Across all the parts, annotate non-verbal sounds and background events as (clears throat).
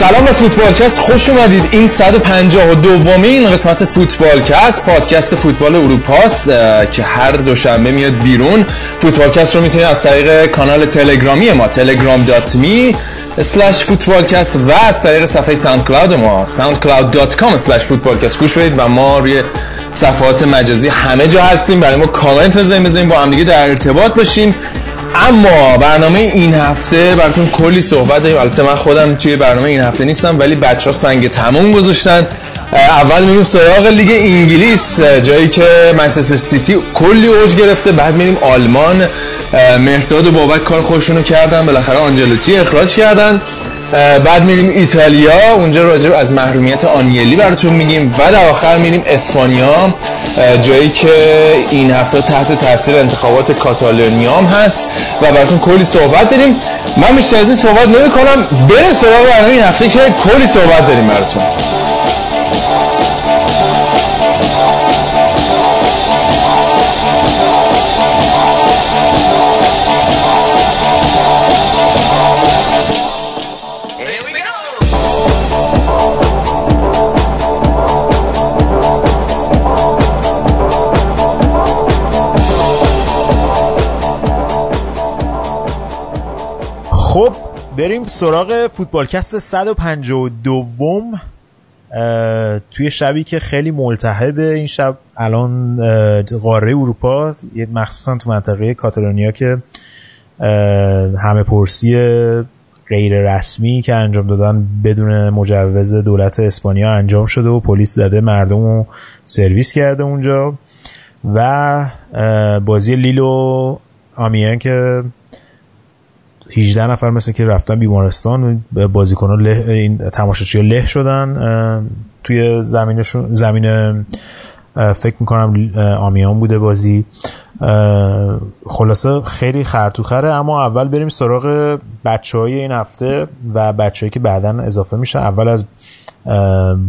سلام به فوتبالکست خوش اومدید. این 152 دومین قسمت فوتبالکست پادکست فوتبال اروپاست که هر دوشنبه میاد بیرون. فوتبالکست رو می‌تونید از طریق کانال تلگرامی ما telegram.me slash فوتبالکست و از طریق صفحه ساوند کلاود ما soundcloud.com slash فوتبالکست. گوش بدید و ما روی صفحات مجازی همه جا هستیم. برای ما کامنت بزنیم بزنیم با هم دیگه در ارتباط باشیم. اما برنامه این هفته براتون کلی صحبت داریم. البته من خودم توی برنامه این هفته نیستم ولی بچه ها سنگ تموم گذاشتن. اول میریم سراغ لیگ انگلیس. جایی که منچستر سیتی کلی اوج گرفته. بعد میریم آلمان. مهداد و بابک کار خودشونو کردن. بالاخره آنجلوتی اخراج کردن. بعد میریم ایتالیا. اونجا راجع از محرومیت آنیلی براتون میگیم و در آخر میریم اسپانیا. جایی که این هفته تحت تاثیر انتخابات کاتالونیا هم هست و براتون کلی صحبت داریم. من بیشتر از این صحبت نمی کنم بریم سراغ برنامه این هفته که کلی صحبت داریم براتون. بریم سراغ فوتبالکست 152 دوم توی شبی که خیلی ملتهب این شب الان قاره اروپا مخصوصا تو منطقه کاتالونیا که همه پرسی غیر رسمی که انجام دادن بدون مجوز دولت اسپانیا انجام شده و پلیس زده مردم رو سرویس کرده اونجا. و بازی لیلو آمیان که 18 نفر مثل که رفتن بیمارستان بازیکنان له این تماشاچی له شدن توی زمینشون زمین فکر می‌کنم آمیان بوده بازی. خلاصه خیلی خرطوخره. اما اول بریم سراغ بچه های این هفته و بچه که بعدا اضافه میشه. اول از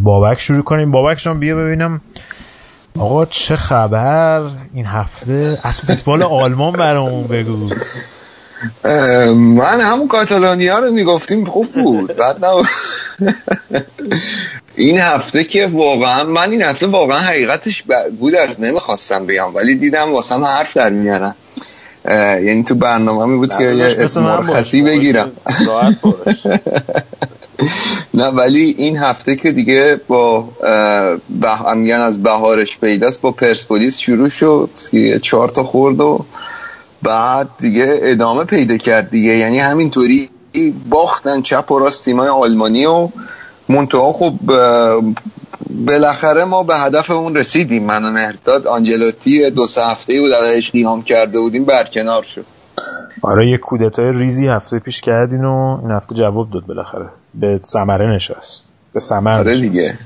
بابک شروع کنیم. بابک جان بیا ببینم. آقا چه خبر این هفته؟ از فوتبال آلمان برامون بگو. من همون کاتالونیا رو می‌گفتیم خوب بود. بعد نه این هفته که واقعا من این هفته واقعا حقیقتش بود از نمی‌خواستم بگم ولی دیدم واسم حرف در میارن یعنی تو برنامه می بود که یه مرخصی بگیرم. (laughs) نه ولی این هفته که دیگه با میگن از بهارش پیداست با پرسپولیس شروع شد. چهار تا خورد و بعد دیگه ادامه پیدا کرد دیگه. یعنی همینطوری باختن چپ و راست تیمای آلمانی و منتها خب بالاخره ما به هدفمون رسیدیم. من مرداد آنجلوتی دو سه هفته بود ازش قیام کرده بودیم برکنار شد. آره یه کودتای ریزی هفته پیش کردین و این هفته جواب داد بالاخره. به ثمره نشست. به ثمر آره دیگه.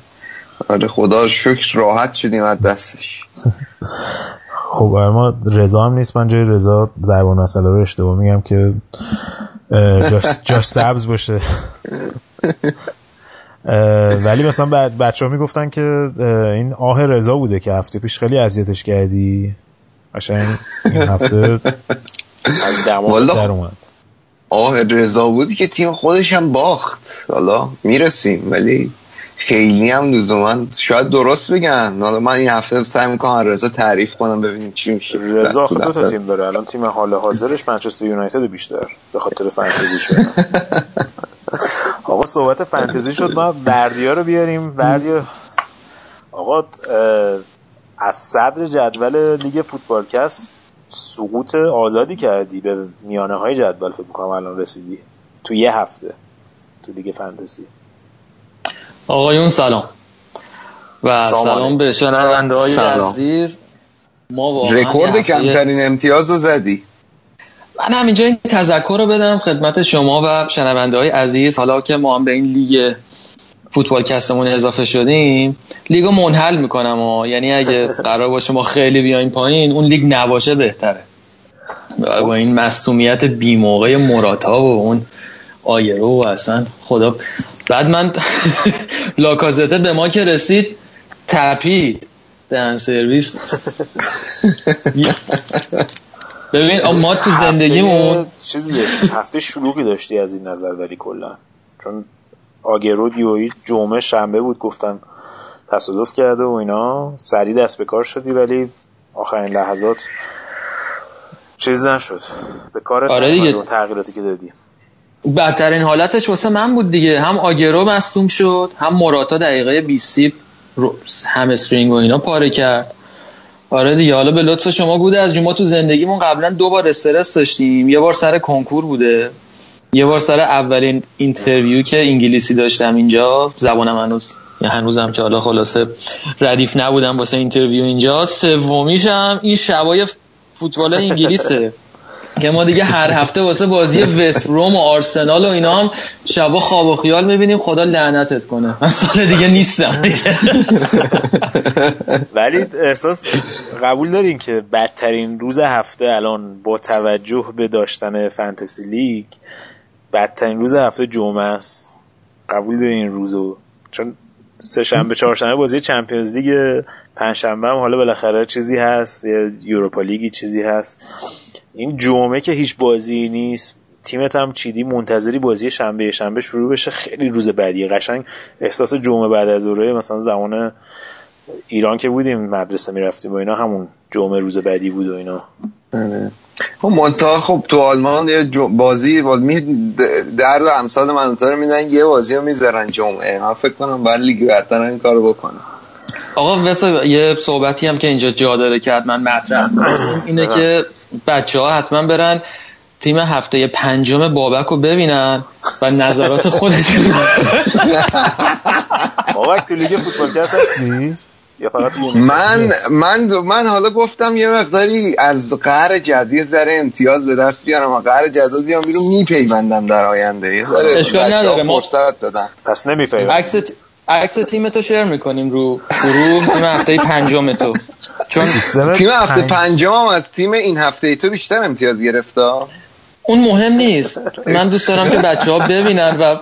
آره خدا شکر راحت شدیم از دستش. (laughs) خب ما رضا هم نیست من جای رضا زبان مسئله رو اشتباه میگم که جاش, جاش سبز باشه. ولی مثلا بچه ها می‌گفتن که این آه رضا بوده که هفته پیش خیلی اذیتش کردی. قشنگ این هفته از دماغ. در اومد. آه رضا بودی که تیم خودش هم باخت. حالا می‌رسیم ولی خیلی هم لزوما شاید درست بگن. حالا من این هفته سعی می‌کنم رضا تعریف کنم ببینیم چی میشه. رضا دو تا تیم داره. الان تیم حال حاضرش منچستر یونایتد بیشتر به خاطر فانتزی شد (laughs) آقا صحبت فانتزی شد. ما بردیا رو بیاریم. بردیا آقا از صدر جدول لیگ فوتبالکست سقوط آزادی کردی به میانه های جدول فکر می‌کنم الان رسیدی. تو یه هفته تو لیگ فانتزی. آقایون سلام. و سلام, سلام به شنونده های عزیز. ما رکورد کمترین امتیاز رو زدی. من همینجا این تذکر رو بدم خدمت شما و شنونده های عزیز. حالا که ما هم به این لیگ فوتبال کستمون اضافه شدیم لیگو منحل می‌کنم و یعنی اگه (laughs) قرار باشه ما خیلی بیایم پایین اون لیگ نباشه بهتره. با این مصومیت بی موقع مراتا و اون آیرو و اصلا خدا بعد من (laughs) لاکازته به ما که رسید تپید. دن سرویس. (laughs) ببین ما تو زندگیمون چیزی هفته شلوغی داشتی از این نظر ولی کلا. چون آگرو دیوی جمعه شنبه بود گفتن تصادف کرده و اینا. سریع دست به کار شدی ولی آخرین لحظات چیز نشد. به کار آره. تغییراتی که دادی. بدترین حالتش واسه من بود دیگه. هم آگرو مصدوم شد هم موراتا دقیقه 20 هم استرینگ و اینا پاره کرد. آره دیگه حالا به لطف شما بوده از ما تو زندگیمون قبلا دو بار استرس داشتیم. یه بار سر کنکور بوده. یه بار سر اولین interview که انگلیسی داشتم اینجا. زبانم هنوز یا هنوزم که حالا خلاصه ردیف نبودم واسه interview اینجا. سومیشم این شبای فوتبال انگلیسه. که ما دیگه هر هفته واسه بازی وست هام و آرسنال و اینا هم شبا خواب و خیال می‌بینیم. خدا لعنتت کنه. من سال دیگه نیستم. ولی احساس قبول دارین که بدترین روز هفته الان با توجه به داشتن fantasy league بدترین روز هفته جمعه است. قبول دارین این روزو؟ چون سه شنبه چهار شنبه بازی چمپیونز لیگ پنج شنبه هم حالا بالاخره چیزی هست. یا یوروپا لیگی چیزی هست. این جمعه که هیچ بازی نیست تیمت هم چیدی منتظری بازی شنبه شنبه شروع بشه خیلی روز بعدی. قشنگ احساس جمعه بعد از ظهر مثلا زمان ایران که بودیم مدرسه می‌رفتیم و اینا همون جمعه روز بعدی بود و اینا. آره. خب منتها خب تو آلمان یه بازی می درد امثال من رو میدن یه بازی رو می‌ذارن جمعه. من فکر کنم باید لیگ برتر این کارو بکنم آقا واسه یه صحبتی هم که اینجا جا داره که حتما مطرح اینه که بچه ها حتما برن تیم هفته پنجم بابک رو ببینن و نظرات خودشون بابک تو لیگ فوتبال هستی؟ من من من حالا گفتم یه مقداری از قهر جدی ذره امتیاز به دست بیارم و قهر جدید بیام بیرون میپیوندم در آینده. یه ذره اشکال نداره. ما فرصت بدم پس نمیپیوند عکس عکس تیم تو شیر می‌کنیم رو گروه تیم هفته پنجم تو. چون تیم هفته پنجم هم از تیم این هفته تو بیشتر امتیاز گرفته اون مهم نیست. من دوست دارم که بچه ها ببینن و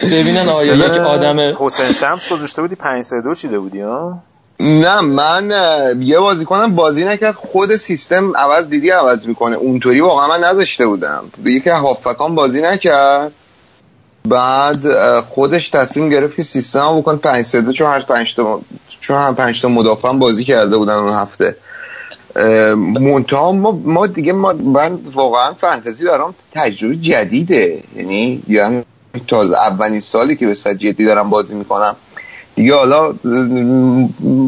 ببینن آیا یک آدم حسین شمس گذاشته بودی 5 3 2 چیده بودی ها؟ نه من یه بازی کنم بازی نکرد خود سیستم عوض دیدی عوض می‌کنه. اونطوری واقعا من نذاشته بودم. یکی هافکان بازی نکرد. بعد خودش تصمیم گرفت که سیستم بکن 5 3 2 چون هر 5 تا چون هم 5 تا مدافع بازی کرده بودن اون هفته. منتها ما, ما دیگه ما من واقعا فانتزی برام تجربه جدیده. یعنی یعنی تا اولین سالی که به جدی دارم بازی می‌کنم. دیگه حالا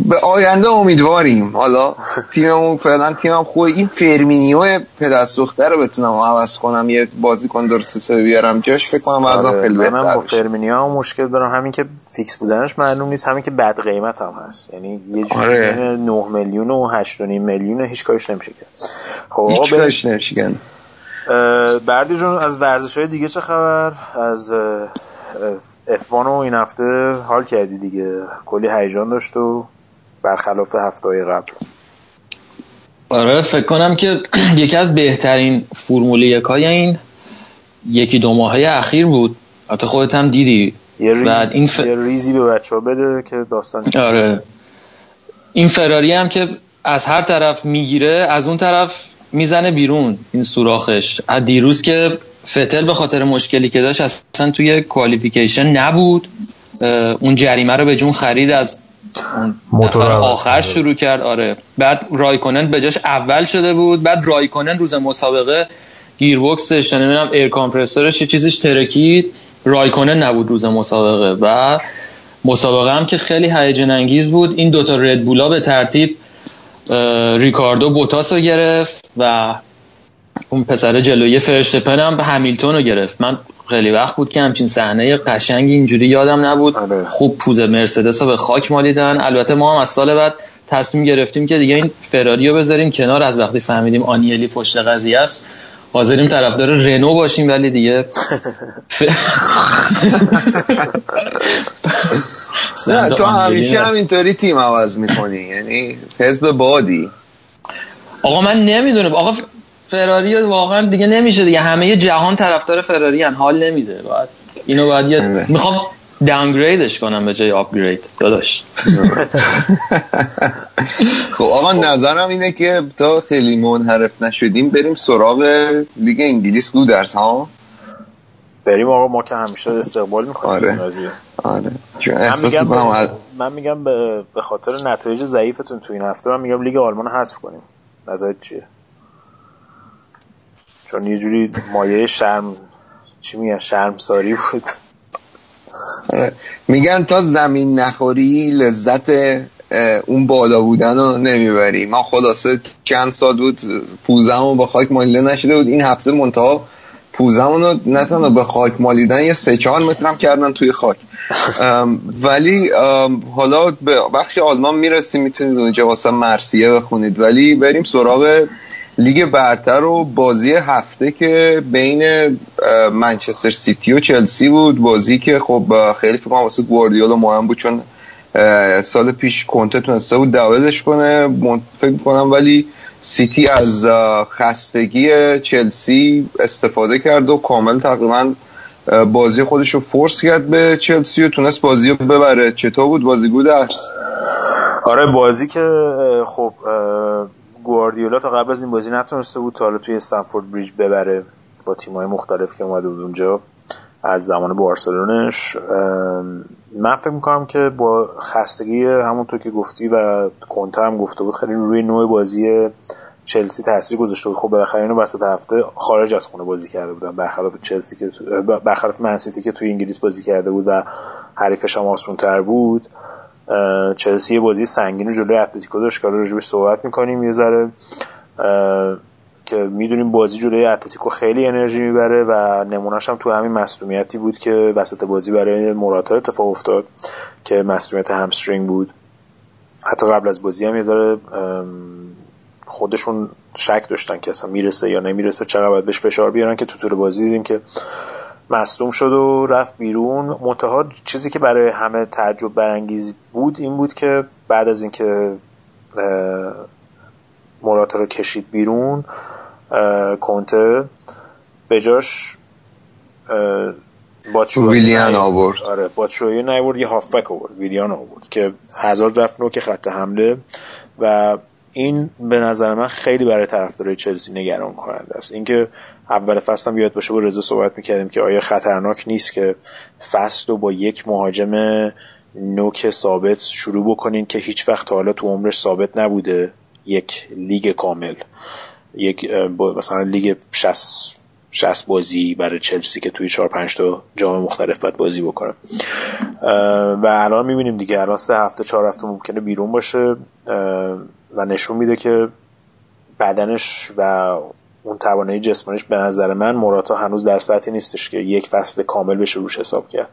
به آینده امیدواریم. حالا تیممون فعلا تیمم خوبه. این فیرمینو پدر سوخته رو بتونم عوض کنم یه بازیکن درست حسابی بیارم. جاش فکر کنم ازم آره، خیلی بهتر با فیرمینو هم مشکل دارم. همین که فیکس بودنش معلوم نیست. همین که بد قیمت هم هست. یعنی یه جوری آره. 9 میلیون و 8.5 میلیون هیچ کارش نمیشه کرد. خب هیچ کارش نمیشه کرد. بردی جون از ورزش های دیگه چه خبر؟ از افوان این هفته حال کردی دیگه. کلی هیجان داشت و برخلاف هفته های قبل. آره فکر کنم که (clears throat) یکی از بهترین فرمول یک های این یکی دو ماه اخیر بود. حتی خودت هم دیدی. یه, ریز... بعد این ف... یه ریزی به بچه ها بده که داستان آره. این فراری هم که از هر طرف می‌گیره از اون طرف می‌زنه بیرون این سوراخش. از دیروز که فتل به خاطر مشکلی که داشت اصلا توی qualification نبود. اون جریمه رو به جون خرید از موتور آخر شروع کرد. آره. بعد رایکونن به جاش اول شده بود. بعد رایکونن روز مسابقه گیربکسش نمی‌دونم air compressor ش یه چیزیش ترکید. رایکونن نبود روز مسابقه. و مسابقه هم که خیلی هیجان انگیز بود. این دوتا ردبولا به ترتیب ریکاردو بوتاس رو گرفت و اون پسر جلوی فرشتپن هم همیلتون رو گرفت. من خیلی وقت بود که همچین صحنه قشنگی اینجوری یادم نبود. آره. خوب پوز مرسدس رو به خاک مالیدن. البته ما هم از سال بعد تصمیم گرفتیم که دیگه این فراری رو بذاریم کنار. از وقتی فهمیدیم آنیلی پشت قضیه است حاضریم طرفدار رنو باشیم ولی دیگه (laughs) نه تو همیشه همینطوری تیم عوض می‌کنی. یعنی حزب بادی. آقا من نمی‌دونم. آقا فراری واقعا دیگه نمیشه دیگه. همه جهان طرفدار فراری هن. حال نمیده. باید اینو باید یه آره. می‌خوام داونگریدش کنم به جای آپگرید داداش. (laughs) خب آقا نظرم اینه که تا خیلی منحرف نشدیم بریم سراغ لیگ انگلیس گودرز ها؟ بریم آقا ما که همیشه استقبال می‌کنیم آره. آره. چون من میگم, از- من میگم به به خاطر نتایج ضعیفتون تو این هفته من میگم لیگ آلمان رو حذف کنیم. نظرت چیه؟ چون یه جوری مایه شرم چی میگن شرمساری بود. میگن تا زمین نخوری لذت اون بالا بودن رو نمی‌بری. ما خلاصه چند سال بود پوزمون با خاک مالیده نشده بود. این هفته منتها پوزمون رو نه تنها به خاک مالیدن یه سه چهار مترم کردن توی خاک. ام، ولی ام، حالا به بخش آلمان می‌رسیم می‌تونید اونجا واسه مرسیه بخونید. ولی بریم سراغ لیگ برتر و بازی هفته که بین منچستر سیتی و چلسی بود. بازی که خب خیلی فکر کنم واسه گواردیولا مهم بود چون سال پیش کنته تونسته بود دعوتش کنه. فکر کنم ولی سیتی از خستگی چلسی استفاده کرد و کامل تقریبا بازی خودش رو فورس کرد به چلسی و تونست بازی رو ببره. چطور بود بازی گودرس آره بازی که خب گواردیولا تا قبل از این بازی نتونسته بود تا حالا توی استنفورد بریج ببره با تیم‌های مختلف که اومده بود اونجا از زمان بارسلونش. من فکر می‌کنم که با خستگی همونطور که گفتی و کنته هم گفته بود خیلی روی نوع بازی چلسی تاثیر گذاشته بود. خب بالاخره اینو وسط هفته خارج از خونه بازی کرده بودن برخلاف چلسی که برخلاف منسیتی که توی انگلیس بازی کرده بود و حریفش هم آسونتر بود. چلسی یه بازی سنگین جلوی اتلتیکو داشت که راجبش صحبت می‌کنیم یه ذره. که می‌دونیم بازی جلوی اتلتیکو خیلی انرژی می‌بره و نمونهش هم تو همین مصدومیتی بود که وسط بازی برای موراتا اتفاق افتاد که مصدومیت همسترینگ بود. حتی قبل از بازی هم یه ام، خودشون شک داشتن که اصلا می‌رسه یا نمی‌رسه چقدر باید بهش فشار بیارن که تو طول بازی دیدیم که مصدوم شد و رفت بیرون منتها چیزی که برای همه تعجب برانگیز بود این بود که بعد از اینکه اه، موراتا رو کشید بیرون کنته به جاش ویلیان. آورد. آره باتشوایی نیورد یه هافبک آورد ویلیان آورد که هزار رفت نوک خط حمله و این به نظر من خیلی برای طرفدارای چلسی نگران کننده است اینکه اول فصل هم یاد باشه با رضا صحبت می‌کردیم که آیا خطرناک نیست که فصل رو با یک مهاجم نوک ثابت شروع بکنین که هیچ وقت حالا تو عمرش ثابت نبوده یک لیگ کامل. یک مثلا لیگ 60 60 بازی برای چلسی که توی 4 5 تا جام مختلف باید بازی بکنه. و الان می‌بینیم دیگه الان سه هفته چهار هفته ممکنه بیرون باشه و نشون میده که بدنش و اون توانایی جسمانیش به نظر من موراتا هنوز در سطحی نیستش که یک فصل کامل بشه روش حساب کرد.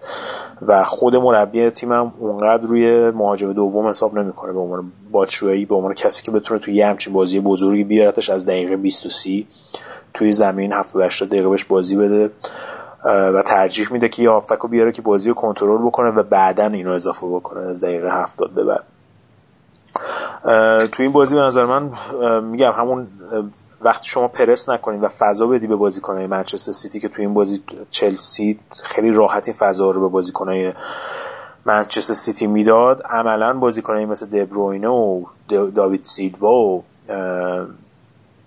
و خود مربی تیمم اونقدر روی مهاجم دوم حساب نمی‌کنه به عنوان باتشویی به عنوان کسی که بتونه توی یه همچین بازی بزرگی بیارتش از دقیقه 20 و 30 توی زمین 70 80 دقیقه بهش بازی بده. و ترجیح میده که یه هافبک بیاره که بازی رو کنترل بکنه و بعدا اینو اضافه بکنه از دقیقه 70 به بعد. تو این بازی به نظر من میگم همون وقتی شما پرس نکنید و فضا بدی به بازیکنهای منچستر سیتی که تو این بازی چلسی خیلی راحت این فضا رو به بازیکنهای منچستر سیتی می‌داد عملا بازیکنایی مثل دبروینه و داوید سیلوا و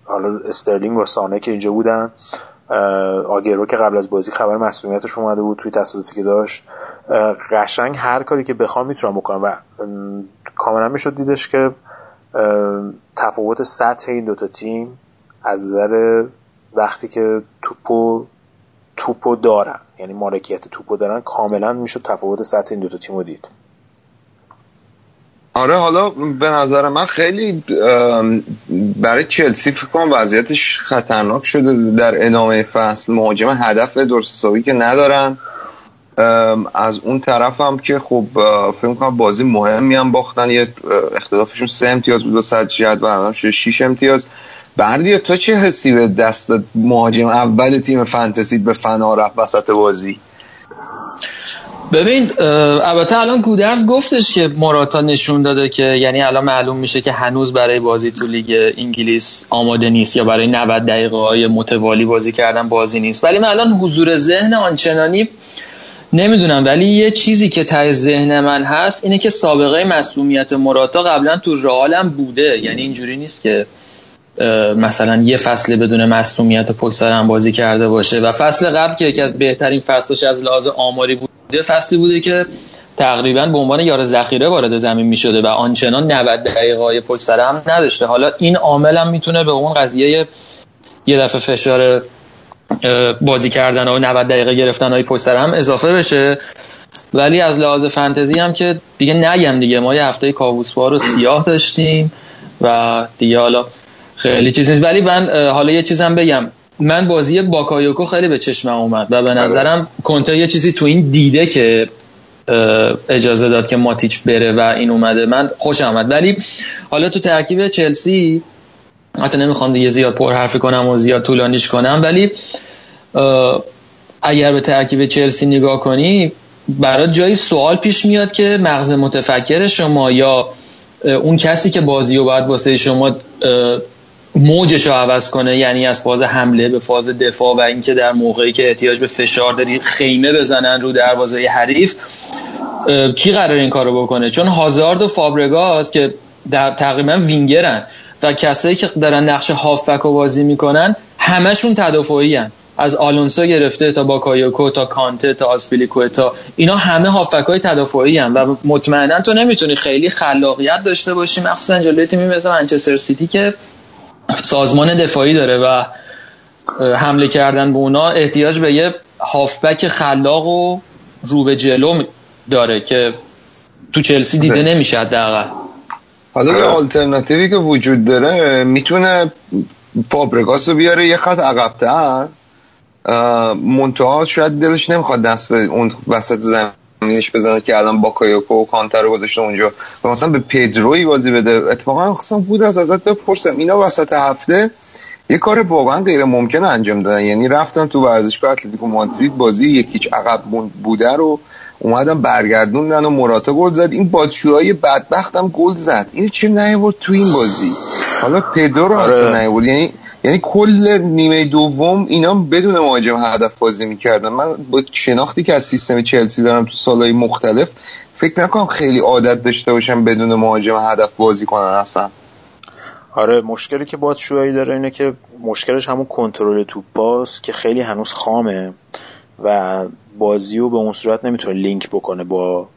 حالا استرلینگ و سانه که اینجا بودن آگرو که قبل از بازی خبر مسئولیتش اومده بود توی تصادفی که داشت. قشنگ هر کاری که بخوام می‌تونم بکنم و ام، کاملا می‌شد دیدش که تفاوت سطح این دوتا تیم از نظر وقتی که توپو توپو دارن یعنی مالکیت توپو دارن کاملا می‌شد تفاوت سطح این دوتا تیم رو دید. آره حالا به نظر من خیلی برای چلسی فکر کنم وضعیتش خطرناک شده در ادامه فصل. مهاجم هدف درست حسابی که ندارن. از اون طرف هم که خب فکر کنم بازی مهمی هم باختن. یه اختلافشون سه امتیاز بود با صد جد و الان شده 6 امتیاز. بردیا تو چه حسی به دست مهاجم اول تیم فانتزی به فنا رفت وسط بازی؟ ببین البته الان گودرز گفتش که مراتا نشون داده که یعنی الان معلوم میشه که هنوز برای بازی تو لیگ انگلیس آماده نیست یا برای 90 دقیقه های متوالی بازی کردن بازی نیست. ولی من الان حضور ذهن آنچنانی نمی‌دونم. ولی یه چیزی که ته ذهن من هست اینه که سابقه مسئولیت مراتا قبلا تو رئالم بوده. یعنی اینجوری نیست که مثلا یه فصل بدون مسئولیت پشت بازی کرده باشه. و فصل قبل که یکی از بهترین فصلش از لحاظ آماری بوده فصلی بوده که تقریبا به عنوان یار ذخیره وارد زمین می شده و آنچنان 90 دقیقه های پشت هم نداشته. حالا این عامل هم می‌تونه به اون قضیه یه دفعه فشار بازی کردن و 90 دقیقه گرفتن های پشت هم اضافه بشه. ولی از لحاظ فنتزی هم که دیگه نگم دیگه. ما یه هفته کاووسوار رو سیاه داشتیم و دیگه حالا خیلی چیز نیست. ولی من حالا یه چیزم بگم. من بازی باکایوکو خیلی به چشمم اومد و به آره. نظرم کنته یه چیزی تو این دیده که اجازه داد که ماتیچ بره و این اومده. من خوش آمد. ولی حالا تو ترکیب چلسی حتی نمی‌خوام دیگه زیاد پر حرفی کنم و زیاد طولانیش کنم ولی اگر به ترکیب چلسی نگاه کنی برای جایی سوال پیش میاد که مغز متفکر شما یا اون کسی که بازی رو باید واسه شما موجش رو عوض کنه یعنی از فاز حمله به فاز دفاع و اینکه در موقعی که احتیاج به فشار داری خیمه بزنن رو دروازه حریف کی قرار این کارو بکنه چون هازارد و فابرگاس که در تقریبا وینگرن و کسایی که دارن نقش هافبک رو بازی می‌کنن همشون تدافعی هن. از آلونسو گرفته تا باکایوکو تا کانته تا آزپیلیکوئتا اینا همه هافبک های تدافعی ان و مطمئنا تو نمی‌تونی خیلی خلاقیت داشته باشی مخصوصا جلوی تیمی مثل منچستر سیتی که سازمان دفاعی داره و حمله کردن به اونا احتیاج به یه هافبک خلاق و رو به جلو داره که تو چلسی دیده نمیشه حداقل. حالا یه آلترناتیوی که وجود داره می‌تونه فابرگاس رو بیاره یه خط عقبتر. منتها شاید دلش نمی‌خواد دست به اون وسط زمینش بزنه که الان با کایوکو و کانتر رو گذاشته اونجا. و مثلا به پدروی بازی بده. اتفاقا خواستم بود از ازت بپرسم. اینا وسط هفته یه کار واقعا غیر ممکن انجام دادن. یعنی رفتن تو ورزشگاه اتلتیکو مادرید بازی یکیچ عقب بوده رو اومدن برگردوندن و مراتا گل زد. این بادشوهای بدبختم گل زد. این چه نیورد تو این بازی؟ حالا پدرو رو اصلا آره. نیورد یعنی یعنی کل نیمه دوم اینا بدون مهاجم هدف بازی می‌کردن. من با شناختی که از سیستم چلسی دارم تو سالهای مختلف فکر نکنم خیلی عادت داشته باشم بدون مهاجم هدف بازی کنن اصلا. آره مشکلی که باتشوهایی داره اینه که مشکلش همون کنترل توپ باز که خیلی هنوز خامه و بازی رو به اون صورت نمی‌تونه لینک بکنه با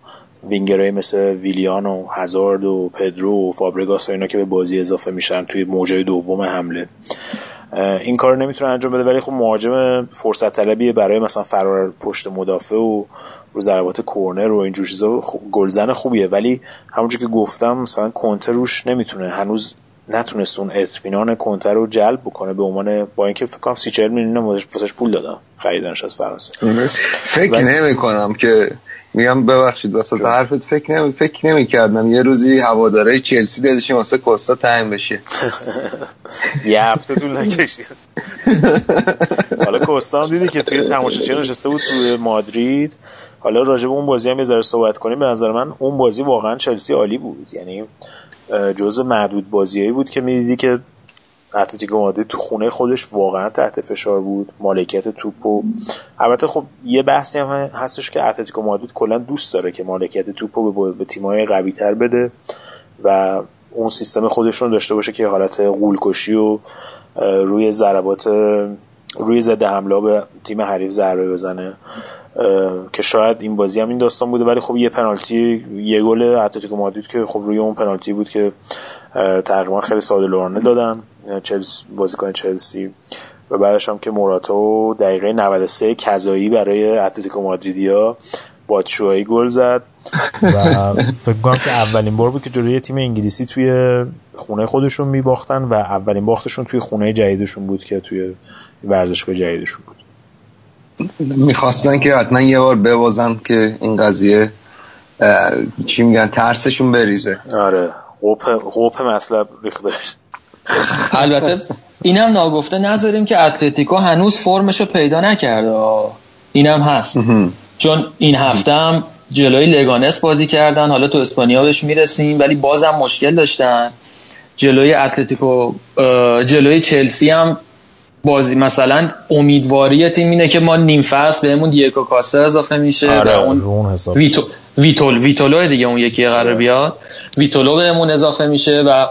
وینگرهای مثل ویلیان و هزارد و پدرو و فابرگاس و اینا که به بازی اضافه میشن توی موجه دوم حمله. این کار نمی‌تونه انجام بده ولی خب مهاجم فرصت طلبی برای مثلا فرار پشت مدافع و رو ضربات کورنر و اینجور چیزا گلزن خوبیه. ولی همونجور که گفتم مثلا کنتر روش نمی‌تونه هنوز نتونست اون اطمینان کنتر رو جلب بکنه به عنوان با اینکه فکر کنم 30 40 میلیون واسش پول دادن خریدنش از فرانسه. فکر نمی کنم که میگم ببخشید واسه حرفت فکر نمی فکر نمی کردم یه روزی هواداره چلسی دلشیم واسه کوستا تعیین بشه. (laughs) یه هفته طول نکشید. حالا کوستا هم دیدی که توی تماشاچی نشسته بود توی مادرید. حالا راجع به اون بازی هم یه صحبت کنیم. به نظر من اون بازی واقعا چلسی عالی بود. یعنی جزء معدود بازیایی بود که می‌دیدی که اتلتیکو مادرید تو خونه خودش واقعا تحت فشار بود مالکیت توپ و البته خب یه بحثی هم هستش که اتلتیکو مادرید کلا دوست داره که مالکیت توپ رو به تیم‌های قوی تر بده و اون سیستم خودشون داشته باشه که حالت قولکشی و روی ضربات روی زده حمله به تیم حریف ضربه بزنه. که شاید این بازی هم این داستان بوده ولی خب یه پنالتی یه گل اتلتیکو مادرید که خب روی اون پنالتی بود که تقریبا خیلی ساده لورانه دادن. چلسی بازیکن چلسی و بعدش هم که موراتا دقیقه 93 کذایی برای اتلتیکو مادریدیا باتشوهایی گل زد. و (laughs) فکر کنم که اولین بار بود که جلوی تیم انگلیسی توی خونه خودشون میباختن و اولین باختشون توی خونه جدیدشون بود که توی ورزشگاه جدیدشون بود. می‌خواستن که حتما یه بار ببازن که این قضیه چی میگن ترسشون بریزه. آره قوپ, قوپ مطلب ریختش البته اینم ناگفته نذاریم که اتلتیکو هنوز فرمشو پیدا نکرده. اینم هست. چون این هفته هم جلوی لگانس بازی کردن. حالا تو اسپانیا بهش می‌رسیم ولی بازم مشکل داشتن. جلوی اتلتیکو جلوی چلسی هم بازی مثلا امیدواری تیم اینه که ما نیم فصل بهمون دیگو کاسه اضافه میشه آره، و اون ویتو ویتول ویتولو دیگه اون یکی قرار بیاد. ویتولو بهمون اضافه میشه و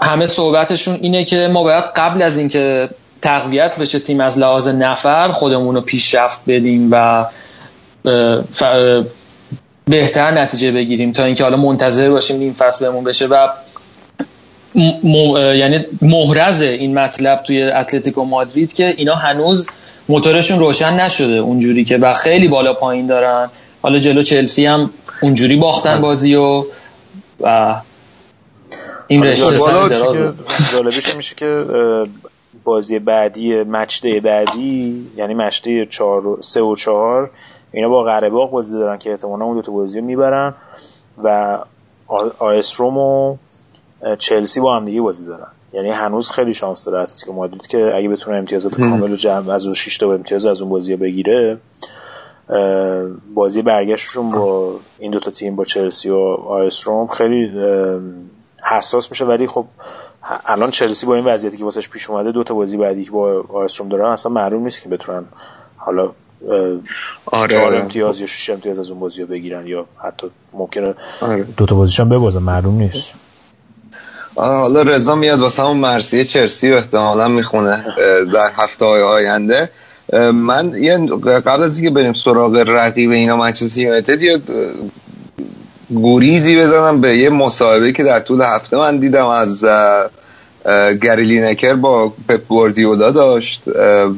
همه صحبتشون اینه که ما باید قبل از اینکه تقویت بشه تیم از لحاظ نفر خودمون رو پیشرفت بدیم و بهتر نتیجه بگیریم تا اینکه حالا منتظر باشیم این فصل بهمون بشه و یعنی محرز این مطلب توی اتلتیکو مادرید که اینا هنوز موتورشون روشن نشده اونجوری که و خیلی بالا پایین دارن. حالا جلو چلسی هم اونجوری باختن بازی و و این رشته جالبش میشه که بازی بعدی مچده بعدی یعنی مچده 4 3 و 4 اینا با قرهباغ بازی دارن که احتمالاً اون دو تا بازی رو می‌برن و آیستروم و چلسی با هم دیگه بازی دارن یعنی هنوز خیلی شانس داره اتلتیکو مادرید که اگه بتونه امتیازات کامل رو جمع از اون 6 تا امتیاز از اون بازی بگیره بازی برگشتشون با این دوتا تیم با چلسی و آیستروم خیلی حساس میشه ولی خب الان چلسی با این وضعیتی که واسش پیش اومده دو تا بازی بعدی که با آیستروم دارن اصلا معلوم نیست که بتونن حالا آره چهار آره. امتیاز یا شش امتیاز از اون بازی بگیرن یا حتی ممکنه آره. دو تا بازیشون ببازن معلوم نیست حالا رضا میاد واسه همون مرسیه چرسی و احتمالا می‌خونه در هفته های آینده. من یه قبل از اینکه بریم سراغ رقیب اینا منچستر یونایتد یه گوریزی بزنم به یه مصاحبه که در طول هفته من دیدم از گریلی نکر با پپ گواردیولا داشت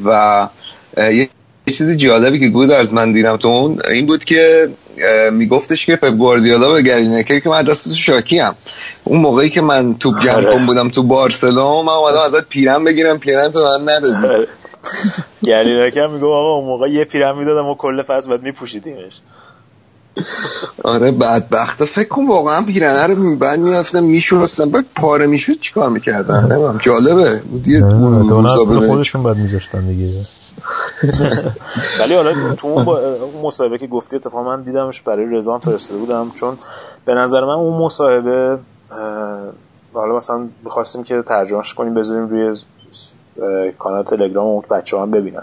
و یه چیزی جالبی که گود از من دیدم تو اون این بود که میگفتش که پپ گواردیولا به گریلی نکر که من دست شاکی هم اون موقعی که من توپ جمع آره. بودم تو بارسلون من اومدم ازت پیرم بگیرم پیرم تو من ندادی. آره. گریلی نکر میگو آقا اون موقع یه پیرم می‌دادم و کل فصل بعد میپوشیدیمش. آره بدبخت. فکر کن واقعا پیرنه رو بعد میافتم میشستم. بعد پاره می‌شد چیکار می‌کردن؟ نمیم جالبه. دیگه خودشون بعد میذاشتن دیگه. (laughs) ولی حالا تو اون, مصاحبه که گفتی اتفاقا من دیدمش برای رضا فرستاده بودم چون به نظر من اون مصاحبه حالا مثلا می‌خواستیم که ترجمهش کنیم بذاریم روی کانال تلگرام اون بچه هم ببینن.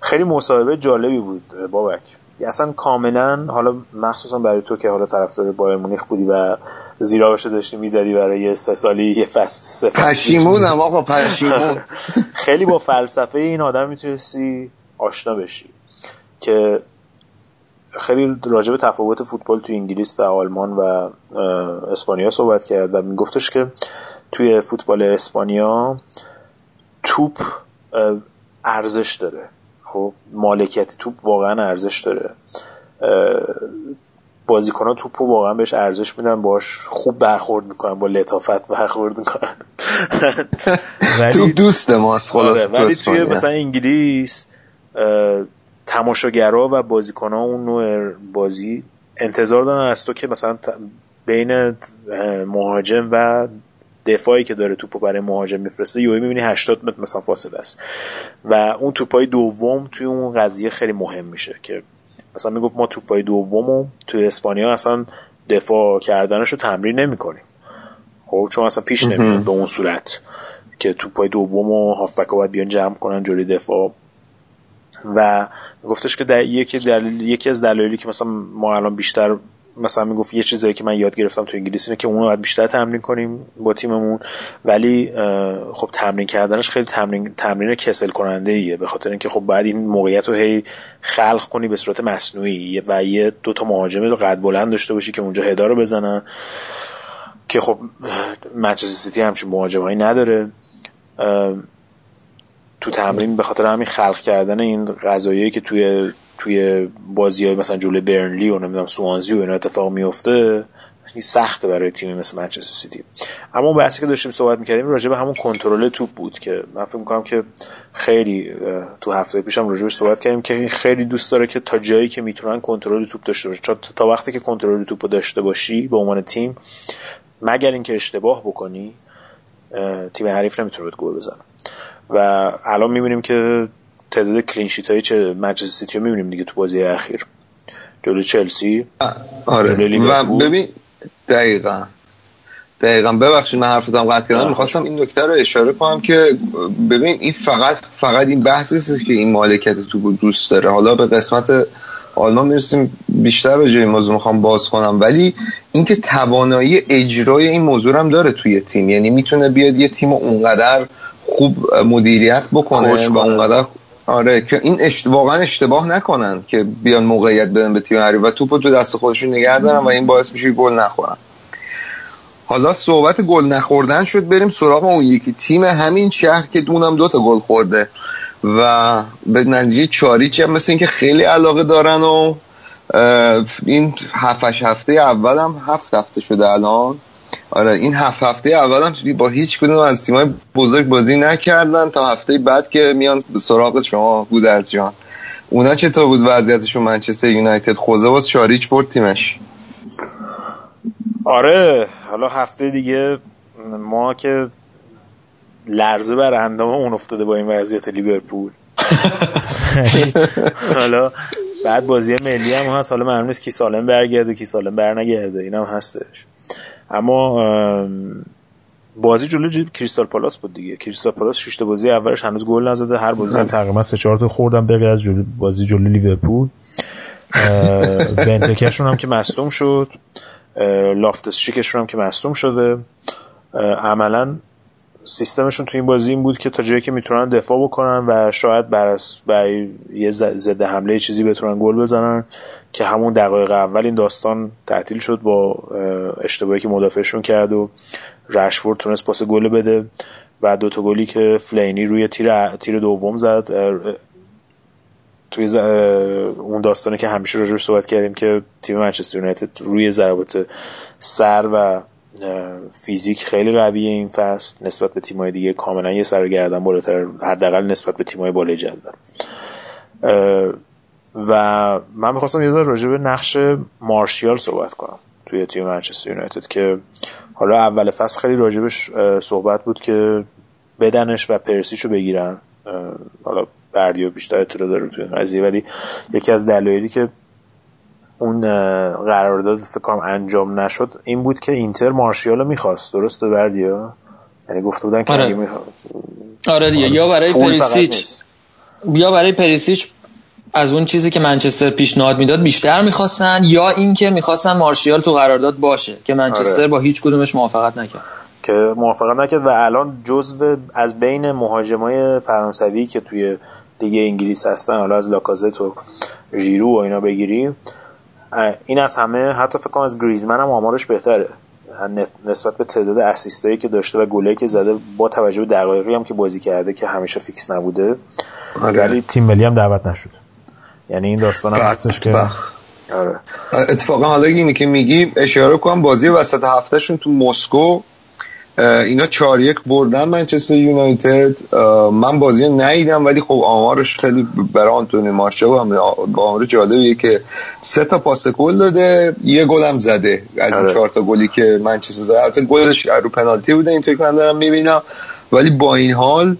خیلی مصاحبه جالبی بود بابک. اصلا کاملا حالا مخصوصا برای تو که حالا طرفدار بایر مونیخ بودی و زیرا بشه داشتی می‌زدی برای یه سه سالی یه فصل پشیمونم آقا پشیمون. (laughs) خیلی با فلسفه این آدم می‌تونستی آشنا بشی که خیلی راجع به تفاوت فوتبال توی انگلیس و آلمان و اسپانیا صحبت کرد و میگفتش که توی فوتبال اسپانیا توپ ارزش داره. خب مالکیت توپ واقعا ارزش داره. بازیکن ها توپ واقعا بهش ارزش میدن باش خوب برخورد می‌کنن با لطافت برخورد می‌کنن. (laughs) تو دوست ماست خلاص آره، ولی توی مثلا انگلیس تماشاگرها و بازیکن ها اون نوع بازی انتظار دارن از تو که مثلا بین مهاجم و دفاعی که داره توپو برای مهاجم میفرسته یوهی می‌بینی 80 متر مثلا فاصله است. و اون توپای دوم توی اون قضیه خیلی مهم میشه که مثلا می‌گفت ما توپای دومو توی اسپانیا اصلا دفاع کردنش رو تمرین نمی‌کنیم. خب چون اصلا پیش نمیاد به اون صورت که توپای دوم و هافبک باید بیان جمع کنن جلوی دفاع. و گفتش که در یکی, دلیل، یکی از دلایلی که مثلا ما الان بیشتر مثلا می‌گفت یه چیزایی که من یاد گرفتم تو انگلیسی اینه که اونو باید بیشتر تمرین کنیم با تیممون. ولی خب تمرین کردنش خیلی تمرین تمرین کسل کننده ایه به خاطر اینکه خب بعد این موقعیت رو هی خلق کنی به صورت مصنوعی و یه دو تا مهاجم قد بلند داشته باشی که اونجا هدا رو بزنن. که خب منچستر سیتی همچین مهاجمایی نداره. تو تمرین به خاطر همین خلق کردن این غذایی که توی توی بازی های مثلا جلوی برنلی و نمی‌دونم سوانزی و اینا اتفاق میفته سخته برای تیمی مثل منچستر سیتی. اما بحثی که داشتیم صحبت می‌کردیم راجع به همون کنترل توپ بود که من فکر می‌کنم که خیلی تو هفته پیشم راجع صحبت کردیم که خیلی دوست داره که تا جایی که می‌تونن کنترل توپ داشته باشه. تا وقتی که کنترل توپ داشته باشی به عنوان تیم مگر اینکه اشتباه بکنی تیم حریف نمی‌تونه گل بزنه. و الان می‌بینیم که تعداد کلینشیت های چه منچستر سیتی رو می‌بینیم دیگه تو بازی اخیر. جلو چلسی آره. و ببین دقیقا. دقیقا. ببخشید من حرفتم قطع کردم. می‌خواستم این نکته رو اشاره کنم که ببین این فقط فقط این بحث است که این مالکیت تو دوست داره. حالا به قسمت آلمان می‌رسیم بیشتر به جای موضوع می‌خوام باز کنم. ولی اینکه توانایی اجرای این موضوع هم داره توی تیم. یعنی می‌تونه بیاد یه تیم اونقدر خوب مدیریت بکنه و اونقدر آره که این اشت... واقعا اشتباه نکنن که بیان موقعیت بدن به تیم حریف و توپو تو دست خودشون نگه دارن و این باعث میشه گل نخورن. حالا صحبت گل نخوردن شد بریم سراغ اون یکی. تیم همین شهر که دونم دو تا گل خورده. و به نتیجه چاریچ هم مثل اینکه خیلی علاقه دارن و این هفتش هفته اول هم هفت هفته شده الان. آره این هفت هفته اول هم با هیچ کدوم از تیمای بزرگ بازی نکردن تا هفته بعد که میان سراغ شما بودرز جان. اونا چطور بود وضعیتشون منچستر یونایتد؟ خوزه باز چاریچ برد تیمش. آره حالا هفته دیگه ما که لرزه بر اندام اون افتاده با این وضعیت لیورپول. (laughs) حالا بعد بازی ملی هم هست. حالا معلوم نیست کی سالم برگرده کی سالم برنگرده. این هم هستش. اما بازی جلو کریستال پالاس بود دیگه. کریستال پالاس شش بازی اولش هنوز گل نزده هر بازی هم تقریبا سه چهار تا خوردن بغیر از جلو بازی جلو لیورپول. (laughs) بنتکشون هم که مصدوم شد. لافتس شیکشون هم که مصدوم شده. عملا سیستمشون تو این بازی این بود که تا جایی که می‌تونن دفاع بکنن و شاید برای یه ضد حمله چیزی بتونن گل بزنن. که همون دقایق اول این داستان تعطیل شد با اشتباهی که مدافعشون کرد و رشفورد تونست پاس گل بده. و دو تا گلی که فلینی روی تیر تیر دوم زد. توی اون داستانی که همیشه راجعش صحبت کردیم که تیم منچستر یونایتد روی ضربات سر و فیزیک خیلی قویه این فصل نسبت به تیم‌های دیگه کاملا یه سر گردن بالاتر حداقل نسبت به تیم‌های بالای جدول. و من می‌خواستم یه ذره راجع به نقش مارشیال صحبت کنم توی تیم منچستر یونایتد که حالا اول فصل خیلی راجبش صحبت بود که بدنش و پرسیشو بگیرن. حالا بردیو بیشتر اطلاع داره توی قضیه ولی یکی از دلایلی که اون قرارداد فکر کنم انجام نشد این بود که اینتر مارشیال می‌خواست. درسته بردیا یعنی گفته بودن که آره. می‌خواست آره دیگه. یا برای پریسیچ. یا برای پریسیچ از اون چیزی که منچستر پیشنهاد می‌داد بیشتر می‌خواستن یا اینکه می‌خواستن مارشیال تو قرارداد باشه که منچستر آره. با هیچ کدومش موافقت نکرد که موافقت نکرد و الان جزو از بین مهاجمای فرانسوی که توی دیگه انگلیس هستن حالا از لاکازت و ژیرو و اینا بگیریم این از همه حتی فکر کنم از گریزمن هم آمارش بهتره نسبت به تعداد اسیستایی که داشته و گلایی که زده با توجه به دقایقی هم که بازی کرده که همیشه فیکس نبوده آره. ولی تیم ملی هم دعوت نشد یعنی این داستان هم هستش که آره. اتفاقا حالا اینی که میگی اشاره کنم بازی وسط هفتهشون تو مسکو اینا چهار یک بردن منچستر یونایتد من بازی ندیدم ولی خب آمارش خیلی برای آنتونی مارشال هم با آمار جالبیه که سه تا پاس گل داده یه گل هم زده از این آره. چهار تا گلی که منچستر زده البته گلش رو پنالتی بوده اینطوری که من دارم می‌بینم ولی با این حال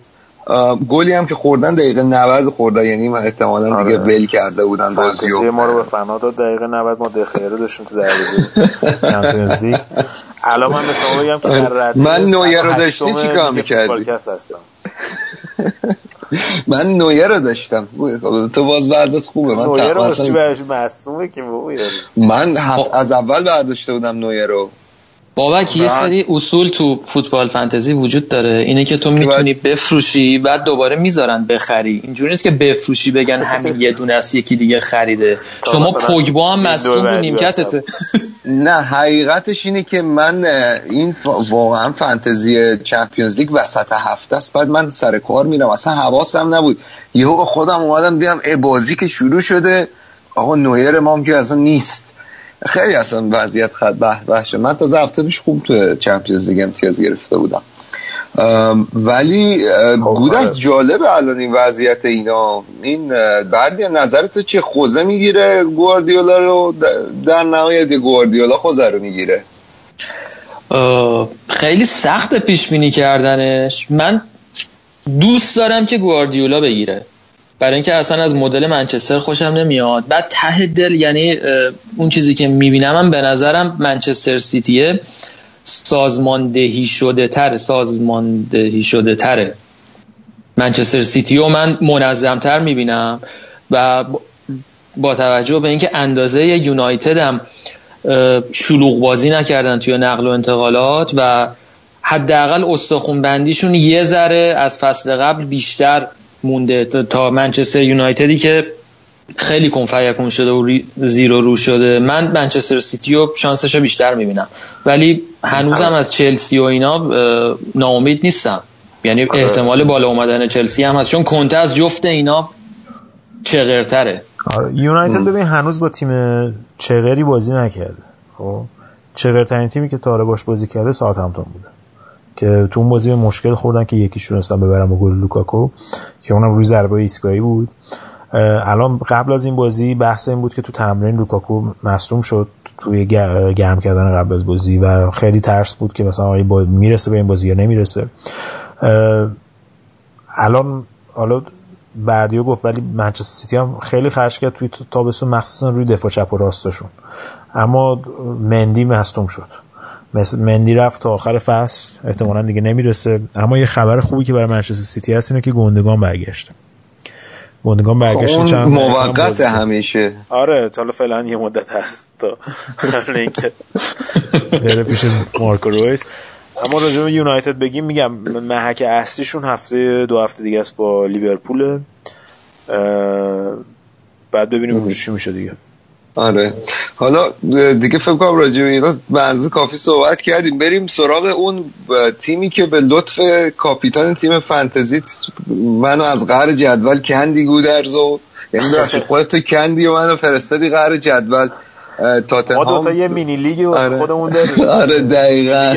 گلی هم که خوردن دقیقه 90 خوردن یعنی من احتمالا آره. دیگه ول کرده بودن بازیو ما رو به فنا داد دقیقه 90 ما دخیره داشتیم تو دروازه چمپیونز لیگ. الان من مثلا بگم که در من نویر رو داشتی چیکار می‌کردی؟ (laughs) من نویر رو داشتم. تو باز بعضت خوبه من نویر رو مصدومه که من از اول برداشته بودم نویر رو. بابک یه سری اصول تو فوتبال فانتزی وجود داره. اینه که تو می‌تونی بفروشی بعد دوباره می‌ذارن بخری. اینجوری نیست که بفروشی بگن همین یه دونه از یکی دیگه خریده. شما پوگبا هم مصدوم رو نیمکتته نه حقیقتش اینه که من این واقعا فانتزی چمپیونز لیگ وسط هفته است. بعد من سر کار میرم. اصلا حواسم نبود. یهو خودم اومدم دیدم ای بازی که شروع شده آقا نویر ما که اصلا نیست. خیلی اصلا وضعیت خط به بحشه من تا هفته پیش خوب تو چمپیونز لیگ امتیاز گرفته بودم. ولی خب، از جالب الان این وضعیت اینا. این بعدی نظرت چه خوزه می‌گیره گواردیولا رو در نهایت گواردیولا خوزه رو می‌گیره. خیلی سخت پیش بینی کردنش. من دوست دارم که گواردیولا بگیره. برای اینکه اصلا از مدل منچستر خوشم نمیاد. بعد ته دل یعنی اون چیزی که می‌بینم من به نظرم منچستر سیتیه سازماندهی شده تر سازماندهی شده تره. منچستر سیتی و من منظمتر می‌بینم و با توجه به اینکه اندازه یونایتد هم شلوغ بازی نکردن توی نقل و انتقالات و حداقل استخون بندیشون یه ذره از فصل قبل بیشتر مونده تا منچستر یونایتدی که خیلی کنفیکون شده و زیر و رو شده. من منچستر سیتی و شانسش رو بیشتر می‌بینم. ولی هنوزم از چلسی و اینا ناامید نیستم. یعنی آره. احتمال بالا اومدن چلسی هم هست. چون کنته از جفت اینا چغرتره. آره. یونایتد ببین هنوز با تیم چغری بازی نکرده. خب؟ چغرترین تیمی که تا حالا باش بازی کرده ساوت‌همپتون بوده. که تو اون بازی مشکل خوردن که یکیشون هستن ببرن با گل لوکاکو که اونم روی ضربه ایستگاهی بود. الان قبل از این بازی بحث این بود که تو تمرین لوکاکو مصدوم شد توی گرم کردن قبل از بازی و خیلی ترس بود که مثلا آیا می‌رسه به این بازی یا نمی‌رسه. الان حالا بردیو گفت ولی منچستر سیتی هم خیلی خرج کرد توی تابستون مخصوصا روی دفاع چپ و راستشون. اما مندی مصدوم شد. مندی رفت تا آخر فصل. احتمالا دیگه نمی‌رسه. اما یه خبر خوبی که برای منچستر سیتی هست اینه که گندگان برگشته. گندگان برگشته چند موقت همیشه. آره حالا فعلا یه مدت هست تا اینکه بره پیش مارکو رویس. اما راجع به یونایتد بگیم میگم محک اصلیشون هفته دو هفته دیگه است با لیورپول. بعد ببینیم چی میشه دیگه. آره. حالا دیگه فکر کنم راجع به اینا منظور کافی صحبت کردیم. بریم سراغ اون تیمی که به لطف کاپیتان تیم فانتزی منو از قهر جدول کندی گودرزو یعنی خودت تو کندی و منو فرستادی قهر جدول. تاتنهام ما دوتا یه مینی واسه آره. خودمون داریم. آره دقیقاً.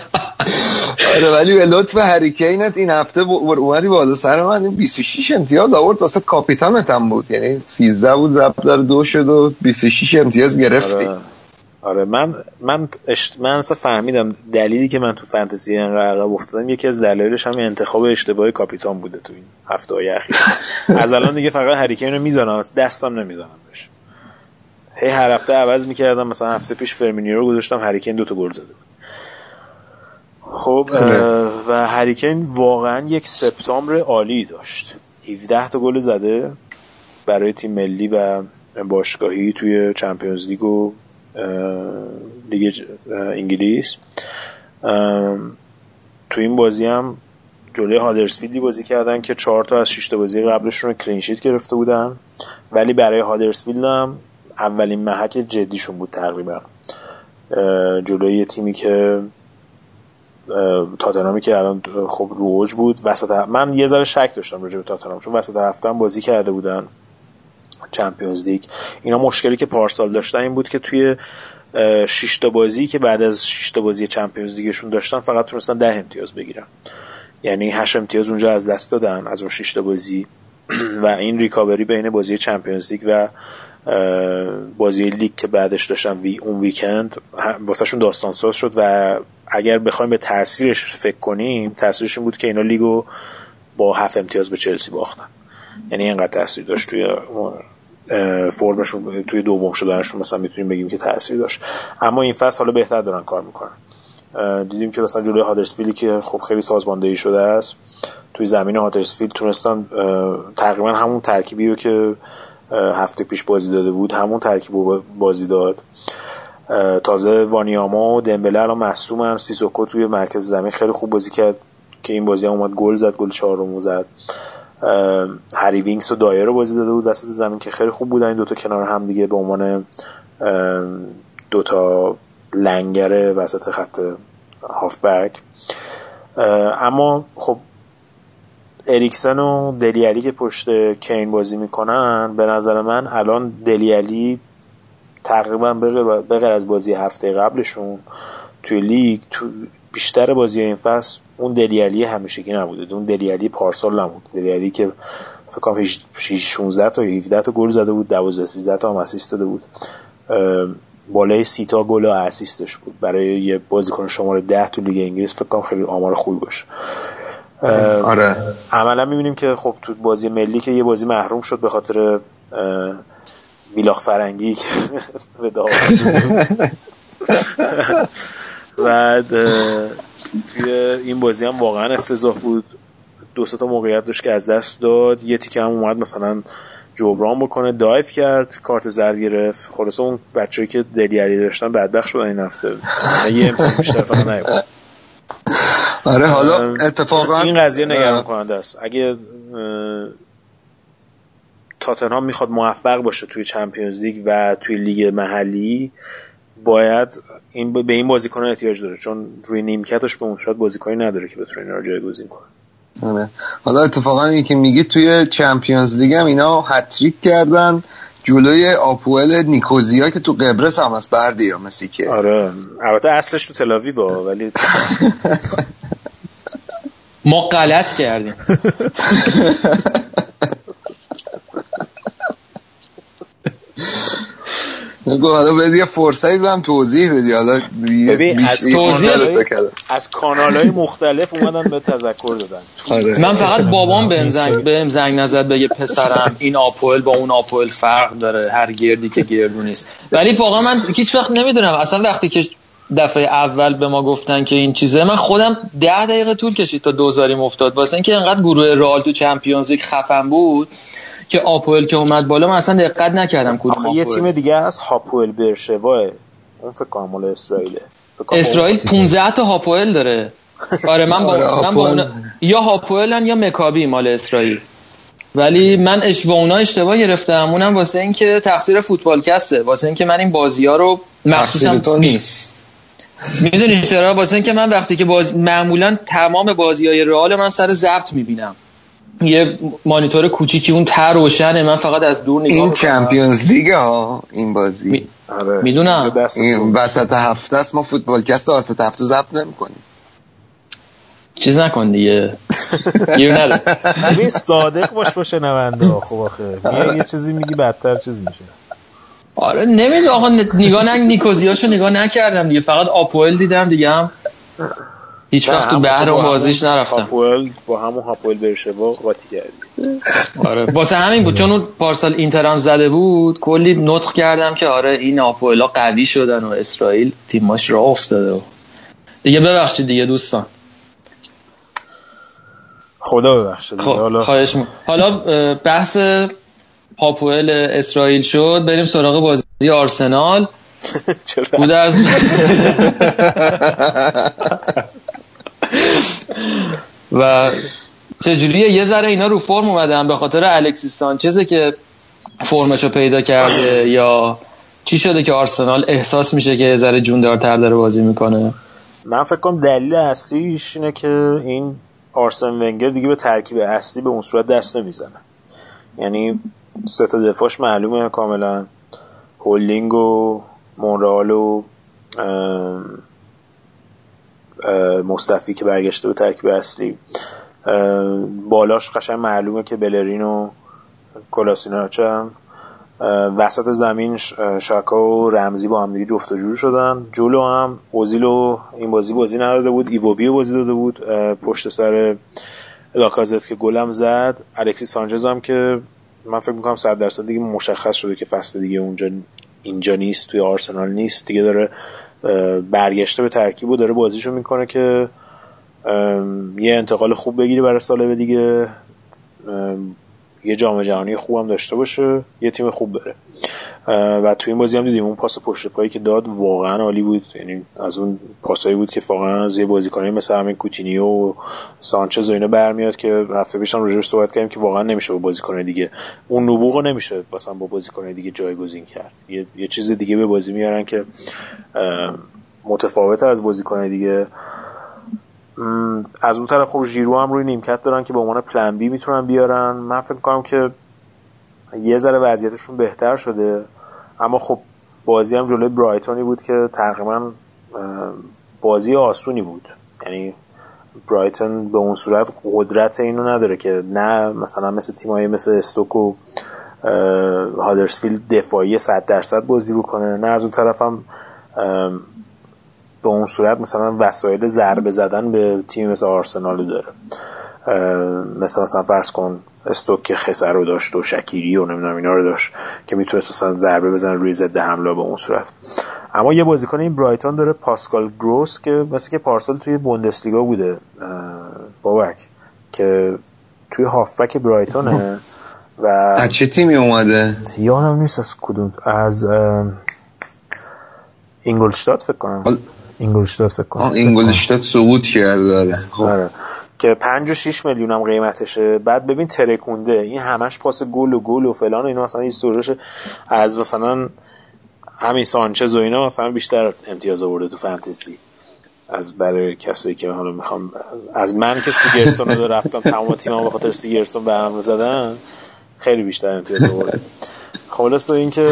(laughs) ولی به لطف هریکینت این هفته اومدی بالا سر من. 26 امتیاز آورد واسه کاپیتانت هم بود. یعنی 13 بود ضرب در دو شد و 26 امتیاز گرفتی. آره. آره من من اشت... من اصلا فهمیدم دلیلی که من تو فانتزی عقب افتادم. یکی از دلایلش هم انتخاب اشتباه کاپیتان بوده تو این هفته های اخیر. (laughs) از الان دیگه فقط هریکین رو می‌زنم دستم نمی‌زنم بهش. هی هر هفته عوض می‌کردم. مثلا هفته پیش فرمینی رو گذاشتم. هریکین دو تا گل زده خب و هریکین واقعا یک سپتامبر عالی داشت. 17 تا گل زده برای تیم ملی و باشگاهی توی چمپیونز لیگ و لیگ انگلیس. تو این بازی هم جلوی هادرسفیلدی بازی کردن که چهار تا از 6 تا بازی قبلشون رو کلینشیت گرفته بودن. ولی برای هادرسفیلد هم اولین محک جدیشون بود تقریبا. جلوی تیمی که تاتنامی که الان خب روج بود. وسط من یه ذره شک داشتم راجع به تاتنام چون وسط هفته هم بازی کرده بودن چمپیونز لیگ. اینا مشکلی که پارسال داشتن این بود که توی شش تا بازی که بعد از شش تا بازی چمپیونز لیگشون داشتن فقط تونستن ده امتیاز بگیرن. یعنی 8 امتیاز اونجا از دست دادن از اون شش تا بازی. (clears throat) و این ریکاوری بین بازی چمپیونز لیگ و بازی لیگ که بعدش داشتن وی اون ویکند واسهشون داستان ساز شد و اگر بخوایم به تاثیرش فکر کنیم تاثیرش این بود که اینا لیگو با هفت امتیاز به چلسی باختن. یعنی اینقدر تاثیر داشت توی فرمشون توی دوم شدنشون مثلا می‌تونیم بگیم که تاثیر داشت. اما این فصل حالا بهتر دارن کار می‌کنن. دیدیم که مثلا جلوی هادرسفیلدی که خب خیلی سازماندهی شده است توی زمین هادرسفیلد تونستن تقریبا همون ترکیبی رو که هفته پیش بازی داده بود همون ترکیب بازی داد. تازه وانیاما و دمبله الان مصوم هم سیسوکو توی مرکز زمین خیلی خوب بازی کرد که این بازی هم اومد گل زد گل چهارم زد. هری وینکس و دایر رو بازی داده بود وسط زمین که خیلی خوب بودن. این دوتا کنار هم دیگه به عنوان دوتا لنگر وسط خط هافبک. اما خب اریکسن و دلی الی که پشت کین بازی می‌کنن به نظر من الان دلی الی تقریبا بغیر از بازی هفته قبلشون توی لیگ تو بیشتر بازی این فصل اون دلی الی همیشگی نبوده. اون دلی الی پارسال نبود. دلی الی که فکر کنم 16 تا 17 تا گل زده بود 12 13 تا هم اسیست داده بود. بالای سی تا گل و اسیستش بود. برای یه بازیکن شماره ده تو لیگ انگلیس فکر کنم خیلی آمار خوبی باشه. آره. عملا می‌بینیم که خب تو بازی ملی که یه بازی محروم شد به خاطر میلاخ فرنگی (laughs) به (laughs) بعد توی این بازی هم واقعا افتضاح بود. دو تا موقعیت داشت که از دست داد. یه تیکه هم اومد مثلا جبران بکنه دایف کرد کارت زرد گرفت. خلاص اون بچه‌ای که دلیری داشتن بدبخت شدن این هفته. یه امتیاز بیشتر فقط آره حالا اتفاقا این قضیه نگران کننده است. اگه تاتنهام می‌خواد موفق باشه توی چمپیونز لیگ و توی لیگ محلی باید این به این بازیکن احتیاج داره. چون روی نیمکتش به اون صورت بازیکنی نداره که بتونه اینا رو جایگزین کنه. آره. حالا اتفاقا این که میگی توی چمپیونز لیگ هم اینا هتریک کردن. جلوی آپوئل نیکوزیا که تو قبرس هم هست بردی یا که. آره. البته اصلش تو تلاوی با ولی ما غلط کردیم. (laughs) گفت حالا باید یه فرصتی دادم توضیح بدی. حالا از توضیح از کانال های مختلف اومدن به تذکر دادن. آره. من فقط بابام بهم زنگ بهم زنگ نزد بگه پسرم این آپل با اون آپل فرق داره. هر گردی که گردو نیست. ولی واقعا من هیچ وقت نمی‌دونم. اصلا وقتی که دفعه اول به ما گفتن که این چیزه من خودم ده دقیقه طول کشید تا دوزاریم افتاد. واسه اینکه انقدر گروه رئال تو چمپیونز لیگ خفن بود که آپوئل که اومد بالا من اصلا دقت نکردم کدوم یه تیم دیگه هست هاپوئل برشوا اون فکر کنم مال اسرائیله. اسرائیل 15 تا هاپوئل داره. آره من با, آره من با یا هاپوئلن یا مکابی مال اسرائیل. ولی من اش با اونا اشتباه گرفتم. اونم واسه اینکه تقصیر فوتبال کسته واسه اینکه من این بازی ها رو مخصوصا تو نیست. می‌دونی چرا؟ واسه اینکه من وقتی که باز معمولا تمام بازی های رئال من سر ضبط می‌بینم. یه مانیتور کوچیکی اون تر روشنه. من فقط از دور نگاه این چمپیونز لیگ ها این بازی. می... آره. می‌دونم. این وسط هفته است ما فوتبال کست وسط هفته ضبط نمی‌کنیم. چیز نکن دیگه. (laughs) گیر نده. ببین صادق باش باشه نونده خب آخه. یه چیزی میگی بدتر چیز میشه. آره نمی‌دونم. آقا نگاه نگ نیکوزیاشو نگاه نکردم دیگه. فقط آپوئل دیدم دیگه هم هیچ وقت بهر اون بازیش نرفتم. هاپوئل با همون هاپوئل با قاطی کردی. آره. واسه همین بود چون اون پارسال اینتر هم زده بود کلی نطق کردم که آره این هاپوئلا قوی شدن و اسرائیل تیماش را افتاده و دیگه ببخشید دیگه دوستان. خدا ببخشید. حالا خواهش حالا بحث هاپوئل اسرائیل شد بریم سراغ بازی آرسنال. (laughs) گودرز (laughs) (laughs) و چجوریه؟ یه ذره اینا رو فرم اومدن به خاطر الکسیس سانچزه که فرمشو پیدا کرده یا چی شده که آرسنال احساس میشه که یه ذره جوندارتر داره بازی می‌کنه؟ من فکر کنم دلیل اصلیش اینه که این آرسن ونگر دیگه به ترکیب اصلی به اون صورت دست نمی‌زنه. یعنی سه تا دفاعش معلومه کاملا. هولینگ و مونرال و مصطفی که برگشته به ترکیب اصلی. بالاش قشنگ معلومه که بلرین و کلاسیناچ هم وسط زمین شاکا و رمزی با هم دیگه جفت و جور شدن. جلو هم اوزیلو این بازی بازی نداده بود ایووبی بازی داده بود پشت سر لاکازت که گلم زد. الکسیس سانچز هم که من فکر می‌کنم صد درصد دیگه مشخص شده که فصل دیگه اونجا اینجا نیست توی آرسنال نیست. دیگه داره برگشته به ترکیب و داره بازیشو می‌کنه که یه انتقال خوب بگیری برای سال دیگه. یه جام جهانی خوبم داشته باشه یه تیم خوب بره. و تو این بازی هم دیدیم اون پاس پشت پایی که داد واقعا عالی بود. یعنی از اون پاسایی بود که واقعا از یه بازیکنی مثل همین کوتینیو و سانچز و اینا برمیاد که هفته پیش هم روش صحبت کردیم که واقعا نمیشه با بازیکن دیگه اون نبوغ نمیشه مثلا با بازیکن دیگه جایگزین کرد. یه, یه چیز دیگه به بازی میارن که متفاوت از بازیکن دیگه. از اون طرف خب ژیرو هم روی نیمکت دارن که به عنوان پلن بی می‌تونن بیارن. من فکر کنم که یه ذره وضعیتشون بهتر شده. اما خب بازی هم جلوی برایتونی بود که تقریبا بازی آسونی بود. یعنی برایتون به اون صورت قدرت اینو نداره که نه مثلا مثل تیمایی مثل استوک و هادرسفیلد دفاعی 100 درصد بازی بکنه. نه از اون طرف هم به اون صورت مثلا وسایل ضربه زدن به تیم مثل آرسنال داره. مثل مثلا فرض کن استوک خسر رو داشت و شکیری و نمی‌دونم اینا رو داشت که می‌تونست مثلا ضربه بزنه روی ضد حمله به اون صورت. اما یه بازیکن این برایتون داره پاسکال گروس که مثل که پارسال توی بوندسلیگا بوده بابک که توی هافبک برایتونه و از چه تیمی اومده؟ یادم نیست از کدوم از اینگلشتات فکر کنم. اینگلشتات فکر کنم. اینگلشتات سقوط کرده داره خب. که 5 و 6 میلیون هم قیمتشه. بعد ببین ترکونده این همش پاس گل و گل و فلان و اینا مثلا هیستوریش از مثلا همین سانچز و اینا مثلا بیشتر امتیاز آورده تو فانتزی. از برای کسایی که حالا می‌خوام از من که سیگرسون رو رفتم تمام تیم به خاطر سیگرسون به هم زدن خیلی بیشتر امتیاز آورده. خلاص این که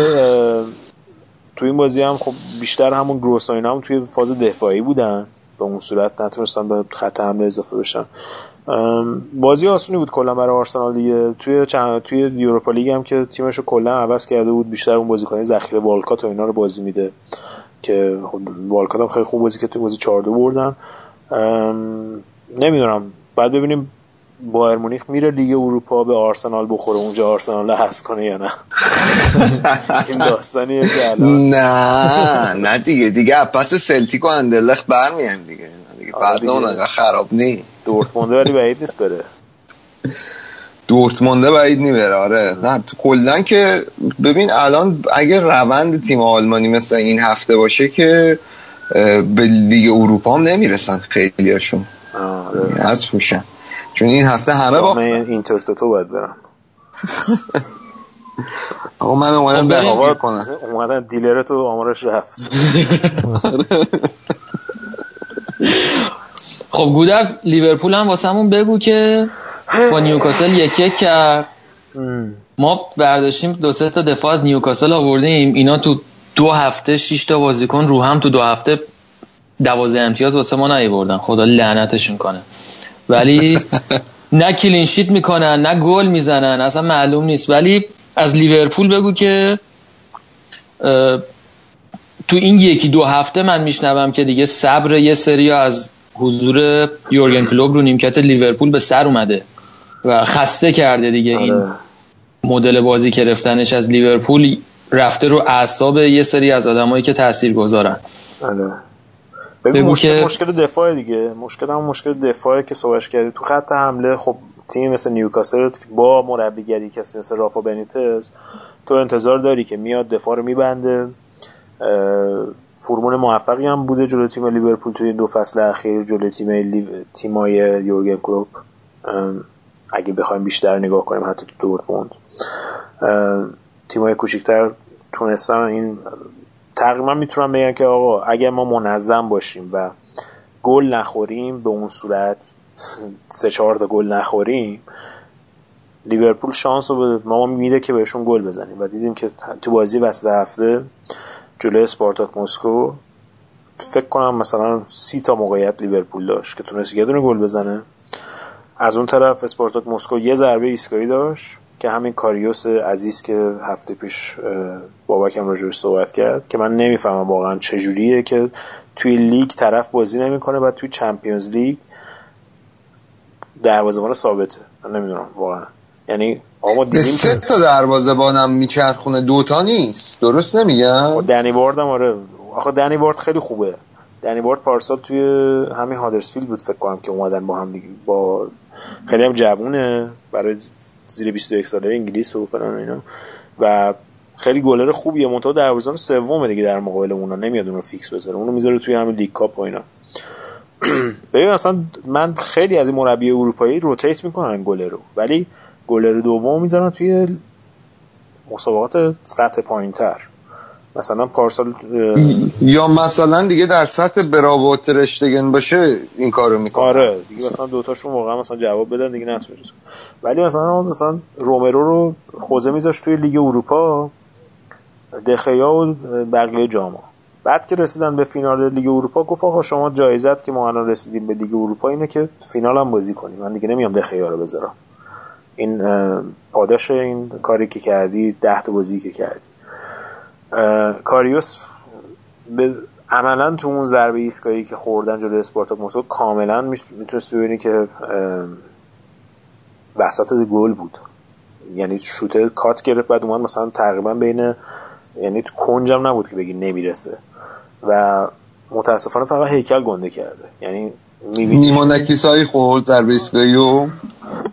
تو این بازی هم خب بیشتر همون گروس هم توی فاز دفاعی بودن. به اون صورت نتونستن به خط حمله اضافه بشن بازی آسونی بود کلا برای آرسنال دیگه. توی چند توی یوروپا لیگ هم که تیمشو کلا عوض کرده بود بیشتر اون بازیکن ذخیره والکات و اینا رو بازی میده. که خب والکات هم خیلی خوب بازی که توی بازی 4 بردن. نمی‌دونم. بعد ببینیم بایر مونیخ میره لیگ اروپا به آرسنال بخوره اونجا آرسنال هست کنه یا نه؟ (laughs) این داستانیه که نه نه دیگه دیگه پس سلتیک و اندرلخت برمیان دیگه. دیگه بعد اون خراب نی. دورتمونده ولی بعید نیست بره. دورتمونده بعید نی بره آره. نه تو کلا که ببین الان اگه روند تیم آلمانی مثل این هفته باشه که به لیگ اروپا هم نمی‌رسن خیلیاشون. آره. از فوشن چون این هفته همه با اینتر تو باید برم. (laughs) آقا من اومدم دعوا کنم. اومدن دیلر تو آمارش رفت. (laughs) خب گودرز لیورپول هم واسمون بگو که با نیوکاسل یک یک کرد ما برداشتیم دو سه تا دفاع از نیوکاسل آوردیم. اینا تو دو هفته 6 تا بازیکن رو هم تو دو هفته دوازه امتیاز واسه ما نیوردن خدا لعنتشون کنه. ولی (laughs) نه clean sheet می‌کنن نه گل می‌زنن اصلا معلوم نیست. ولی از لیورپول بگو که تو این یکی دو هفته من میشنوم که دیگه صبر یه سری از حضور یورگن کلوپ رو نیمکت لیورپول به سر اومده و خسته کرده دیگه این آره. مدل بازی گرفتنش از لیورپول. رفته رو اعصاب یه سری از آدمایی که تاثیر گذارن ببین مشکل, مشکل دفاع دیگه. مشکل هم مشکل دفاعی که صحبتش کردی. تو خط حمله خب تیم مثل نیوکاسل با مربیگری کسی مثل رافا بنیتز تو انتظار داری که میاد دفاع رو میبنده. فرمون موفقی هم بوده جلو تیم لیورپول توی دو فصل اخیر جلو تیم تیمای یورگن کلوپ. اگه بخوایم بیشتر نگاه کنیم حتی تو دورتموند. تیمای کوچیکتر تونستن این تقریبا می‌تونم بگم که آقا اگر ما منظم باشیم و گل نخوریم به اون صورت سه چهار تا گل نخوریم لیورپول شانس رو ما میده که بهشون گل بزنیم. و دیدیم که تو بازی وسط هفته جلوی اسپارتاک مسکو فکر کنم مثلا سی تا موقعیت لیورپول داشت که تونست یه دونه گل بزنه. از اون طرف اسپارتاک مسکو یه ضربه ایستگاهی داشت. که همین کاریوس عزیز که هفته پیش بابکم راجبش صحبت کرد که من نمی‌فهمم واقعا چجوریه که توی لیگ طرف بازی نمی‌کنه و توی Champions League دروازه‌بان ثابته. من نمی‌دونم واقعا. یعنی آقا دیدیم سه تا دروازه‌بانم میچرخونه. دوتا نیست. درست نمیگم؟ دنی وارد هم آره. آخه دنی وارد خیلی خوبه. دنی وارد پارسال توی همین هادرسفیلد بود فکر کنم که اومدن با هم دیگه. با خیلی هم جوونه. برای زیر 21 ساله انگلیس و فلان اینا. و خیلی گلر خوبیه. منتها دروازه‌بان سومه دیگه در مقابل اونا. نمیاد اون فیکس بذاره. اونو می‌ذاره توی همین League Cup و اینا. (clears throat) ببین مثلا من خیلی از این مربی اروپایی rotate می‌کنن گلر رو. ولی گلر دوم می‌ذارن توی مسابقات سطح پایینتر. مثلا پارسال یا مثلا دیگه در سطح براوو ترشتگن باشه این کارو می‌کنه. آره دیگه مثلا دوتاشون واقعا مثلا جواب بدن دیگه نتونید ولی مثلا مثلا رومرو رو خوزه میذاشت توی لیگ اروپا دخیا و بقیه جاما. بعد که رسیدن به فینال لیگ اروپا گفت آقا شما جایزت که ما الان رسیدیم به لیگ اروپا اینه که فینال هم بازی کنیم. من دیگه نمیام دخیا رو بذارم. این پاداش این کاری که کردی ده تا بازی که کردی. کاریوس به عملا تو اون ضربه ایستگاهی که خوردن جلوی اسپارتاک مسکو کاملا می‌تونست ببینی که وسط گل بود. یعنی شوته کات گرفت بعد اومد مثلا تقریبا بین یعنی تو کنجم نبود که بگی نمی‌رسه. و متاسفانه فقط هیکل گنده کرده. یعنی نیما نکیسایی خورد در بیسگاهی و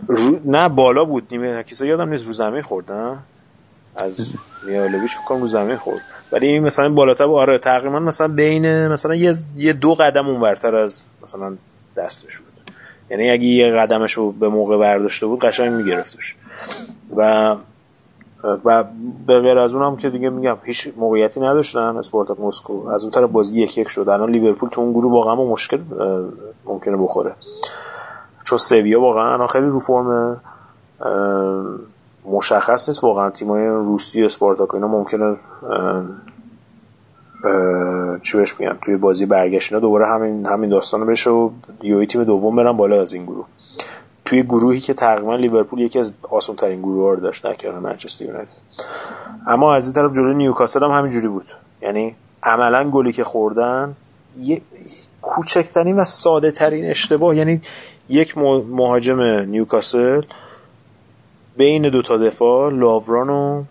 رو... نه بالا بود. نیما نکیسایی یادم نیست رو زمین خورد نه از میالویش بکنم رو زمین خورد. ولی این مثلا بالاتر آره تقریبا مثلا بین مثلا یه, یه دو قدم اونورتر از مثلا دستش بود. یعنی اگه یه قدمش رو به موقع برداشته بود قشنگ میگرفتش. و و به غیر از اونم که دیگه میگم هیچ موقعیتی نداشتن. اسپارتاک مسکو از اون طرف بازی یک یک شد. الان لیورپول تو اون گروه واقعا مشکل ممکنه بخوره. چون سویا واقعا الان خیلی رو فرم مشخص نیست. واقعا تیمای روسی اسپارتاک اینا ممکنه چی بهش میگم توی بازی برگشت اینا دوباره همین همین داستان بشه و یوی تیم دوم برن بالا از این گروه. توی گروهی که تقریبا لیورپول یکی از آسان ترین گروه رو داشت نکردن منچستر یونایتد. اما از این طرف جلوی نیوکاسل هم همینجوری بود. یعنی عملا گلی که خوردن یه کوچکترین و ساده ترین اشتباه. یعنی یک مهاجم نیوکاسل بین دو تا دفاع لاوران و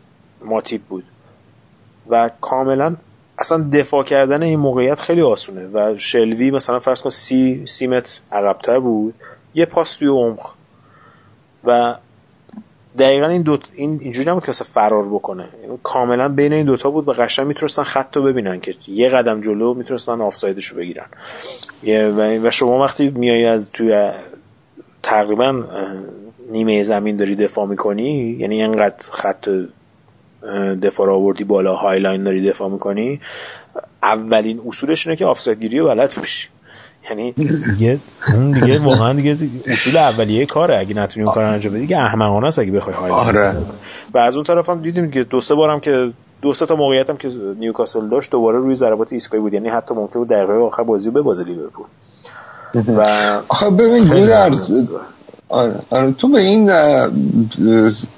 ماتیب بود و کاملا اصلا دفاع کردن این موقعیت خیلی آسونه و شلوی مثلا فرض کن سی, سی متر عقبتر بود یه پاس توی عمق. و دقیقا این دو این اینجوری نبود که فرار بکنه. کاملا بین این دوتا بود و قشنگ می‌تونستن خط رو ببینن که یه قدم جلو می‌تونستن آفسایدش رو بگیرن و شما وقتی میای از توی تقریبا نیمه زمین داری دفاع می‌کنی؟ یعنی اینقدر خط دفاع رو آوردی بالا high line داری دفاع می‌کنی؟ اولین اصولش اینه که آفساید گیری و بلد باشی. یعنی دیگه اون دیگه واقعا دیگه اصول اولیه کاره. اگه نتونی اون کار انجام بدی دیگه احمقانه است اگه بخوای high line آره. و از اون طرف هم دیدیم که دو سه بارم که دو سه تا موقعیت هم که نیوکاسل داشت دوباره روی ضربات ایستگاهی بود. یعنی حتی ممکن بود دقیقه آخر بازی رو ببازه لیورپول. و آخه ببین آره. آره. تو به این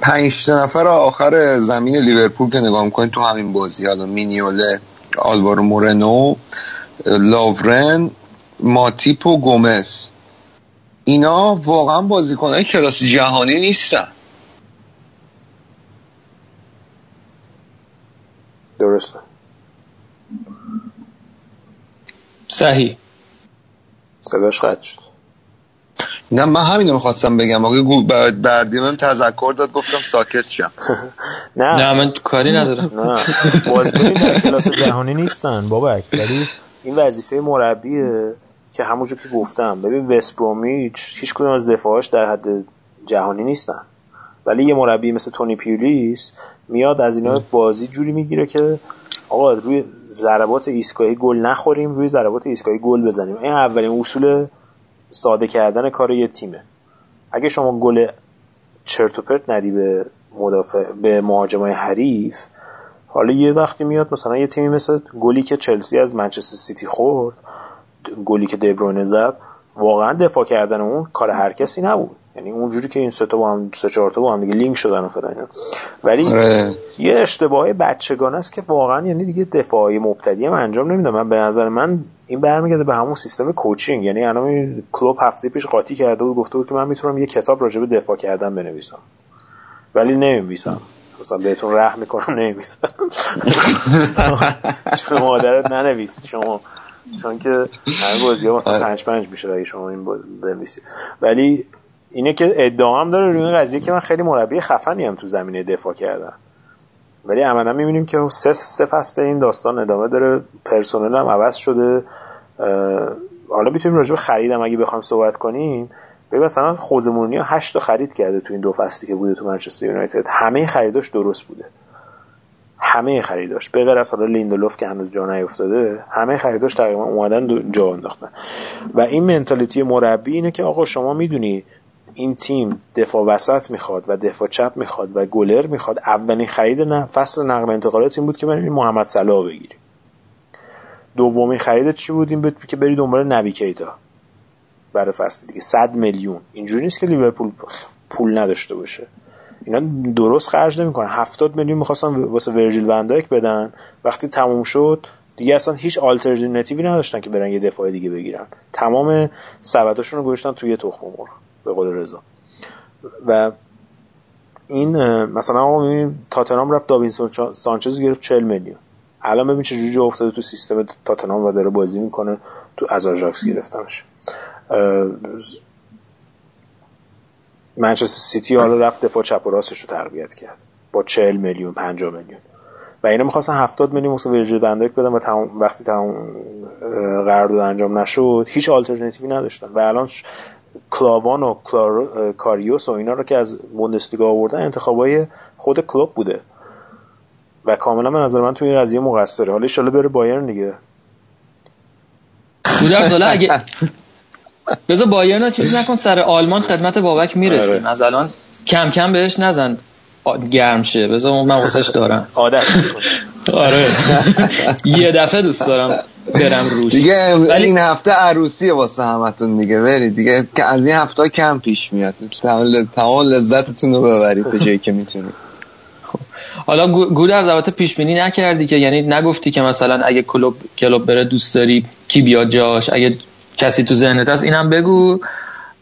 پنج نفر آخر زمین لیورپول که نگاه می‌کنی تو همین بازی حالا مینیوله آلوارو مورنو لاورن ماتیپ و گومز. اینا واقعا بازیکنهای کلاس جهانی نیستن. درسته. صحیح. صداش قطع شد. نه من همینو می‌خواستم بگم. آقای بردی من تذکر داد گفتم ساکت شم. (laughs) نه. نه من کاری ندارم. نه. بازیکن در کلاس جهانی نیستن بابک. ولی این وظیفه مربیه که همونجور که گفتم. ببین وست هیچ کدوم از دفاعاش در حد جهانی نیستن. ولی یه مربی مثل تونی پیولیس میاد از اینا بازی جوری می‌گیره که آقا روی ضربات ایستگاهی گل نخوریم روی ضربات ایستگاهی گل بزنیم. این اولین اصول ساده کردن کار یه تیمه. اگه شما گل چرت و پرت ندی به مدافع به مهاجمای حریف حالا یه وقتی میاد مثلا یه تیمی مثل گلی که چلسی از منچستر سیتی خورد گلی که دیبرونه زد واقعا دفاع کردن اون کار هر کسی نبود. یعنی اونجوری که این سه تا با هم سه چهار تا با هم دیگه لینک شدن و فلان ولی آره. یه اشتباه بچگانه است که واقعا یعنی دیگه دفاعی مبتدی هم انجام نمیده من به نظر من این برمیگرده به همون سیستم کوچینگ. یعنی الان کلوب هفته پیش قاطی کرده بود گفته بود که من می‌تونم یه کتاب راجع به دفاع کردن بنویسم. ولی نمیویسم مثلا بهتون رحم می‌کنم نمیویسم چون (laughs) مادرت ننویس شما. چون که همه بازی ها مثلا آره. پنج پنج میشه اگه شما این بنویسید. ولی اینه که ادعا هم داره روی قضیه که من خیلی مربی خفنی هم تو زمینه دفاع کردم. ولی عملا می‌بینیم که سه سه فصل این داستان ادامه داره. پرسنل هم عوض شده. حالا می‌تونیم راجع به خریدم اگه بخوام صحبت کنیم. ببین مثلا خوزمونی 8 تا خرید کرده تو این دو فصلی که بوده تو منچستر یونایتد. همه خریداش درست بوده. همه خریداش. به غیر از حالا لیندلوف که هنوز جا نیفتاده همه خریداش تقریبا اومدن جا انداختن. و این منتالیتی مربی اینه که آقا شما می‌دونی این تیم دفاع وسط می‌خواد و دفاع چپ می‌خواد و گلر می‌خواد اولین خرید نه فصل نقل انتقالات این بود که بریم محمد صلاح بگیریم. دومین خرید چی بود؟ این بود که بری دنبال نبی کیتا برای فصل دیگه. 100 میلیون. اینجوری نیست که لیورپول پول نداشته باشه. اینا درست خرج نمی‌کنن. 70 میلیون می‌خواستن واسه ورژیل وندایک بدن. وقتی تموم شد دیگه اصلا هیچ آلترناتیوی نداشتن که برن یه دفاع دیگه بگیرن. تمام سبداشون رو گذاشتن توی تخم مرغ. به قول رضا. و این مثلا آقا می‌بینیم تاتنام رفت داوینسون سانچز گرفت 40 میلیون. الان ببین چه جوری افتاده تو سیستم تاتنام و داره بازی می‌کنه تو از آژاکس گرفتنش. منچستر سیتی حالا رفت دفاع چپ و راستش رو تربیت کرد. با 40 میلیون 50 میلیون. و اینا می‌خواستن 70 میلیون واسه ورجیل بندک بدن و تمام وقتی تمام قرارداد انجام نشد هیچ آلترناتیوی نداشتن. و الان کلاوان و کاریوس و اینا رو که از بوندسلیگا آوردن انتخابای خود کلوب بوده. و کاملا به نظر من توی این قضیه مقصره. حالا ان بره بایرن دیگه. بودر اگه بذار بایرن چیز نکن سر آلمان خدمت بابک می‌رسیم آره. از الان کم کم بهش نزن. گرم شه. بذار من واسش دارم. (laughs) عادت آره. (laughs) یه دفعه دوست دارم برم روش. دیگه ولی... این هفته عروسیه واسه همتون دیگه. برید دیگه. که از این هفته کم پیش میاد. تمام لذتتون رو ببرید به جایی که می‌تونید. خب. (laughs) حالا گور در البته پیش بینی نکردی که؟ یعنی نگفتی که مثلا اگه کلوب کلوب بره دوست داری کی بیاد جاش؟ اگه کسی تو ذهنت هست اینم بگو.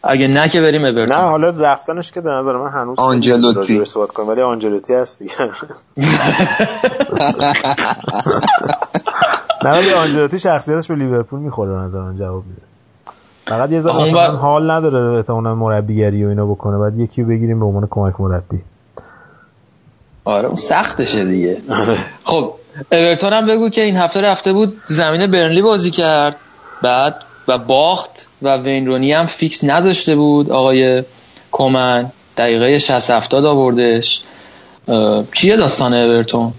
اگه نه که بریم اورتون. نه حالا رفتنش که به نظر من هنوز آنجلوتی. صحبت کنیم ولی آنجلوتی هست دیگه. نه ولی آنجلوتی شخصیتش به لیورپول می‌خوره به نظر من جواب میده. فقط یه ذره مثلا حال نداره احتمالاً مربیگری و اینا بکنه بعد یکی رو بگیریم به عنوان کمک مربی. آره اون سختشه دیگه. خب اورتون هم بگو که این هفته رفته بود زمین برنلی بازی کرد. بعد و باخت و وین رونی هم فیکس نذاشته بود. آقای کومن دقیقه 60 70 آوردش. چیه داستان اورتون؟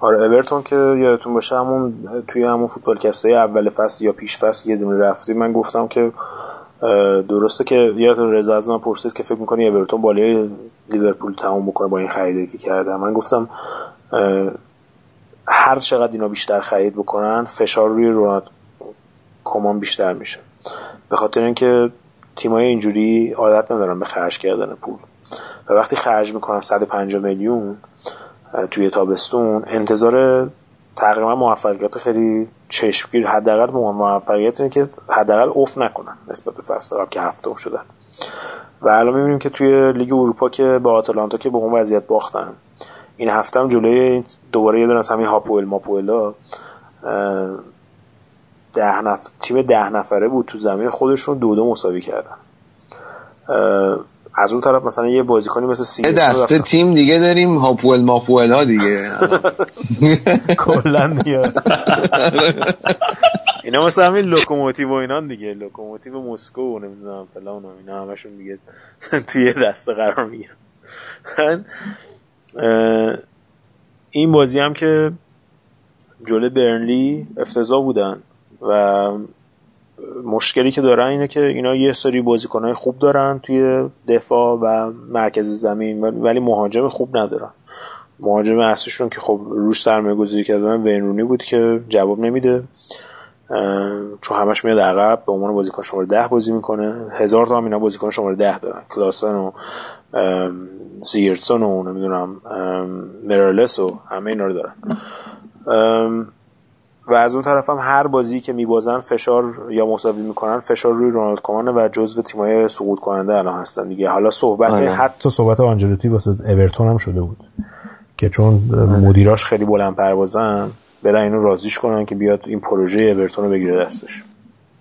آره اورتون که یادتون باشه همون توی همون فوتبال کسته اول فصل یا پیش فصل یه دونه رفتی. من گفتم که درسته که یادتون رضا از من پرسید که فکر می‌کنی اورتون بالای لیورپول تموم بکنه با این خریدی که کرده. من گفتم هر چقدر اینا بیشتر خرید بکنن فشار روی رونالد کمان بیشتر میشه. به خاطر اینکه تیمای اینجوری عادت ندارن به خرج کردن پول. و وقتی خرج می‌کنن 150 میلیون توی تابستون انتظار تقریبا موفقیت خیلی چشمگیر حداقل موفقیت اینه که حداقل اوف نکنن نسبت به فصل قبل که هفته شدن. و الان می‌بینیم که توی لیگ اروپا که با آتلانتا که به اون وضعیت باختن این هفته هم جلوی دوباره یه دونه از همین هاپوئل ماپوئلا ده نفر تیم ده نفره بود تو زمین خودشون دو دو مساوی کردن. از اون طرف مثلا یه بازیکنی مثل سی دسته تیم دیگه داریم هاپوئل ماپوئل ها دیگه. (laughs) کلا دیگه اینا مثل همین لوکوموتیو و اینا دیگه. لوکوموتیو مسکو و نمی‌دونم فلان و اینا همشون دیگه (laughs) توی دسته قرار می‌گیرن. این بازی هم که جلو برنلی افتضاح بودن. و مشکلی که دارن اینه که اینا یه سری بازیکنهای خوب دارن توی دفاع و مرکز زمین ولی مهاجم خوب ندارن. مهاجم اصلیشون که خب روش سرمایه گذاری کردن وینرونی بود که جواب نمیده. چون همش میاد عقب به عنوان بازیکن شماره ده بازی می‌کنه. هزار تا هم اینا بازیکن شماره ده دارن. کلاسن و سیرسون و نمی‌دونم مرالس و همه اینا رو دارن. و از اون طرف هم هر بازی که میبازن فشار یا مساوی می‌کنن فشار روی رونالد کومانه و جزو تیمای سقوط کننده الان هستن دیگه. حالا صحبت آره. حتی صحبت آنجلوتی واسه اورتون هم شده بود که چون مدیراش خیلی بلند پروازن برن اینو رازیش کنن که بیاد این پروژه اورتون رو بگیره دستش.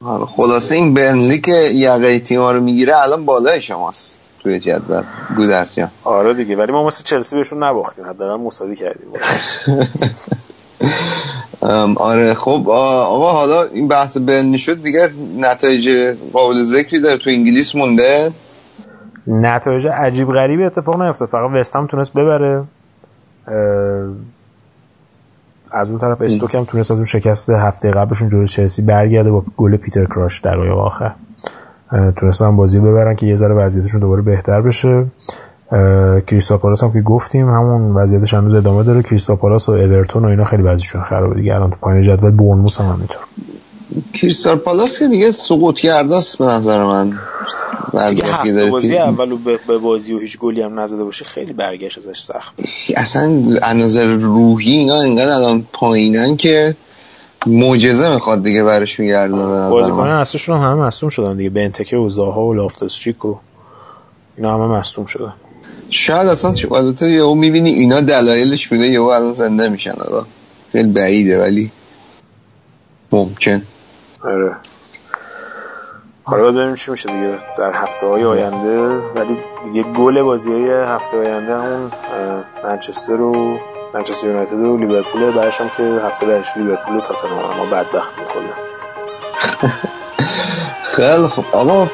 آره، خلاصه این برنلی که یقه تیما رو می‌گیره الان بالای شماست توی جدول گودرسیان آره دیگه ولی ما مثل چلسی بهشون نباختیم حداقل مساوی کردیم. (laughs) آره خب آقا حالا این بحث بنی شد دیگه نتایج قابل ذکری داره. تو انگلیس مونده؟ نتایج عجیب غریبی اتفاق نیفتاد. فقط وستهم تونست ببره. از اون طرف استوک هم تونست از اون شکست هفته قبلشون جلوی چلسی برگرده با گل پیتر کراش در آخر. تونستن بازی ببرن که یه ذره وضعیتشون دوباره بهتر بشه. کریستال پالاس هم که گفتیم همون وضعیتش هنوز ادامه داره. کریستال پالاس و اورتون و اینا خیلی وضعیتشون خرابه دیگه. الان تو پایین جدول بورنموث هم همینطور. کریستال پالاس که دیگه سقوط کرده است به نظر من. دیگه هفت بازی اولو به بازی و هیچ گلی هم نزده باشه خیلی برگشت ازش سخت اصلا از نظر روحی اینا انقدر الان پایینن که معجزه می‌خواد دیگه برشون گردونه به بازیکن اصلشون هم همه مصدوم شدن دیگه. بنتکه و زاها و لافتوسچیک و اینا همه مصدوم شدن. شاید اصلا البته یهو می‌بینی اینا دلایلش بوده یهو الان زنده میشن. آقا خیلی بعیده ولی ممکن. آره. حالا ببینیم چی میشه دیگه در هفته های آینده. ولی یه گل بازی های هفته آینده همون منچستر و منچستر یونایتد و لیورپول بعدش هم که هفته بعدش لیورپول و تاتنهام. اما بدبخت می‌خوره (laughs) خیلی خب آقا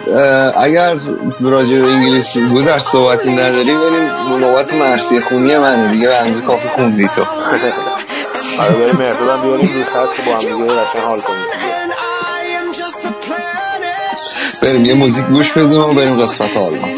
اگر راجع به انگلیس بود در صحبتی نداری بریم نوبت مرسی خونی منه دیگه به کافی خوندی تو آره بریم مردادم بیاریم روی خط با هم دیگه رشن حال کنیم بریم یه موزیک گوش بدیم و بریم قسمت آلمان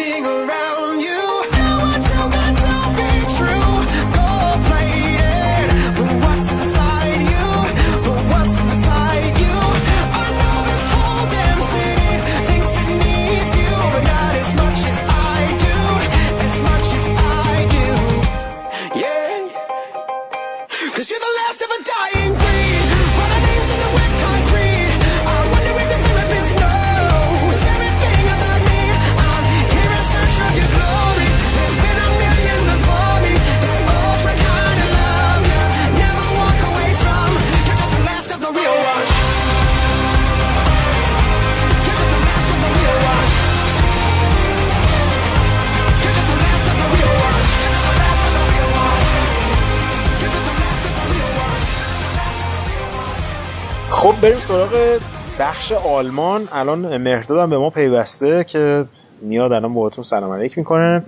خب بریم سراغ بخش آلمان. الان مهرداد به ما پیوسته که میاد الان باهاتون سلام علیک می‌کنه.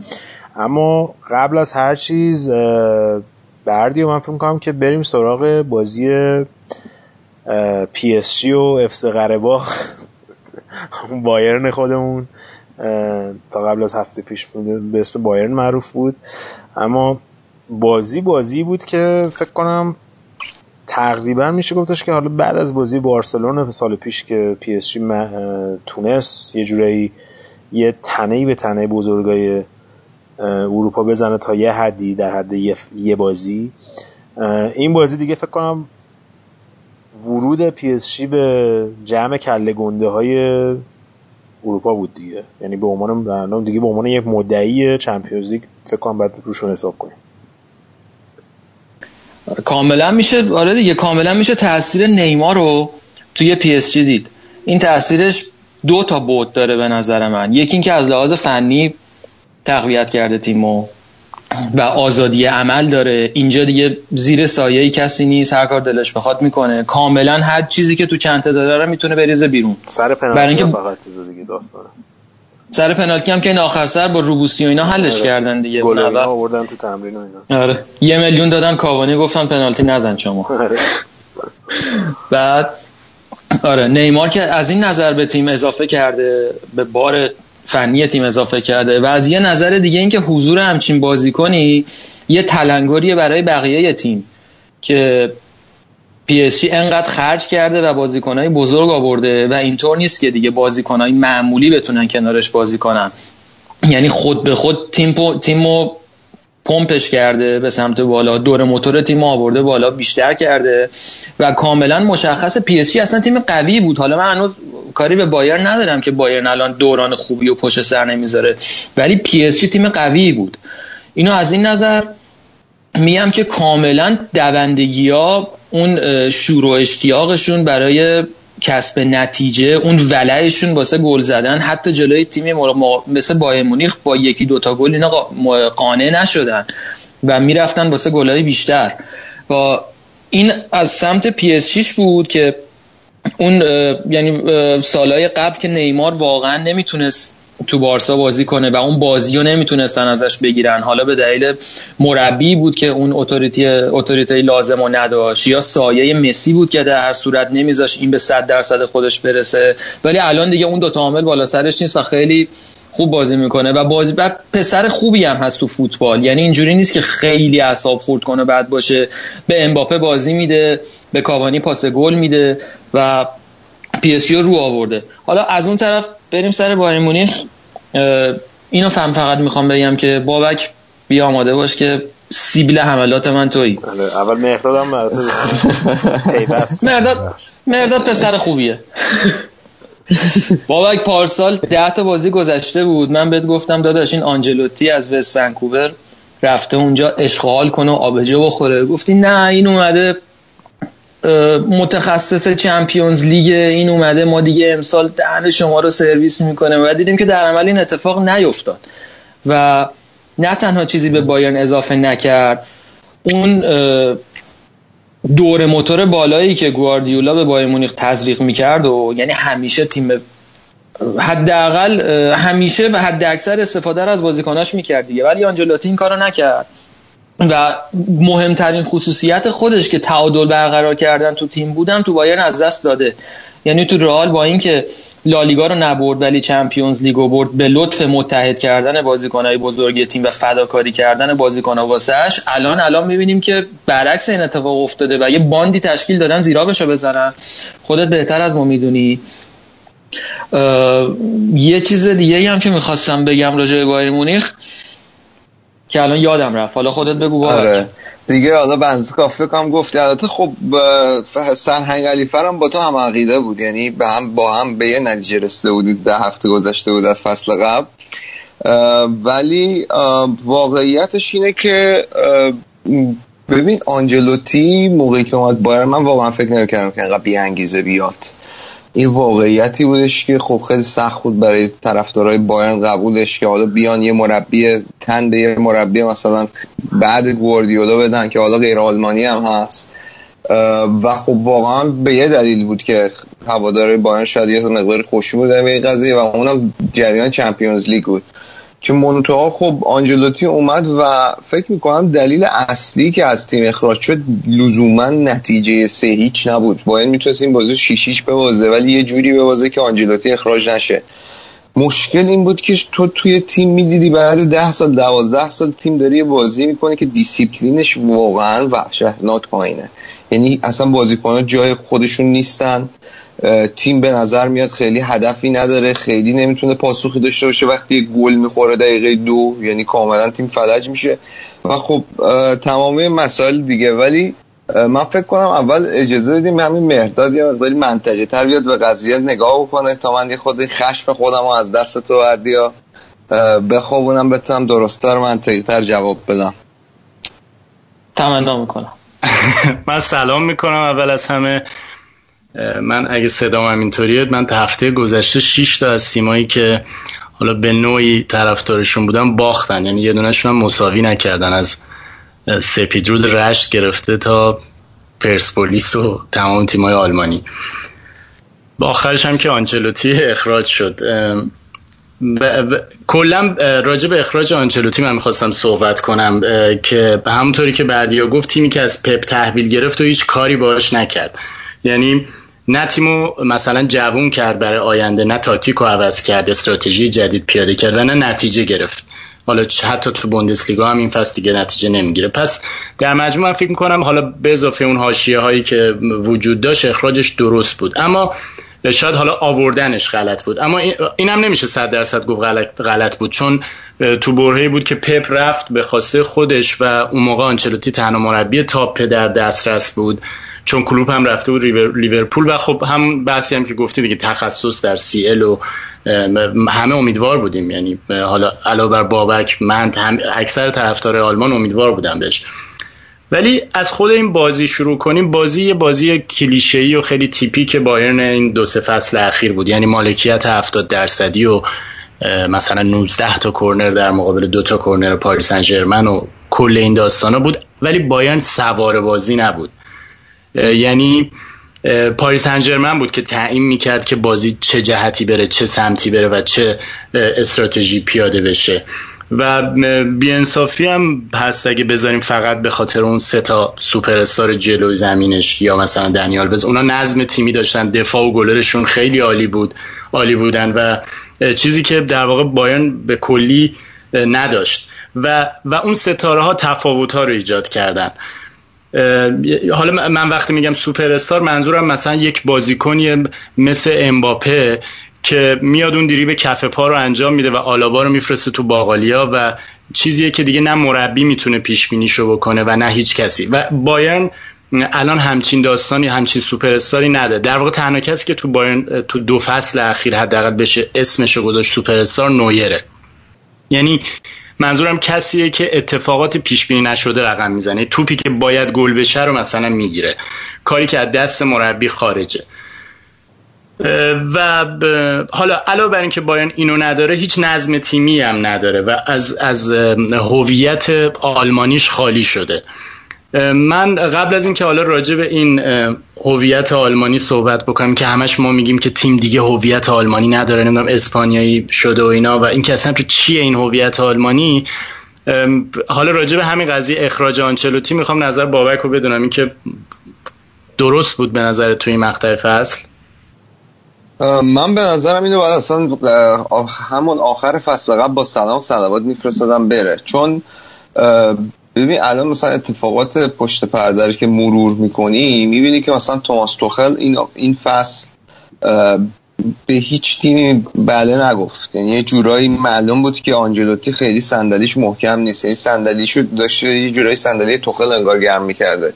اما قبل از هر چیز بردی و من فکر می‌کنم که بریم سراغ بازی پی اس جی و افس قرباخ (laughs) بایرن خودمون. تا قبل از هفته پیش به اسم بایرن معروف بود. اما بازی بازی بود که فکر کنم تقریبا میشه گفتش که حالا بعد از بازی بارسلون سال پیش که پی اس جی تونست یه جورایی یه تنهی به تنه بزرگای اروپا بزنه تا یه حدی در حد یه بازی. این بازی دیگه فکر کنم ورود پی اس جی به جمع کله گنده های اروپا بود دیگه. یعنی به عنوان دیگه به عنوان یک مدعی Champions League فکر کنم باید روشون حساب کنیم. کاملا میشه آره دیگه کاملا میشه تاثیر نیمار رو توی پی اس جی دید. این تاثیرش دو تا بود داره به نظر من. یکی اینکه از لحاظ فنی تقویت کرده تیمو و آزادی عمل داره. اینجا دیگه زیر سایه کسی نیست هر کار دلش بخواد می‌کنه. کاملا هر چیزی که تو چنته داره می‌تونه بریزه بیرون. سر پنالتی فقط چیز دیگه داستانه. سر پنالتی هم که این آخر سر با روبوسی و اینا حلش آره. کردن دیگه گل آوردن تو تمرین و اینا آره یه میلیون دادن کاوانی گفتن پنالتی نزن شما آره. (laughs) بعد آره نیمار که از این نظر به تیم اضافه کرده به بار فنی تیم اضافه کرده و از یه نظر دیگه اینکه حضور همچین بازیکنی یه تلنگریه برای بقیه تیم که پی اس جی انقدر خرج کرده و بازیکنهای بزرگ آورده و اینطور نیست که دیگه بازیکنهای معمولی بتونن کنارش بازی کنن. یعنی خود به خود تیم تیمو پمپش کرده به سمت بالا دور موتور تیم آورده بالا بیشتر کرده و کاملا مشخص پی اس اصلا تیم قوی بود. حالا من هنوز کاری به بایر ندارم که بایر الان دوران خوبی و پشت سر نمی‌ذاره ولی پی اس تیم قوی بود. اینو از این نظر میگم که کاملا دوندگی ها اون شور و اشتیاقشون برای کسب نتیجه اون ولعشون واسه گل زدن. حتی جلوی تیم مثل بایر مونیخ با یکی دوتا گل اینا قانع نشدن و می‌رفتن واسه گلای بیشتر. و این از سمت پی اس بود که اون یعنی سالهای قبل که نیمار واقعا نمی‌تونست تو بارسا بازی کنه و اون بازی رو نمی‌تونستن ازش بگیرن. حالا به دلیل مربی بود که اون authority authority لازم و نداشت یا سایه مسی بود که در هر صورت نمیذاش این به 100 درصد خودش برسه. ولی الان دیگه اون دو تا عامل بالا سرش نیست و خیلی خوب بازی می‌کنه و بازی بعد پسر خوبی هم هست تو فوتبال. یعنی اینجوری نیست که خیلی اعصاب خورد کنه بد باشه. به امباپه بازی میده به کاوانی پاس گل میده و پی اس رو آورده. حالا از اون طرف بریم سر بایر مونیخ. اینو فهم فقط می‌خوام بگم که بابک بیا آماده باش که سیبل حملات من تویی. بله، اول مرداد هم مرداد مرداد پسر خوبیه. بابک پارسال ده تا بازی گذشته بود. من بهت گفتم داداش این آنجلوتی از وست ونکوور رفته اونجا اشغال کنه و آبجو بخوره. گفتی نه این اومده متخصص چمپیونز لیگ این اومده ما دیگه امسال دهن شما رو سرویس می‌کنه. و دیدیم که در عمل این اتفاق نیفتاد. و نه تنها چیزی به بایرن اضافه نکرد اون دور موتور بالایی که گواردیولا به بایر مونیخ تزریق می‌کرد و یعنی همیشه تیم حداقل همیشه به حد اکثر استفاده رو از بازیکناش می‌کرد دیگه. ولی آنجلوتی این کارو نکرد. و مهمترین خصوصیت خودش که تعادل برقرار کردن تو تیم بودن تو بایرن از دست داده. یعنی تو رئال با اینکه لالیگا رو نبرد ولی چمپیونز لیگو برد به لطف متحد کردن بازیکنهای بزرگ تیم و فداکاری کردن بازیکنها واسش الان الان می‌بینیم که برعکس این اتفاق افتاده و یه باندی تشکیل دادن زیرا بشو بزنن. خودت بهتر از ما می‌دونی. یه چیز دیگه هم که می‌خواستم بگم راجع به بایر مونیخ که الان یادم رفت. حالا خودت بگو آره. دیگه حالا بنز کافه کام گفتی. البته خب سرهنگ علیفر هم با تو هم عقیده بود. یعنی به هم با هم به یه نتیجه رسیده بودید ده هفته گذشته بود از فصل قبل. ولی واقعیتش اینه که ببین آنجلوتی موقعی که اومد بایر من واقعا فکر نمی‌کردم که انقدر بی انگیزه بیاد. این واقعیتی بودش که خب خیلی سخت بود برای طرفدارای بایرن قبولش که حالا بیان یه مربی تن به یه مربی مثلا بعد گواردیولا بدن که حالا غیر آلمانی هم هست. و خب واقعا به یه دلیل بود که هوادارهای بایرن شاید یه مقدار خوشی بودن به این قضیه و اونم جریان چمپیونز لیگ بود. که مونتوها خب آنجلوتی اومد و فکر می‌کنم دلیل اصلی که از تیم اخراج شد لزوما نتیجه سه هیچ نبود. باید می‌تونست این بازی شیش هیچ ببازه ولی یه جوری ببازه که آنجلوتی اخراج نشه. مشکل این بود که تو توی تیم می‌دیدی بعد ده سال دوازده سال تیم داری بازی می‌کنه که دیسیپلینش واقعا وحشتناک پایینه. یعنی اصلا بازیکنها جای خودشون نیستن. تیم به نظر میاد خیلی هدفی نداره خیلی نمی‌تونه پاسخی داشته باشه وقتی گل می‌خوره دقیقه دو یعنی کاملا تیم فلج میشه. و خب تمامی مسائل دیگه. ولی من فکر کنم اول اجازه بدیم همین مهرداد یه مقداری منطقی تر بیاد به قضیه نگاه بکنه. تا من یه خود خشم خودم از دست تو وردی بخوابونم بتونم درستتر منطقی تر جواب بدم. تمنا می‌کنم. (laughs) من سلام می‌کنم. اول از همه من اگه صدام همینطوریه من تا هفته گذشته 6 تا از تیمایی که حالا به نوعی طرفدارشون بودن باختن. یعنی یه دونشون هم مساوی نکردن. از سپیدرود رشت گرفته تا پرسپولیس و تمام تیمای آلمانی. با آخرش هم که آنچلوتی اخراج شد. کلا راجع به اخراج آنچلوتی من می‌خواستم صحبت کنم که همونطوری که بردیا گفت تیمی که از پپ تحویل گرفت و هیچ کاری باش نکرد. یعنی نه تیمو مثلا جوون کرد برای آینده نه تاکتیک عوض کرد استراتژی جدید پیاده کرد و نه نتیجه گرفت. حالا حتی تو بوندسلیگا هم این فصل دیگه نتیجه نمی‌گیره. پس در مجموع من فکر می‌کنم حالا به اضافه اون حاشیه هایی که وجود داشت اخراجش درست بود. اما شاید حالا آوردنش غلط بود. اما این هم نمیشه صد درصد گفت غلط, بود. چون تو برهه بود که پپ رفت به خواسته خودش و اون موقع آنچلوتی تنها مربی تاپ در دسترس بود. چون کلوب هم رفته بود لیورپول و خب هم بحثی هم که گفتی دیگه تخصص در سی ال و همه امیدوار بودیم. یعنی حالا علاوه بر بابک من هم اکثر طرفدار آلمان امیدوار بودم بهش. ولی از خود این بازی شروع کنیم. بازی یه بازی کلیشه‌ای و خیلی تیپیک بایرن این دو سه فصل اخیر بود. یعنی مالکیت 70 درصدی و مثلا 19 تا کرنر در مقابل دو تا کرنر پاریس سن و کل این داستانا بود. ولی بایرن سوار بازی نبود. یعنی پاریس انجرمن بود که تعیین می‌کرد که بازی چه جهتی بره چه سمتی بره و چه استراتژی پیاده بشه. و بیانصافی هم هست اگه بذاریم فقط به خاطر اون سه تا سوپر استار جلوی زمینش یا مثلا دنیال بز اونا نظم تیمی داشتن دفاع و گلرشون خیلی عالی بود عالی بودن و چیزی که در واقع بایرن به کلی نداشت. و و اون ستاره ها تفاوت ها رو ایجاد کردن. حالا من وقتی میگم سوپر استار منظورم مثلا یک بازیکنی مثل امباپه که میاد اون دریبل کف پا رو انجام میده و آلابا رو میفرسته تو باقالیا و چیزیه که دیگه نه مربی می‌تونه پیش بینیشو بکنه و نه هیچ کسی. و بایرن الان همچین داستانی همچین سوپر استاری نداره. در واقع تنها کسی که تو بایرن تو دو فصل اخیر حداقل بشه اسمشو گذاشت سوپر استار نویره. یعنی منظورم کسیه که اتفاقات پیش بینی نشده رقم می‌زنه. توپی که باید گل بشه رو مثلا می‌گیره. کاری که از دست مربی خارجه. و حالا علاوه بر اینکه بایرن اینو نداره هیچ نظم تیمی هم نداره و از از هویت آلمانیش خالی شده. من قبل از اینکه حالا راجع به این هویت آلمانی صحبت بکنم که همش ما میگیم که تیم دیگه هویت آلمانی نداره نمی‌دونم اسپانیایی شده و اینا و اینکه اصلا تو چیه این هویت آلمانی. حالا راجع به همین قضیه اخراج آنچلوتی می‌خوام نظر بابک رو بدونم اینکه درست بود به نظر توی این مقطع فصل؟ من به نظرم اینو باید اصلا همون آخر فصل قبل با سلام سلوات میفرستادم بره. چون ببین الان مثلا اتفاقات پشت پرده که مرور می‌کنی می‌بینی که مثلا توماس توخل این این فصل به هیچ تیمی بله نگفت. یعنی یه جورایی معلوم بود که آنجلوتی خیلی صندلیش محکم نیست. یعنی صندلیشو داشته یه جورایی صندلی توخل انگار گرم می‌کرده.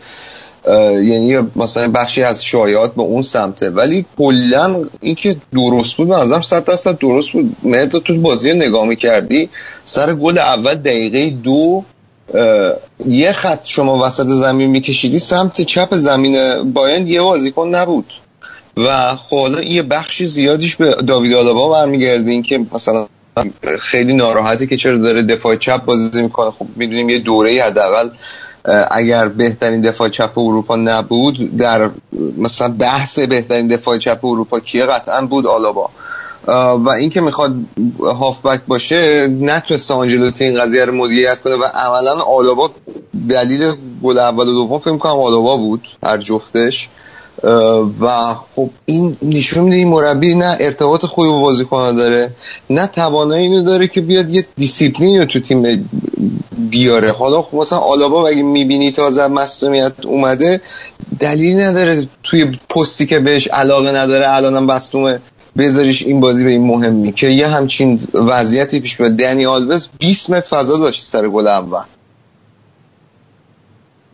یعنی مثلا بخشی از شایعات به اون سمته. ولی کلا اینکه درست بود منظرم صد درصد درست بود. مهد تو بازی نگاه می‌کردی سر گل اول دقیقه دو یه خط شما وسط زمین میکشیدی سمت چپ زمین باین یه بازیکن نبود. و حالا یه بخشی زیادیش به داوید آلابا برمیگردین که مثلا خیلی ناراحته که چرا داره دفاع چپ بازی می‌کنه. خب می‌دونیم یه دوره حداقل اگر بهترین دفاع چپ اروپا نبود در مثلا بحث بهترین دفاع چپ اروپا کیه؟ قطعا بود آلابا. و اینکه می‌خواد هافبک باشه نتونسته آنچلوتی این قضیه رو مدیریت کنه و عملا آلابا دلیل گل اول و دوم فکر کنم آلابا بود هر جفتش. و خب این نشون میده این مربی نه ارتباط خوبی با بازیکن داره نه توانایی اینو داره که بیاد یه دیسیپلین رو تو تیم بیاره. حالا خب مثلا آلابا اگه می‌بینی تازه مصومیت اومده دلیلی نداره توی پستی که بهش علاقه نداره الانم بستومه بذاریش این بازی به این مهمی که یه همچین وضعیتی پیش بیاد. دنی آلوز 20 متر فضا داشت سر گل اول.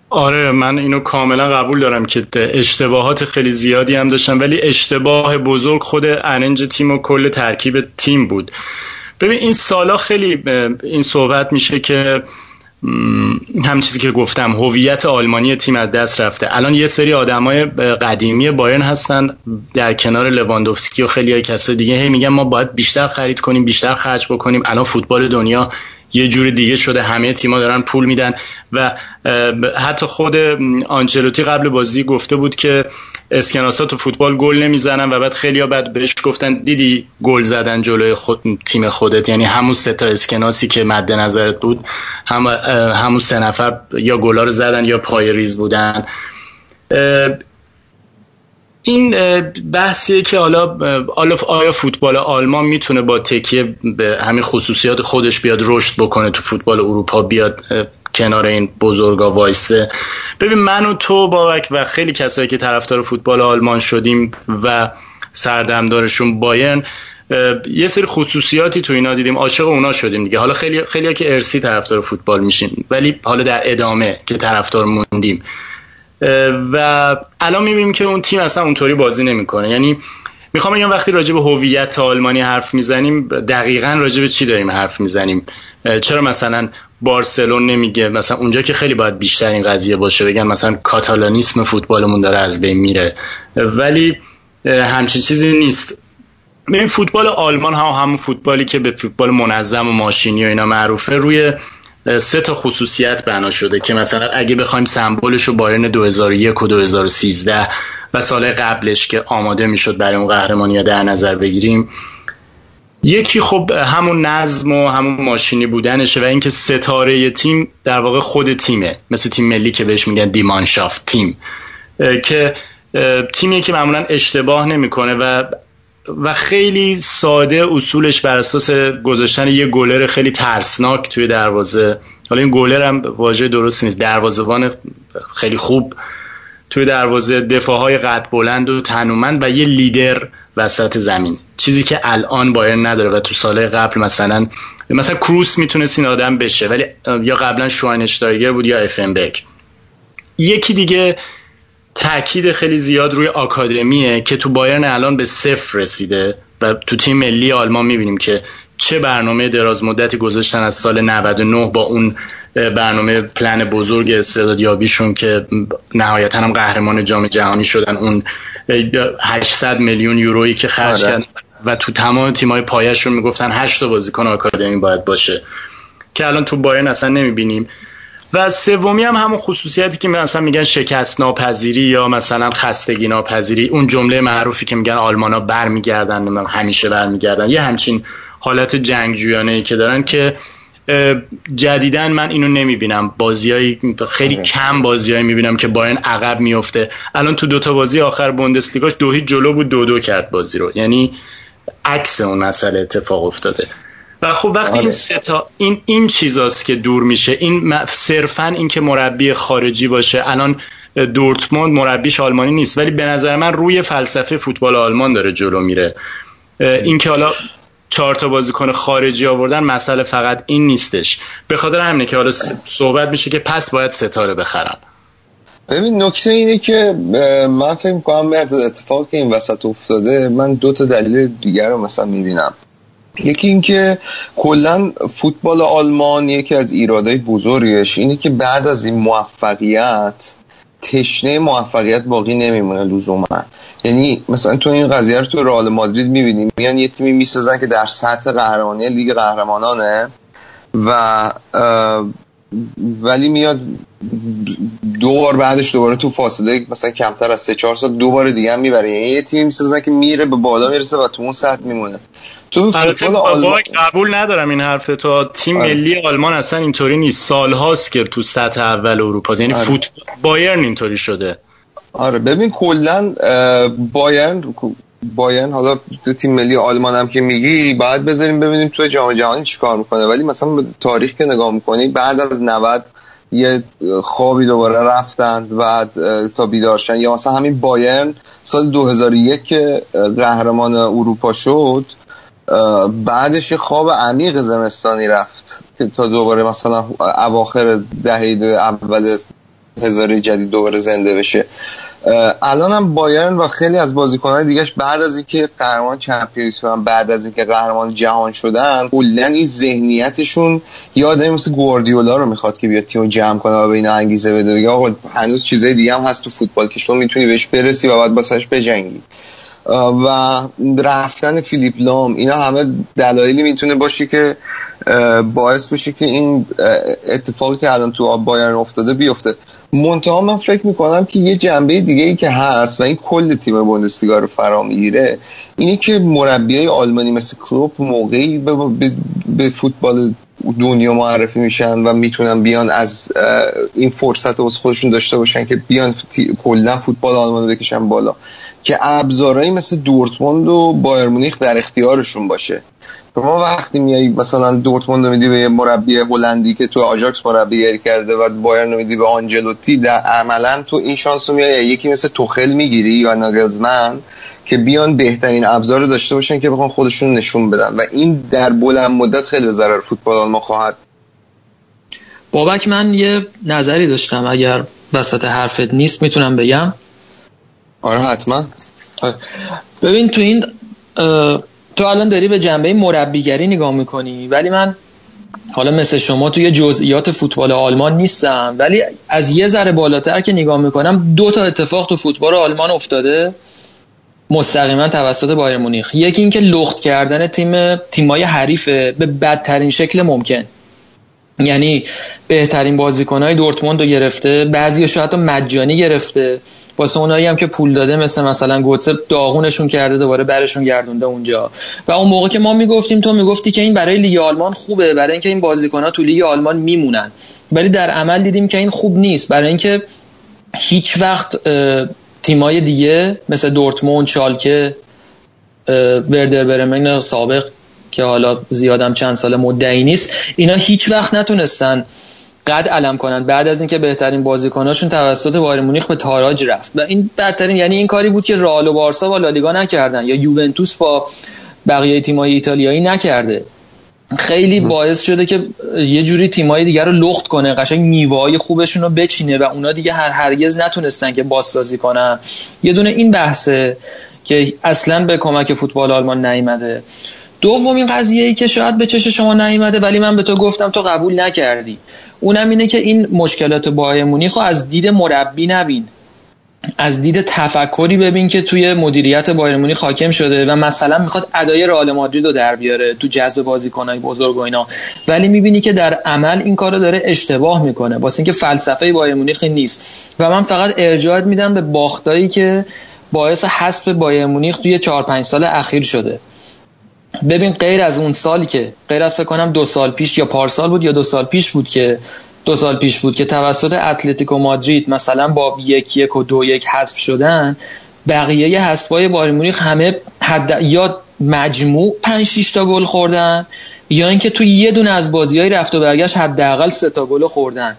آره من اینو کاملا قبول دارم که اشتباهات خیلی زیادی هم داشتم ولی اشتباه بزرگ خود اننج تیم و کل ترکیب تیم بود. ببین این سالا خیلی این صحبت میشه که هم چیزی که گفتم هویت آلمانی تیم از دست رفته. الان یه سری آدمای قدیمی بایرن هستن در کنار لواندوفسکی و خیلی های کسای دیگه. هی میگن ما باید بیشتر خرید کنیم بیشتر خرج بکنیم. الان فوتبال دنیا یه جوری دیگه شده. همه تیما دارن پول میدن. و حتی خود آنچلوتی قبل بازی گفته بود که اسکناسا تو فوتبال گل نمی‌زنن و بعد خیلی ها بعد بهش گفتن دیدی گل زدن جلوی خود تیم خودت؟ یعنی همون سه تا اسکناسی که مد نظرت بود هم همون سه نفر یا گلا رو زدن یا پای ریز بودن. این بحثیه که حالا آیا فوتبال آلمان می‌تونه با تکیه به همین خصوصیات خودش بیاد رشد بکنه تو فوتبال اروپا بیاد کنار این بزرگا وایسه؟ ببین من و تو بابک و خیلی کسایی که طرفدار فوتبال آلمان شدیم و سردمدارشون بایرن یه سری خصوصیاتی تو اینا دیدیم عاشق اونا شدیم دیگه. حالا خیلی خیلی که ارسی طرفدار فوتبال میشیم ولی حالا در ادامه که طرفدار موندیم. و الان می‌بینیم که اون تیم اصلا اونطوری بازی نمی‌کنه. یعنی می‌خوام بگم وقتی راجع به هویت آلمانی حرف می‌زنیم دقیقا راجع به چی داریم حرف می‌زنیم؟ چرا مثلا بارسلون نمیگه؟ مثلا اونجا که خیلی باید بیشتر این قضیه باشه بگن مثلا کاتالانیسم فوتبالمون داره از بین میره. ولی همچین چیزی نیست. این فوتبال آلمان هم همون فوتبالی که به فوتبال منظم و ماشینی و اینا معروفه روی سه تا خصوصیت بنا شده که مثلا اگه بخوایم سمبولش رو بایرن 2001 و 2013 و سال قبلش که آماده می‌شد برای اون قهرمانی در نظر بگیریم یکی خب همون نظم و همون ماشینی بودنشه و اینکه ستاره تیم در واقع خود تیمه. مثل تیم ملی که بهش میگن دیمانشافت تیم که تیمی که معمولا اشتباه نمی‌کنه و و خیلی ساده اصولش بر اساس گذاشتن یه گلر خیلی ترسناک توی دروازه. حالا این گلر هم واژه درست نیست. دروازه‌بان خیلی خوب توی دروازه دفاع های قد بلند و تنومند و یه لیدر وسط زمین. چیزی که الان بایرن نداره و تو سال قبل مثلا مثلا کروس می‌تونست این آدم بشه ولی یا قبلا شواینشتایگر بود یا افنبرگ. یکی دیگه تاکید خیلی زیاد روی آکادمیه که تو بایرن الان به صفر رسیده و تو تیم ملی آلمان می‌بینیم که چه برنامه دراز مدتی گذاشتن از سال 99 با اون برنامه پلن بزرگ استعدادیابیشون که نهایتا هم قهرمان جام جهانی شدن. اون 800 میلیون یورویی که خرج آره. کردن و تو تمام تیمای پایشون می‌گفتن 8 تا بازیکن آکادمی باید باشه. که الان تو بایرن اصلا نمی‌بینیم. و سومی هم همون خصوصیتی که مثلا میگن شکست ناپذیری یا مثلا خستگی ناپذیری اون جمله معروفی که میگن آلمانا برمیگردن همیشه برمیگردن. یه همچین حالت جنگجویانه ای که دارن که جدیدا من اینو نمی‌بینم. بازیای خیلی آره. کم بازیایی می‌بینم که باین عقب میفته الان تو دوتا بازی آخر بوندسلیگاش دو هیچ جلو بود دو دو کرد بازی رو. یعنی عکس اون مسئله اتفاق افتاده. و خب وقتی این آره. ستا این این چیزاست که دور میشه. این صرفا این که مربی خارجی باشه. الان دورتموند مربیش آلمانی نیست. ولی به نظر من روی فلسفه فوتبال آلمان داره جلو میره. این که حالا چهار تا بازیکن خارجی آوردن مسئله فقط این نیستش. به خاطر همینه که حالا صحبت میشه که پس باید ستاره بخرن. ببین نکته اینه که من فکر می‌کنم اتفاق که این وسط افتاده من دو تا دلیل دیگر رو مثلا می‌بینم. یکی اینکه کلا فوتبال آلمان یکی از ایرادهای بزرگش اینه که بعد از این موفقیت تشنه موفقیت باقی نمیمونه لزوما. یعنی مثلا تو این قضیه رو تو رئال مادرید می‌بینیم میان یه تیمی می‌سازن که در سطح قهرمانی لیگ قهرمانانه و ولی میاد دو بار بعدش دوباره تو فاصله مثلا کمتر از سه چهار سال دو بار دیگه هم می‌بره. یعنی یه تیمی می‌سازن که میره به بالا می‌رسه و تو اون سطح میمونه. تو آلمان... قبول ندارم این حرف تو تیم آره. ملی آلمان اصلا اینطوری نیست. سالهاست که تو سطح اول اروپا یعنی آره. فوت بایرن اینطوری شده. آره ببین کلا بایرن بایرن حالا تو تیم ملی آلمان هم که میگی بعد بذاریم ببینیم تو جام جهانی چیکار می‌کنه. ولی مثلا به تاریخ که نگاه می‌کنی بعد از 90 یه خوابی دوباره رفتند بعد تا بیدارشن یا مثلا همین بایرن سال 2001 که قهرمان اروپا شد بعدش یه خواب عمیق زمستانی رفت که تا دوباره مثلا اواخر دهه اول هزاره جدید دوباره زنده بشه. الان هم بایرن و خیلی از بازیکنان دیگهش بعد از اینکه قهرمان چمپیونز شدن بعد از اینکه قهرمان جهان شدن کلا این ذهنیتشون یاد مثل گواردیولا رو می‌خواد که بیاد تیمو جمع کنه و به اینا انگیزه بده. بگه آقا هنوز چیزای دیگه هم هست تو فوتبال که شما می‌تونی بهش برسی و بعد باسش بجنگی. و رفتن فیلیپ لام اینا همه دلایلی می‌تونه باشه که باعث بشه که این اتفاقی که الان تو بایرن افتاده بیفته. منتها من فکر می‌کنم که یه جنبه دیگه ای که هست و این کل تیم بوندسلیگا رو فرا می‌گیره اینه که مربیای آلمانی مثل کلوپ موقعی به, به, فوتبال دنیا معرفی میشن و می‌تونن بیان از این فرصت از خودشون داشته باشن که بیان کلا فوتبال آلمان رو بکشن بالا. که ابزارهایی مثل دورتموند و بایر مونیخ در اختیارشون باشه. شما وقتی میای مثلا دورتموند میدی به مربی هلندی که تو آژاکس مربیگری کرده و بایرن میدی به آنجلوتی در عملا تو این شانس رو میای یکی مثل توخل می‌گیری یا ناگلزمن که بیان بهترین ابزار رو داشته باشن که بخوان خودشون نشون بدن. و این در بلند مدت خیلی ضرر فوتبال آلمان خواهد. بابک من یه نظری داشتم. اگر وسط حرفت نیست می‌تونم بگم. آره حتما. ببین تو این تو الان داری به جنبه مربیگری نگاه می‌کنی ولی من حالا مثل شما توی جزئیات فوتبال آلمان نیستم ولی از یه ذره بالاتر که نگاه می‌کنم دو تا اتفاق تو فوتبال آلمان افتاده. مستقیما توسط بایر مونیخ. یکی اینکه لخت کردن تیم تیمای حریف به بدترین شکل ممکن. یعنی بهترین بازیکنهای دورتموند رو گرفته بعضیش حتی مجانی گرفته. واسه اونایی هم که پول داده مثل مثلا گوتسه داغونشون کرده دوباره برشون گردونده اونجا. و اون موقع که ما می‌گفتیم تو می‌گفتی که این برای لیگ آلمان خوبه برای اینکه این بازیکن‌ها تو لیگ آلمان میمونن. ولی در عمل دیدیم که این خوب نیست. برای اینکه هیچ وقت تیمای دیگه مثل دورتموند شالکه وردر برمن سابق که حالا زیادم چند سال مدعی نیست اینا هیچ وقت نتونستن قد علم کنن بعد از اینکه بهترین بازیکناشون توسط بایر مونیخ به تاراج رفت. و این بدترین یعنی این کاری بود که رئال و بارسا با لالیگا نکردن. یا یوونتوس با بقیه تیم‌های ایتالیایی نکرده. خیلی باعث شده که یه جوری تیمای دیگر رو لخت کنه. قشنگ میوه خوبشون رو بچینه و اونا دیگه هر هرگز نتونستن که بازسازی کنن. یه دونه این بحثه که اصلا به کمک فوتبال آلمان نیامده دومین قضیه ای که شاید به چش شما نیامده ولی من به تو گفتم تو قبول نکردی. اونم اینه که این مشکلات بایر مونیخ از دید مربی نبین. از دید تفکری ببین که توی مدیریت بایر مونیخ حاکم شده و مثلا می‌خواد ادای رئال مادرید رو در بیاره تو جذب بازیکنای بزرگ و اینا. ولی می‌بینی که در عمل این کارو داره اشتباه می‌کنه. واسه اینکه فلسفه بایر مونیخ نیست. و من فقط ارجاعت میدم به باختایی که باعث حذف بایر مونیخ توی 4 5 سال اخیر شده. ببین غیر از اون سالی که غیر از فکر کنم دو سال پیش یا پارسال بود یا دو سال پیش بود که دو سال پیش بود که توسط اتلتیکو مادرید مثلا با یک یک و دو یک حذف شدن بقیه حذفای بایر مونیخ همه حد یا مجموع 5 6 تا گل خوردن یا اینکه تو یه دونه از بازیهای رفت و برگشت حداقل سه تا گل خوردن.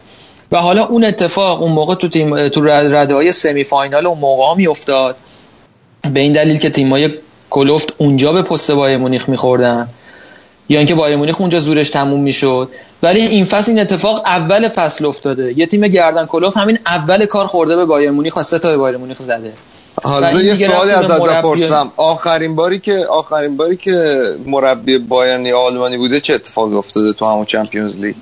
و حالا اون اتفاق اون موقع تو تیم تو رده های سمی فاینال اون موقع می افتاد به این دلیل که تیمای کلوفت اونجا به پست بایر مونیخ میخوردن. یا اینکه بایر مونیخ اونجا زورش تموم می‌شد. ولی این فصل این اتفاق اول فصل افتاده. یه تیم گردن کلوف همین اول کار خورده به بایر مونیخ و سه تا به بایر مونیخ زده. حالا یه سوالی ازت بپرسم. آخرین باری که آخرین باری که مربی بایرن آلمانی بوده چه اتفاقی افتاده تو همون چمپیونز لیگ؟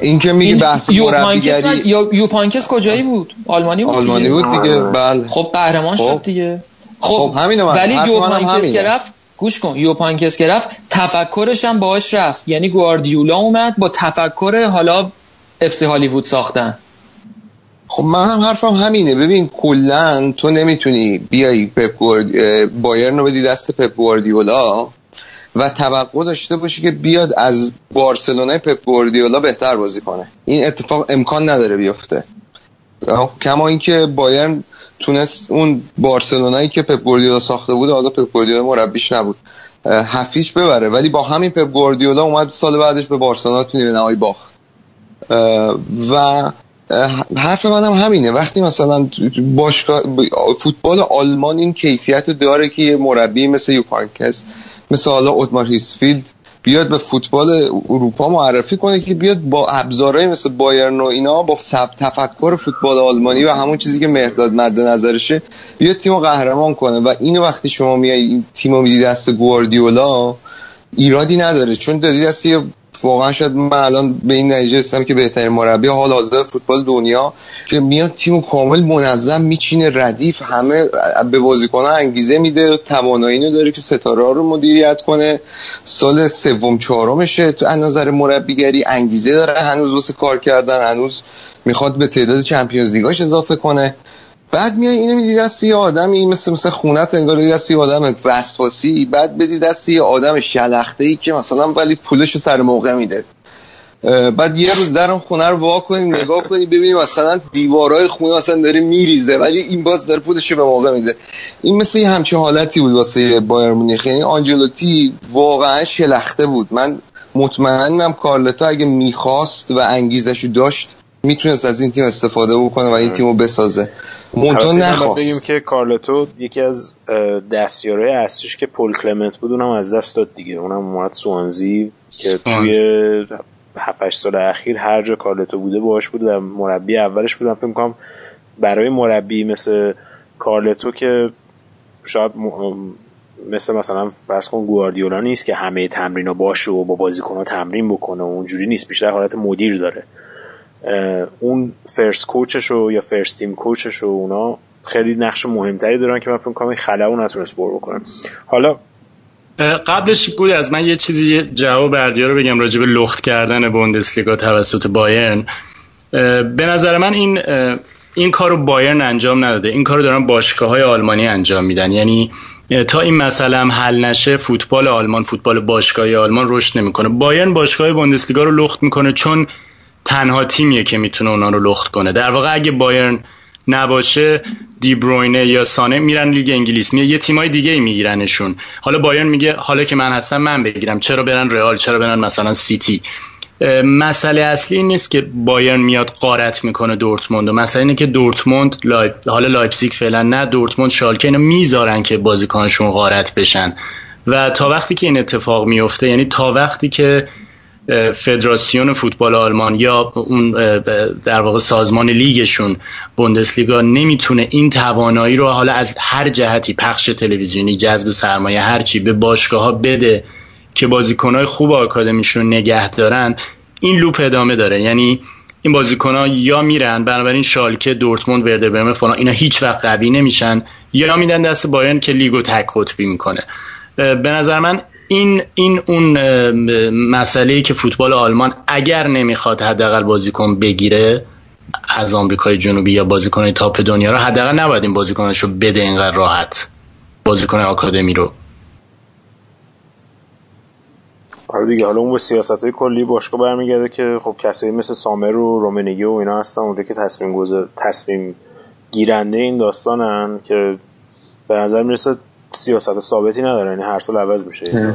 این که میگی بحث مربیگری یوپ هاینکس کجایی بود؟ آلمانی بود آلمانی بود دیگه. بله. خب قهرمان شد خب. دیگه. خب, خب همینو من ولی یوپ هاینکس که رفت گوش کن یوپ هاینکس که رفت تفکرش هم باهاش رفت. یعنی گواردیولا اومد با تفکر حالا اف سی هالیوود ساختن. خب من هم حرفم همینه. ببین کلا تو نمی‌تونی بیای پپ بایرن رو بدی دست پپ گواردیولا و توقع داشته باشی که بیاد از بارسلونای پپ گواردیولا بهتر بازی کنه. این اتفاق امکان نداره بیفته. کما اینکه بایرن تونست اون بارسلونایی که پپ گواردیولا ساخته بود حالا پپ گواردیولا مربیش نبود هفیش ببره. ولی با همین پپ گواردیولا اومد سال بعدش به بارسلونا تو نیمه نهایی باخت. و حرف من هم همینه. وقتی مثلا باشگاه فوتبال آلمان این کیفیت داره که یه مربی مثل یوپانکس مثل حالا اوتمار هیسفیلد بیاد به فوتبال اروپا معرفی کنه که بیاد با ابزارهای مثل بایرن و اینا با سب تفکر فوتبال آلمانی و همون چیزی که مهداد مد نظرشه بیاد تیمو قهرمان کنه. و اینو وقتی شما میای تیمو میدی دست گواردیولا ایرادی نداره. چون دادی دست یه واقعا شاید من الان به این نتیجه رسیدم که بهترین مربی حال حاضر فوتبال دنیا که میاد تیم کامل منظم میچینه ردیف همه به بازیکن‌ها انگیزه میده توانایی داره که ستاره رو مدیریت کنه. سال سوم چهارمشه. تو از نظر مربیگری انگیزه داره. هنوز واسه کار کردن هنوز می‌خواد به تعداد چمپیونز لیگاش اضافه کنه. بعد میای اینو میدی دست یه آدمی مثل مثل خونت انگار دست یه آدم وسواسی. بعد بدی دست یه آدم شلخته ای که مثلا ولی پولشو سر موقع میده. بعد یه روز در خونه رو وا کنی نگاه کنی ببینی مثلا دیوارای خونه مثلا داره میریزه ولی این باز داره پولش به موقع میده. این مثل یه همچین حالتی بود واسه بایر مونیخ. یعنی آنجلوتی واقعا شلخته بود. من مطمئنم کارلتا اگه می‌خواست و انگیزشو داشت می‌تونست از این تیم استفاده بکنه و این تیمو بسازه. مونتون نخواست. بگیم که کارلتو یکی از دستیارای اصلیش که پول کلمنت بود اونم از دست داد دیگه. اونم اومد سوانزی که توی 7 سال اخیر هر جا کارلتو بوده باش بود و مربی اولش بودم فکر کنم برای مربی مثل کارلتو که شاید مثل مثلا فرض کن گواردیولا نیست که همه تمرین ها باشه و با بازیکن تمرین بکنه و اونجوری نیست. بیشتر حالت مدیر داره. اون فرست کوچش و یا فرست تیم کوچش و اونا خیلی نقش مهمتری دارن که من فکر کنم این خلا نتونست بر حالا قبلش گوی از من یه چیزی جواب بردیا رو بگم راجع به لخت کردن بوندسلیگا توسط بایرن. به نظر من این این کارو بایرن انجام نداده. این کارو دارن باشگاه های آلمانی انجام میدن. یعنی تا این مسئله هم حل نشه فوتبال آلمان فوتبال باشگاهی آلمان رشد نمی‌کنه. بایرن باشگاه بوندسلیگا رو لخت می‌کنه چون تنها تیمیه که می‌تونه اونا رو لخت کنه. در واقع اگه بایرن نباشه دیبروینه یا سانه میرن لیگ انگلیس. میه یه تیمای دیگه ای میگیرنشون. حالا بایرن میگه حالا که من هستم من بگیرم. چرا برن رئال؟ چرا برن مثلا سیتی؟ مسئله اصلی این نیست که بایرن میاد غارت می‌کنه دورتموند و مسئله اینه که دورتموند لایپ... حالا لایپزیگ فعلا نه دورتموند شالکه اینو می‌ذارن که بازیکنشون غارت بشن. و تا وقتی که این اتفاق میفته یعنی تا وقتی که فدراسیون فوتبال آلمان یا اون در واقع سازمان لیگشون بوندسلیگا نمی‌تونه این توانایی رو حالا از هر جهتی پخش تلویزیونی جذب سرمایه هرچی به باشگاه ها بده که بازیکنهای خوب آکادمیشون نگه دارن این لوپ ادامه داره. یعنی این بازیکن ها یا میرن بنابراین شالکه دورتموند ورده برمه فلان اینا هیچ وقت قوی نمیشن یا میدن دست بایرن که لیگو تک قطبی می‌کنه. به نظر من این این اون مسئله که فوتبال آلمان اگر نمی‌خواد حداقل بازیکن بگیره از آمریکای جنوبی یا بازیکن تاپ دنیا رو حداقل نباید این بازیکناشو بده اینقدر راحت بازیکن آکادمی رو. حالا دیگه حالا اون به سیاست های کلی باشگاه برمیگرده که خب کسایی مثل سامر و رومنیگی و اینا هستن اونجا که تصمیم گذار تصمیم گیرنده این داستانن که به نظر می‌رسه سیاست ثابتی نداره یعنی هر سال عوض میشه این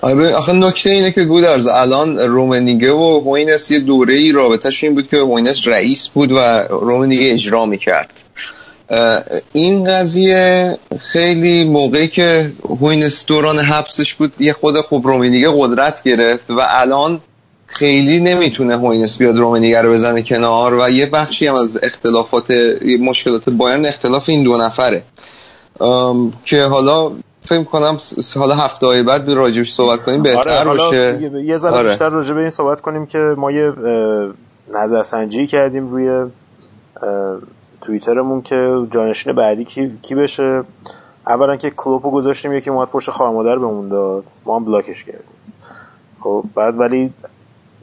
آره آخه نکته اینه که گودرز الان رومنیگه و هوینس یه دوره ای رابطهش این بود که هوینس رئیس بود و رومنیگه اجرا می‌کرد. این قضیه خیلی موقعی که هوینس دوران حبسش بود یه خود خوب رومنیگه قدرت گرفت و الان خیلی نمی‌تونه هوینس بیاد رومنیگه رو بزنه کنار و یه بخشی هم از اختلافات مشکلات بایرن اختلاف این دو نفره. که حالا فکر کنم حالا هفته های بعد راجبش صحبت کنیم بهتر آره باشه. یه ذره آره. بیشتر راجع به این صحبت کنیم که ما یه نظرسنجی کردیم روی توییترمون که جانشین بعدی کی, کی بشه. اولا که کلوپو گذاشتیم یکی اومد پشت خواهر مادر بهمون داد. ما هم بلاکش کردیم. خب بعد ولی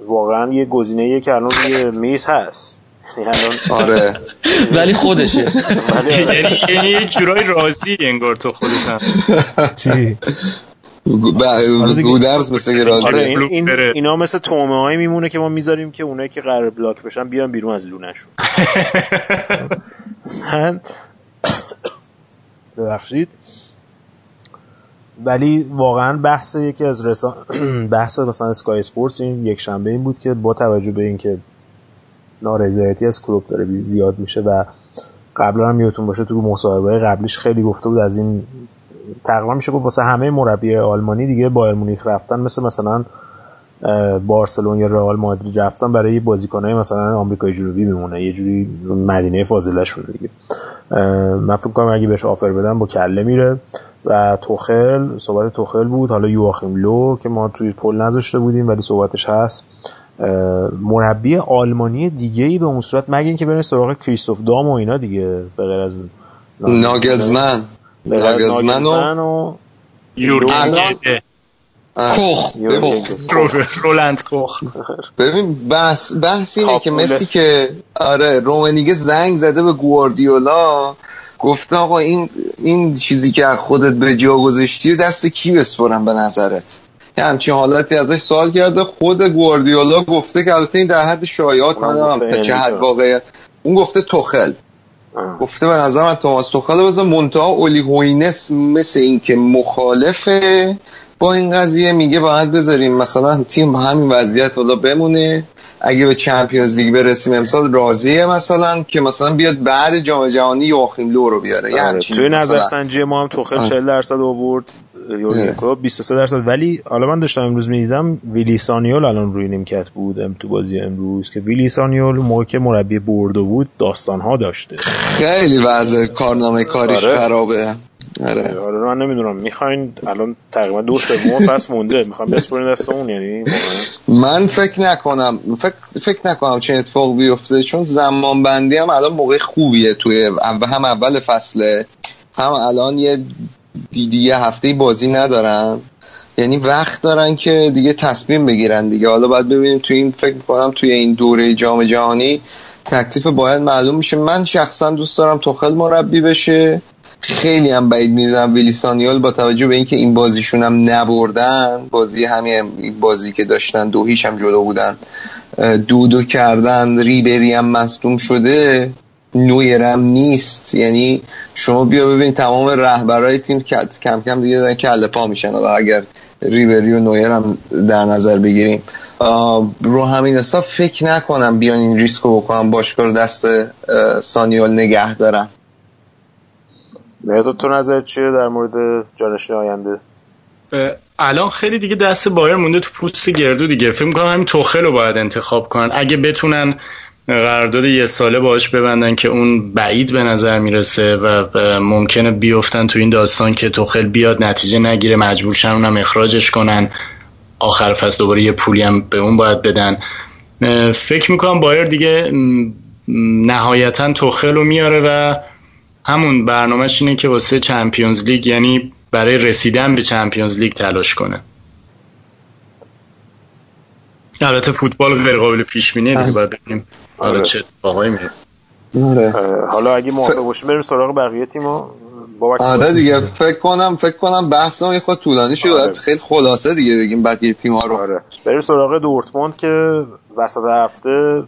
واقعا یه گزینه که الان روی میز هست. آره. ولی خودشه. یعنی یعنی یه جورای راضی انگار تو خودت هم. چی؟ گودرز مثل که راضی. آره این اینا مثل تومه هایی میمونه که ما می‌ذاریم که اونایی که قرار بلاک بشن بیان بیرون از لونشون (laughs) من ببخشید. ولی واقعا بحث یکی از رسان (clears throat) بحث مثلا اسکای اسپورتس این یک شنبه این بود که با توجه به اینکه نارضایتی از کلوب داره زیاد میشه و قبلا هم یادتون باشه تو مصاحبه قبلیش خیلی گفته بود از این تقریبا میشه گفت واسه همه مربی آلمانی دیگه بایر مونیخ رفتن مثل مثلا بارسلون یا رئال مادرید رفتن برای بازیکنای مثلا آمریکای جنوبی میمونه یه جوری مدینه فاضلهشون دیگه. من فکر کنم اگه بهش آفر بدن با کله میره. و توخل صحبت توخل بود. حالا یواخیم لو که ما توی پل نذاشته بودیم ولی صحبتش هست. مربی آلمانی دیگه ای به اون صورت مگه اینکه برین سراغ کریستوف دام و اینا دیگه به غیر از ناگلزمن. ناگلزمن و کوخ. رولند کوخ. ببین بحث بحث اینه که مسی که آره رومنیگه زنگ زده به گواردیولا. گفته آقا این این چیزی که خودت به جا گذاشتی دست کی بسپرم به نظرت؟ یه همچین حالتی ازش سوال کرده. خود گواردیولا گفته که البته این در حد شایعات من تا چه حد واقعیت. اون گفته توخل. گفته به نظر من توماس توخل. بذار منتها اولی هوینس مثل اینکه مخالفه با این قضیه میگه باید بذاریم مثلا تیم همین وضعیت حالا بمونه. اگه به چمپیونز لیگ برسیم امسال راضیه مثلا که مثلا بیاد بعد جام جهانی یوخیم لو رو بیاره. یعنی آره. توی نظرسنجی ما هم توخل 40 درصد آورد. یورگن 23 درصد. ولی حالا من داشتم امروز می‌دیدم ویلی سانیول الان روی نیمکت بود تو بازی امروز که ویلی سانیول موقع که مربی بردو بود داستان ها داشته. خیلی وضع کارنامه کاریش آره. خرابه. آره. آره من نمی‌دونم. می‌خواین الان تقریبا دو سوم فصل مونده. می‌خوام بسپرین دست اون یعنی من فکر نکنم. فکر فکر نکنم چه اتفاق بیفته چون زمان بندی هم الان موقع خوبیه توی هم اول فصله هم الان یه دیدی یه هفته بازی ندارن. یعنی وقت دارن که دیگه تصمیم بگیرن دیگه. حالا باید ببینیم توی این فکر می‌کنم توی این دوره جام جهانی تکلیف باید معلوم میشه. من شخصا دوست دارم توخل مربی بشه. خیلی هم بعید می‌دونم ویلیسانیال با توجه به اینکه این بازیشون هم نبردن. بازی همین بازی که داشتن دو هیچ هم جلو بودن. دو دو کردن ریبری هم مصدوم شده. نویرم نیست. یعنی شما بیا ببین تمام رهبرای تیم کم کم دیگه دارن کله پا میشن. اگر ریبری و نویر هم در نظر بگیریم. رو همین حساب فکر نکنم بیان این ریسکو بکنم باشگاه رو دست سانیول نگه دارم تو نظر چیه در مورد جانشین آینده؟ الان خیلی دیگه دست بایر مونده تو پوست گردو دیگه. فکر می‌کنم همین توخل رو باید انتخاب کنن. اگه بتونن قرارداد یه ساله باش ببندن که اون بعید به نظر می‌رسه و ممکنه بیفتن تو این داستان که توخل بیاد نتیجه نگیره مجبور شن اونم اخراجش کنن. آخر فصل دوباره یه پولی هم به اون باید بدن. فکر می‌کنم بایر دیگه نهایتا توخل رو میاره و همون برنامهش اینه که واسه چمپیونز لیگ یعنی برای رسیدن به چمپیونز لیگ تلاش کنه. البته فوتبال غیر قابل پیش بینی ببینیم. حالا چه اتفاقایی میفته آره. حالا اگه موافق باشیم بریم سراغ بقیه تیم‌ها آره دیگه فکر کنم فکر کنم بحث ما خود طولانی شد آره. خیلی خلاصه دیگه بگیم بقیه تیم ها رو. آره. بریم سراغ دورتموند که وسط هفته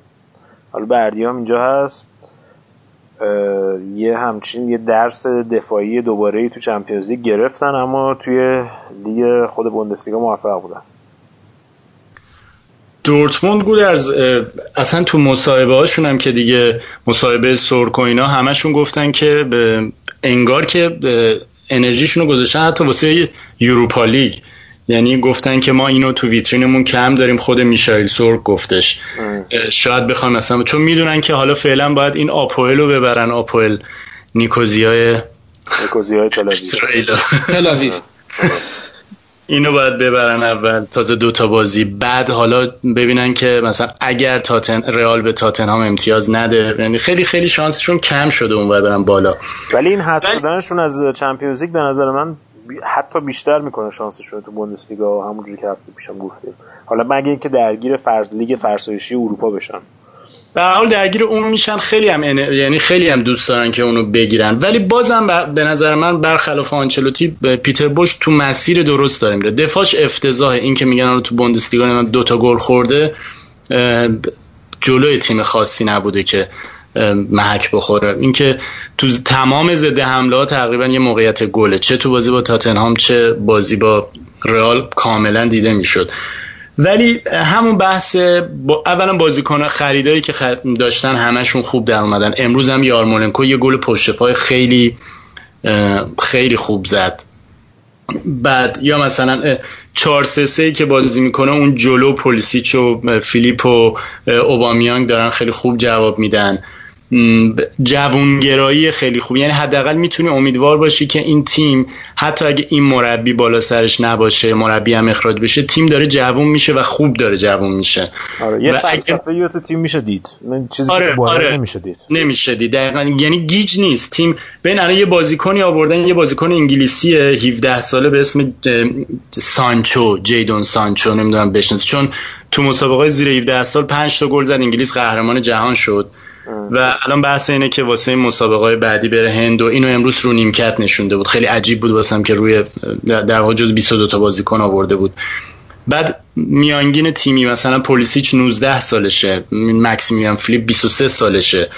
حالا بردیام اینجا هست. یه همچین یه درس دفاعی دوباره تو چمپیونز لیگ گرفتن اما توی لیگ خود بوندسلیگا موفق بودن. دورتموند گودرز اصلا تو مصاحبه هاشون هم که دیگه مصاحبه سرک و اینا همشون گفتن که انگار که انرژیشون رو گذاشتن حتی واسه یوروپا لیگ. یعنی گفتن که ما اینو تو ویترینمون کم داریم خود میشایل سورک گفتش. شاید بخوام مثلا چون می‌دونن که حالا فعلا باید این آپوئل رو ببرن آپوئل نیکوزیای نیکوزیای تل اینو باید ببرن اول تازه دوتا بازی. بعد حالا ببینن که مثلا اگر تاتن رئال به تاتنهام امتیاز نده یعنی خیلی خیلی شانسشون کم شده اونور برن بالا. ولی این حذف شدنشون از چمپیونز لیگ به نظر من حتی بیشتر می‌کنه شانسشون تو بوندسلیگا همونجوری که هفته پیشم گفتیم. حالا مگه اینکه درگیر فرض لیگ فرسایشی اروپا بشن. در حال درگیر اون میشن. خیلی هم یعنی خیلی هم دوست دارن که اونو بگیرن. ولی بازم به نظر من برخلاف آنچلوتی پیتر بوش تو مسیر درست داره میره. دفاعش افتضاح. این که میگن تو بوندسلیگا دو تا گل خورده جلوی تیم خاصی نبوده که محک بخوره. اینکه تو تمام زده حمله ها تقریبا یه موقعیت گله. چه تو بازی با تاتنهام چه بازی با رئال کاملا دیده می‌شد. ولی همون بحث با اولا بازیکن خریدایی که داشتن همشون خوب در اومدن. امروز هم یارمولنکو یه گل پشت پای خیلی خیلی خوب زد. بعد یا مثلا 4 3 3 که بازی می‌کنه اون جلو پولیسیچ و فیلیپ و اوبامیانگ دارن خیلی خوب جواب میدن. جوونگرایی خیلی خوب یعنی حداقل می‌تونی امیدوار باشی که این تیم حتی اگه این مربی بالا سرش نباشه مربی هم اخراج بشه تیم داره جوون میشه و خوب داره جوون میشه. آره یه فلسفه اگه... تو تیم میشه دید. چیزی آره، که آره. نمیشه دید. نمیشه دید. دقیقا یعنی گیج نیست. تیم بین الان یه بازیکنی آوردن یه بازیکن انگلیسی 17 ساله به اسم سانچو جیدون سانچو نمی‌دونم بشناس چون تو مسابقه زیر 17 سال 5 تا گل زد انگلیس قهرمان جهان شد. و الان بحث اینه که واسه این مسابقه بعدی بره هند و اینو امروز رو نیمکت نشونده بود. خیلی عجیب بود واسم که روی در واقع جز 22 تا بازیکن آورده بود. بعد میانگین تیمی مثلا پولیسیچ 19 سالشه مکسیمیان فلیپ 23 سالشه.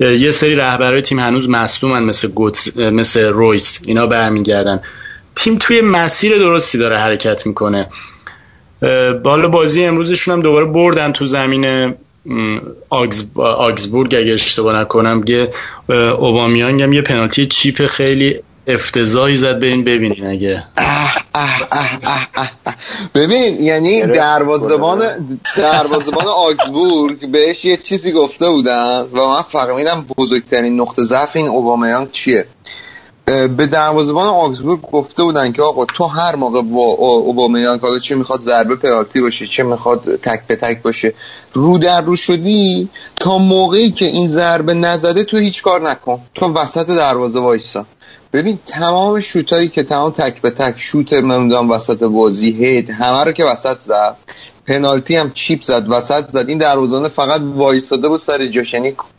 یه سری رهبرای تیم هنوز مصدومن مثل گوتس مثل رویس اینا برمیگردن تیم توی مسیر درستی داره حرکت می‌کنه. بالا بازی امروزشون هم دوباره بردن تو زمین آگزبورگ اگه اشتباه نکنم که اوبامیانگ هم یه پنالتی چیپ خیلی افتضاحی زد. به این ببینین اگه. ببین یعنی دروازبان دروازبان آگزبورگ بهش یه چیزی گفته بودن و من فهمیدم بزرگترین نقطه ضعف این اوبامیانگ چیه. به دروازه‌بان آگزبورگ گفته بودن که آقا تو هر موقع با اوبامیان حالا چه می‌خواد ضربه پنالتی باشه چه می‌خواد تک به تک باشه رو در رو شدی تا موقعی که این ضربه نزده تو هیچ کار نکن. تو وسط دروازه وایسا. ببین تمام شوتایی که تمام تک به تک شوت نمی‌دونم وسط بازی هید همه رو که وسط زد پنالتی هم چیپ زد وسط زد. این دروازه‌بان فقط وایساده بود سر جاش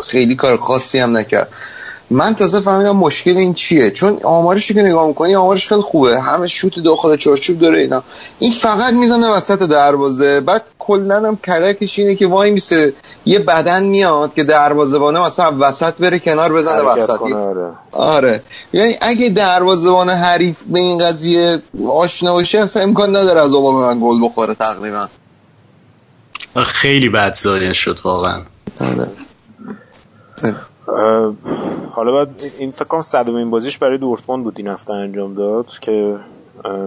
خیلی کار خاصی هم نکرد. من تازه فهمیدم مشکل این چیه. چون آمارش که نگاه می‌کنی آمارش خیلی خوبه. همه شوت داخل چارچوب داره اینا. این فقط می‌زنه وسط دروازه. بعد کلا هم کلکش اینه که وای میسه یه بدن میاد که دروازه‌بانه مثلا وسط بره کنار بزنه وسط. آره. آره. یعنی اگه دروازه‌بان حریف به این قضیه آشنا باشه اصلا امکان نداره از من گل بخوره تقریبا. خیلی بد ظاهر شد واقعا. آره. حالا بعد این فکر کنم صدومین بازیش برای دورتموند بود این هفته انجام داد که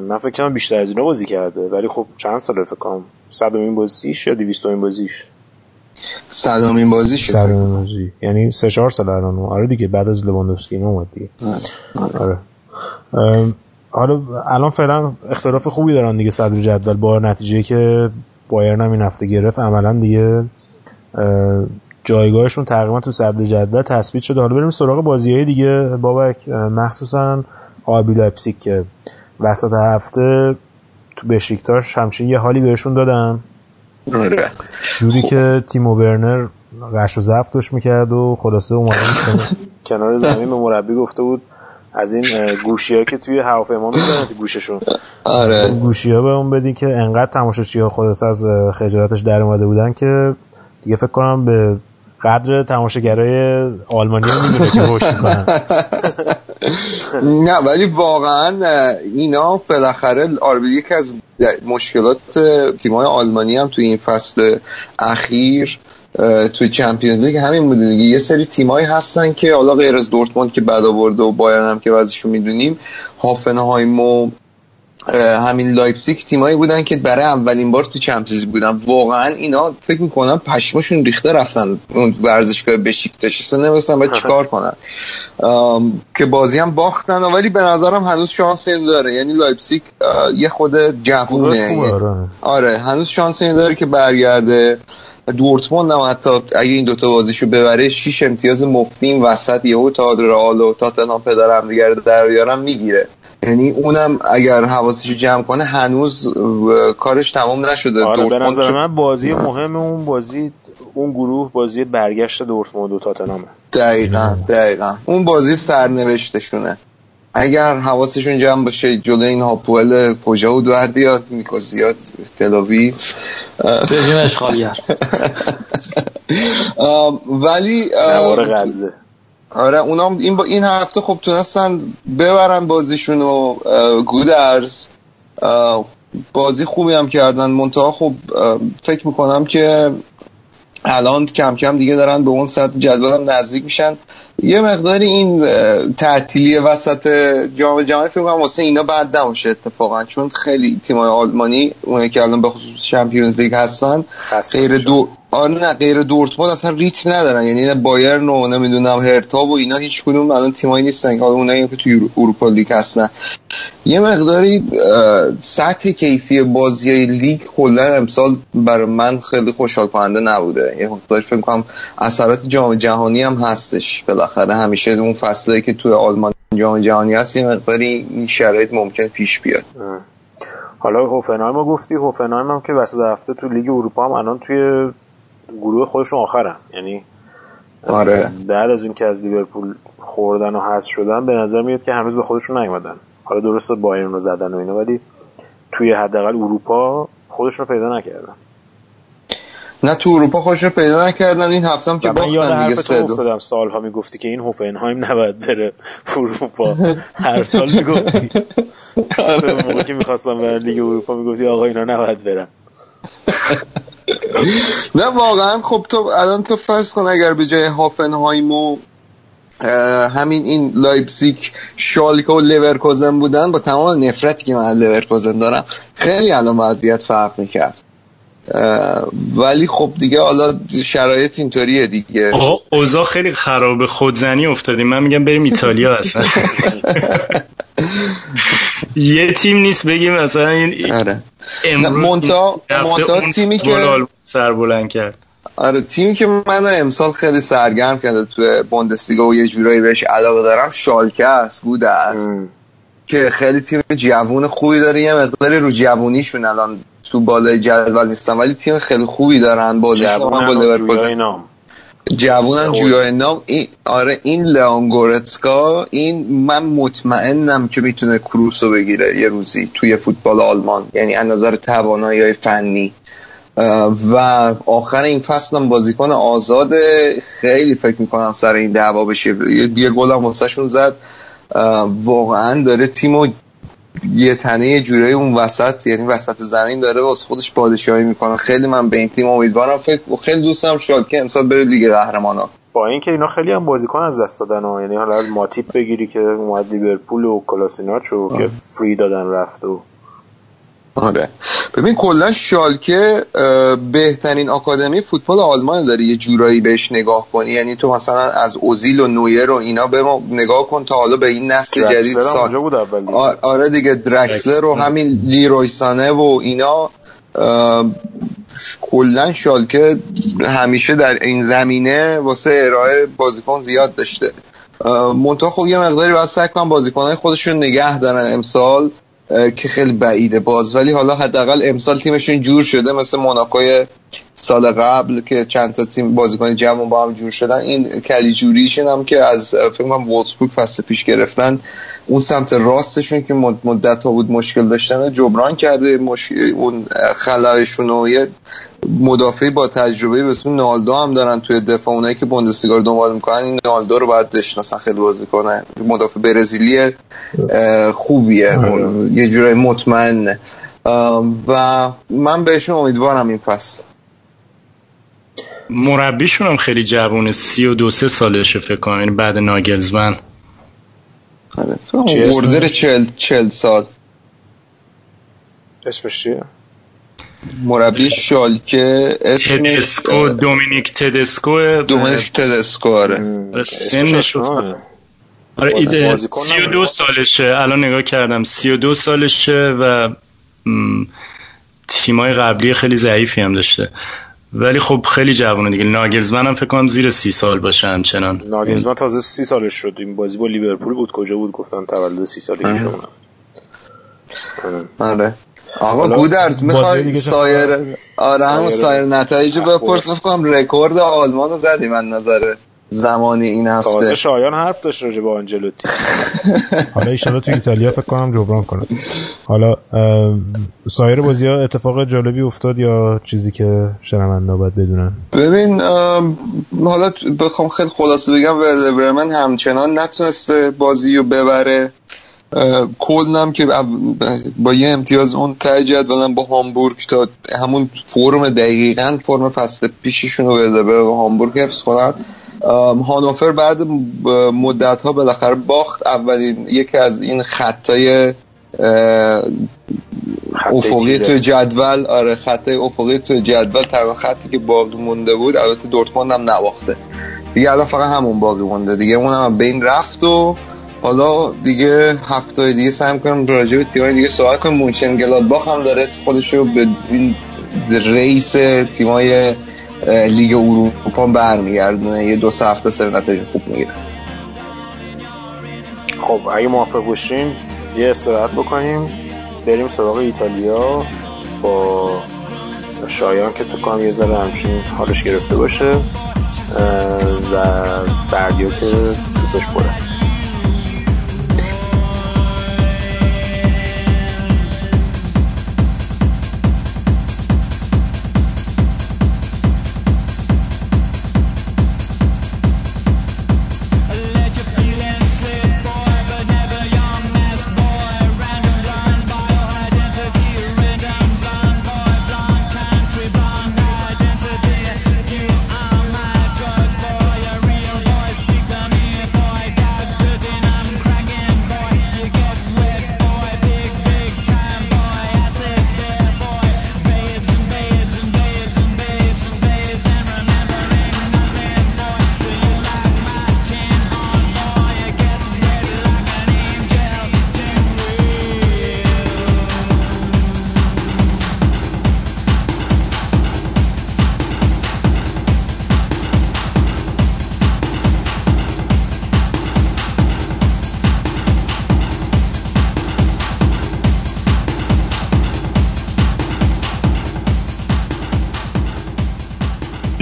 من فکر کنم بیشتر از اینا بازی کرده. ولی خب چند ساله فکر کنم؟ صدومین بازیش یا دویستومین بازیش؟ صدومین بازیش صدومین بازی. یعنی سه چهار سال الان آره دیگه بعد از لواندوفسکی اومد دیگه. آره حالا الان فعلا اختلاف خوبی دارن دیگه صدر جدول با نتیجه که بایرن هم این هفته گرفت. عملا دیگه جایگاهشون تقریبا تو صدر جدول تثبیت شده. حالا بریم سراغ بازی های دیگه. بابک مخصوصا آربی لایپزیگ که وسط هفته تو بشیکتاش همچین یه حالی بهشون دادن. آره. جوری که تیمو ورنر غش و ضعفش می‌کرد و خلاصه اومدن کنار زمین به مربی گفته بود از این گوشی ها که توی هواپیما می‌زنن تو گوششون. آره. گوشی ها به اون بدین که انقدر تماشاچی ها خلاصه از خجالتش در اومده بودن که دیگه فکر کنم به قدر تماشاگرای آلمانی هم می‌دونه که روش می‌کنن. نه ولی واقعا اینا بالاخره آربی یکی از مشکلات تیمای آلمانی هم توی این فصل اخیر توی چمپیونز لیگ همین بوده دیگه. یه سری تیمایی هستن که حالا غیر از دورتموند که بعد آورده و بایرن هم که بعضیشون می‌دونیم هافنهایم و همین لایپزیگ تیمایی بودن که برای اولین بار تو چمپیونز بودن. واقعا اینا فکر می‌کنم پشمشون ریخته رفتن اون ورزشگاه بشیکتاش اصلا نمی‌دونستن باید (laughs) چیکار کنن. که بازی هم باختن ولی به نظرم هنوز شانس این داره. یعنی لایپزیگ یه خود جوونه. آره. هنوز شانس این داره که برگرده. دورتموند هم حتی اگه این دوتا بازیشو ببره شیش امتیاز مفتیم وسط یهو تا رئال و تاتنهام پدر هم دیگه در می‌گیره. یعنی اونم اگر حواسش جمع کنه هنوز کارش تمام نشده. آره به نظر من بازی مهم اون بازی اون گروه بازی برگشت دورتموند و تاتنهام دقیقا دقیقا. اون بازی سرنوشتشونه. اگر حواسشون جمع باشه جلو این هاپوئل کجا و دوردیات نیکوزیات تلاوی رژیم اشغالگر (laughs) ولی غزه. آره اونا این با این هفته خب تونستن ببرن بازیشون و گودرز. بازی خوبی هم کردن. منتها خب فکر می‌کنم که الان کم کم دیگه دارن به اون سطح جدول هم نزدیک میشن. یه مقداری این تعطیلی وسط جام جهانی فکر کنم واسه اینا بعد نباشه اتفاقا چون خیلی تیمای آلمانی اونایی که الان به خصوص چمپیونز لیگ هستن غیر دو آره نه غیر دورتموند اصلا ریتم ندارن. یعنی بایرن و نمی‌دونم هرتا و اینا هیچ کدوم الان تیمایی نیستن حالا اونایی که تو اروپا لیگ هستن. یه مقداری سطح کیفی بازی لیگ کلا امسال برای من خیلی خوشحال کننده نبوده. یه مقداری فکر کنم اثرات جام جهانی هم هستش. بالاخره همیشه اون فصله که تو آلمان جام جهانی هست یه مقداری این شرایط ممکن پیش بیاد. حالا هوفنهایم گفتی. هوفنهایم هم که وسط هفته تو لیگ اروپا هم الان توی گروه خودشون آخرن. یعنی آره. بعد از اینکه از لیورپول خوردن و حذف شدن به نظر میاد که هنوز به خودشون نیومدن. حالا درسته بایرن رو زدن و اینا ولی توی حداقل اروپا خودشون رو پیدا نکردن. نه تو اروپا خودش رو پیدا نکردن. این هفته هم که باختن دیگه سه دو. سالها می‌گفتی که این هوفنهایم نباید بره اروپا. هر سال می‌گفتی. (laughs) موقعی که می‌خواستم برن لیگ اروپا می‌گفتی آقا اینا نباید برن. (laughs) نه واقعا. خب تو الان تو فرض کن اگر به جای هافنهایم و همین این لایپزیگ شالکه و لورکوزن بودن با تمام نفرتی که من لورکوزن دارم خیلی الان وضعیت فرق می‌کرد. ولی خب دیگه حالا شرایط اینطوریه دیگه. اوضاع خیلی خراب خودزنی افتادیم من میگم بریم ایتالیا اصلا. (laughs) یه تیم نیست بگیم مثلا این آره. مونتا مونتا تیمی که سر بلند کرد. آره تیمی که من امسال خیلی سرگرم کرده تو بوندسلیگا و یه جورایی بهش علاقه دارم شالکه است بودن که خیلی تیم جوون خوبی داره یه مقداری رو جوونیشون الان تو بالای جدول نیستن ولی تیم خیلی خوبی دارن با جوون با لیورپول جوونن جویای نام. این آره این لانگورتسکا این من مطمئنم که می‌تونه کروسو بگیره یه روزی توی فوتبال آلمان. یعنی از نظر توانایی فنی. و آخر این فصل هم بازیکن آزاد خیلی فکر می‌کنم سر این دعوا بشه. یه گل هم واسه زد. واقعا داره تیمو یه تنه یه جورایی اون وسط یعنی وسط زمین داره واسه خودش پادشاهی می‌کنه. خیلی من به این تیم امیدوارم. فکر خیلی دوستم شد که امسال بره لیگ قهرمانان با اینکه اینا خیلی هم بازیکن از دست دادن ها. یعنی حالا از ماتیپ بگیری که اومد لیورپول و کلاسیناچو که فری دادن رفت و آره. ببین کلا شالکه بهترین آکادمی فوتبال آلمان داره. یه جورایی بهش نگاه کنی. یعنی تو مثلا از اوزیل و نویر و اینا به ما نگاه کن تا حالا به این نسل جدید سال بود اول دیگه. آره دیگه درکسلر و همین لیرویسانه و اینا. کلا شالکه همیشه در این زمینه واسه ارائه بازیکن زیاد داشته. منتها خب یه مقداری باید سعی کنم بازیکنهای خودشون نگه دارن امسال. که خیلی بعیده باز. ولی حالا حداقل امسال تیمشون جور شده مثل موناکوی سال قبل که چند تا تیم بازیکن جوان با هم جور شدن این کلی جوریشون هم که از فکر کنم وولسبورگ فصل پیش گرفتن. اون سمت راستشون که مدت ها بود مشکل داشتن جبران کرده مشکل اون خلایشون و یه مدافعی با تجربه به اسم نالدو هم دارن توی دفاع. اونایی که بوندسلیگا رو دنبال می‌کنن این نالدو رو باید بشناسن خیلی بازی کنه مدافع برزیلی خوبیه. یه جورایی مطمئنه. و من بهشون امیدوارم این فصل. مربیشون هم خیلی جوونه سی و دو سه سالشه فکر کنم یعنی بعد ناگلزمن. وردر چل, چل سال. اسمش چیه؟ مربی شالکه تدسکو دومینیک تدسکو. دومینیک تدسکو آره. سنش آره ایده سی و دو سالشه. الان نگاه کردم سی و دو سالشه و تیمای قبلی خیلی ضعیفی هم داشته. ولی خب خیلی جوونه دیگه. ناگلزمن هم فکر کنم زیر سی سال باشه همچنان. ناگلزمن تازه سی سالش شد. این بازی با لیورپول بود. کجا بود؟ گفتن تولد سی سالی که آره. آقا گودرز می‌خوای سایر آره همون سایر نتایج بپرس. کنم رکورد آلمان رو زدی من نظره زمانی این هفته. تازه شایان حرف داشت راجع به آنجلوتی. (laughs) حالا ایشالا تو ایتالیا فکر کنم جبران کنه. حالا سایر بازی ها اتفاق جالبی افتاد یا چیزی که شنونده باید بدونن؟ ببین حالا بخوام خیلی خلاصه بگم برمن همچنان نتونسته بازی رو ببره. کلنم که با یه امتیاز اون ته جدولن با هامبورگ تا همون فرم دقیقا فرم فصل پیششون رو به هامبورگ حفظ کنن. هانوفر بعد مدت ها بالاخره باخت اولین یکی از این خطای افقی تو جدول. آره خطای افقی تو جدول. تنها خطی که باقی مونده بود البته دورتموند هم نباخته. دیگه الان فقط همون باقی مونده. دیگه اون هم بین رفت و حالا دیگه هفته دیگه سعی کنم راجع به تیمای دیگه صحبت کنم مونشن گلادباخ هم داره خودشو به این رئیس تیمای لیگ اروپا برمیگردونه. یه دو سه هفته سر نتایج خوب می‌گیره. خب اگه موافق باشین یه استراحت بکنیم. بریم سراغ ایتالیا با شایان که تو کام یه ذره همچین حالش گرفته باشه و بعدیا که دوستش بره.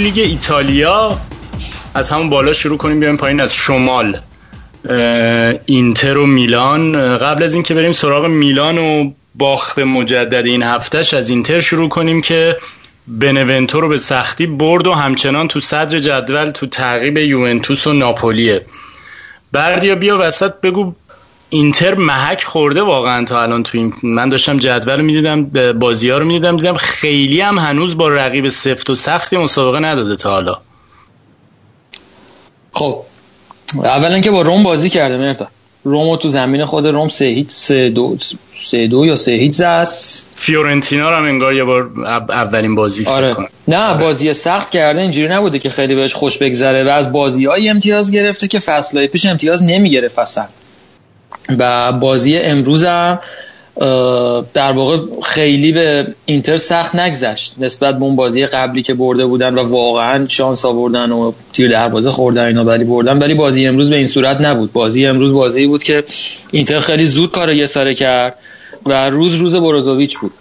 لیگ ایتالیا. از همون بالا شروع کنیم بیایم پایین از شمال. اینتر و میلان. قبل از اینکه بریم سراغ میلان و باخت مجدد این هفتهش از اینتر شروع کنیم که بنونتو رو به سختی برد و همچنان تو صدر جدول تو تعقیب یوونتوس و ناپولیه. بردیا بیا وسط بگو اینتر محک خورده واقعا تا الان تو این من داشتم جدول می‌دیدم بازی ها رو می‌دیدم دیدم خیلی هم هنوز با رقیب سفت و سختی مسابقه نداده تا حالا. خب اولا که با روم بازی کرده مرتا. رومو تو زمین خود روم سه هیچ سه دو سه دو یا سه هیچ زد. فیورنتینا رو هم انگار یه بار اولین بازی آره. نه آره. بازی سخت کرده اینجوری نبوده که خیلی بهش خوش بگذره و از بازی های امتیاز گرفته که فصلهای پیش امتیاز نمی‌گرفت اصلا. و بازی امروز هم در واقع خیلی به اینتر سخت نگذشت. نسبت به اون بازی قبلی که برده بودن و واقعا شانس آوردن و تیر دروازه خوردن اینا ولی بردن. ولی بازی امروز به این صورت نبود. بازی امروز بازی بود که اینتر خیلی زود کار یه ساره کرد و روز روز بروزوویچ بود.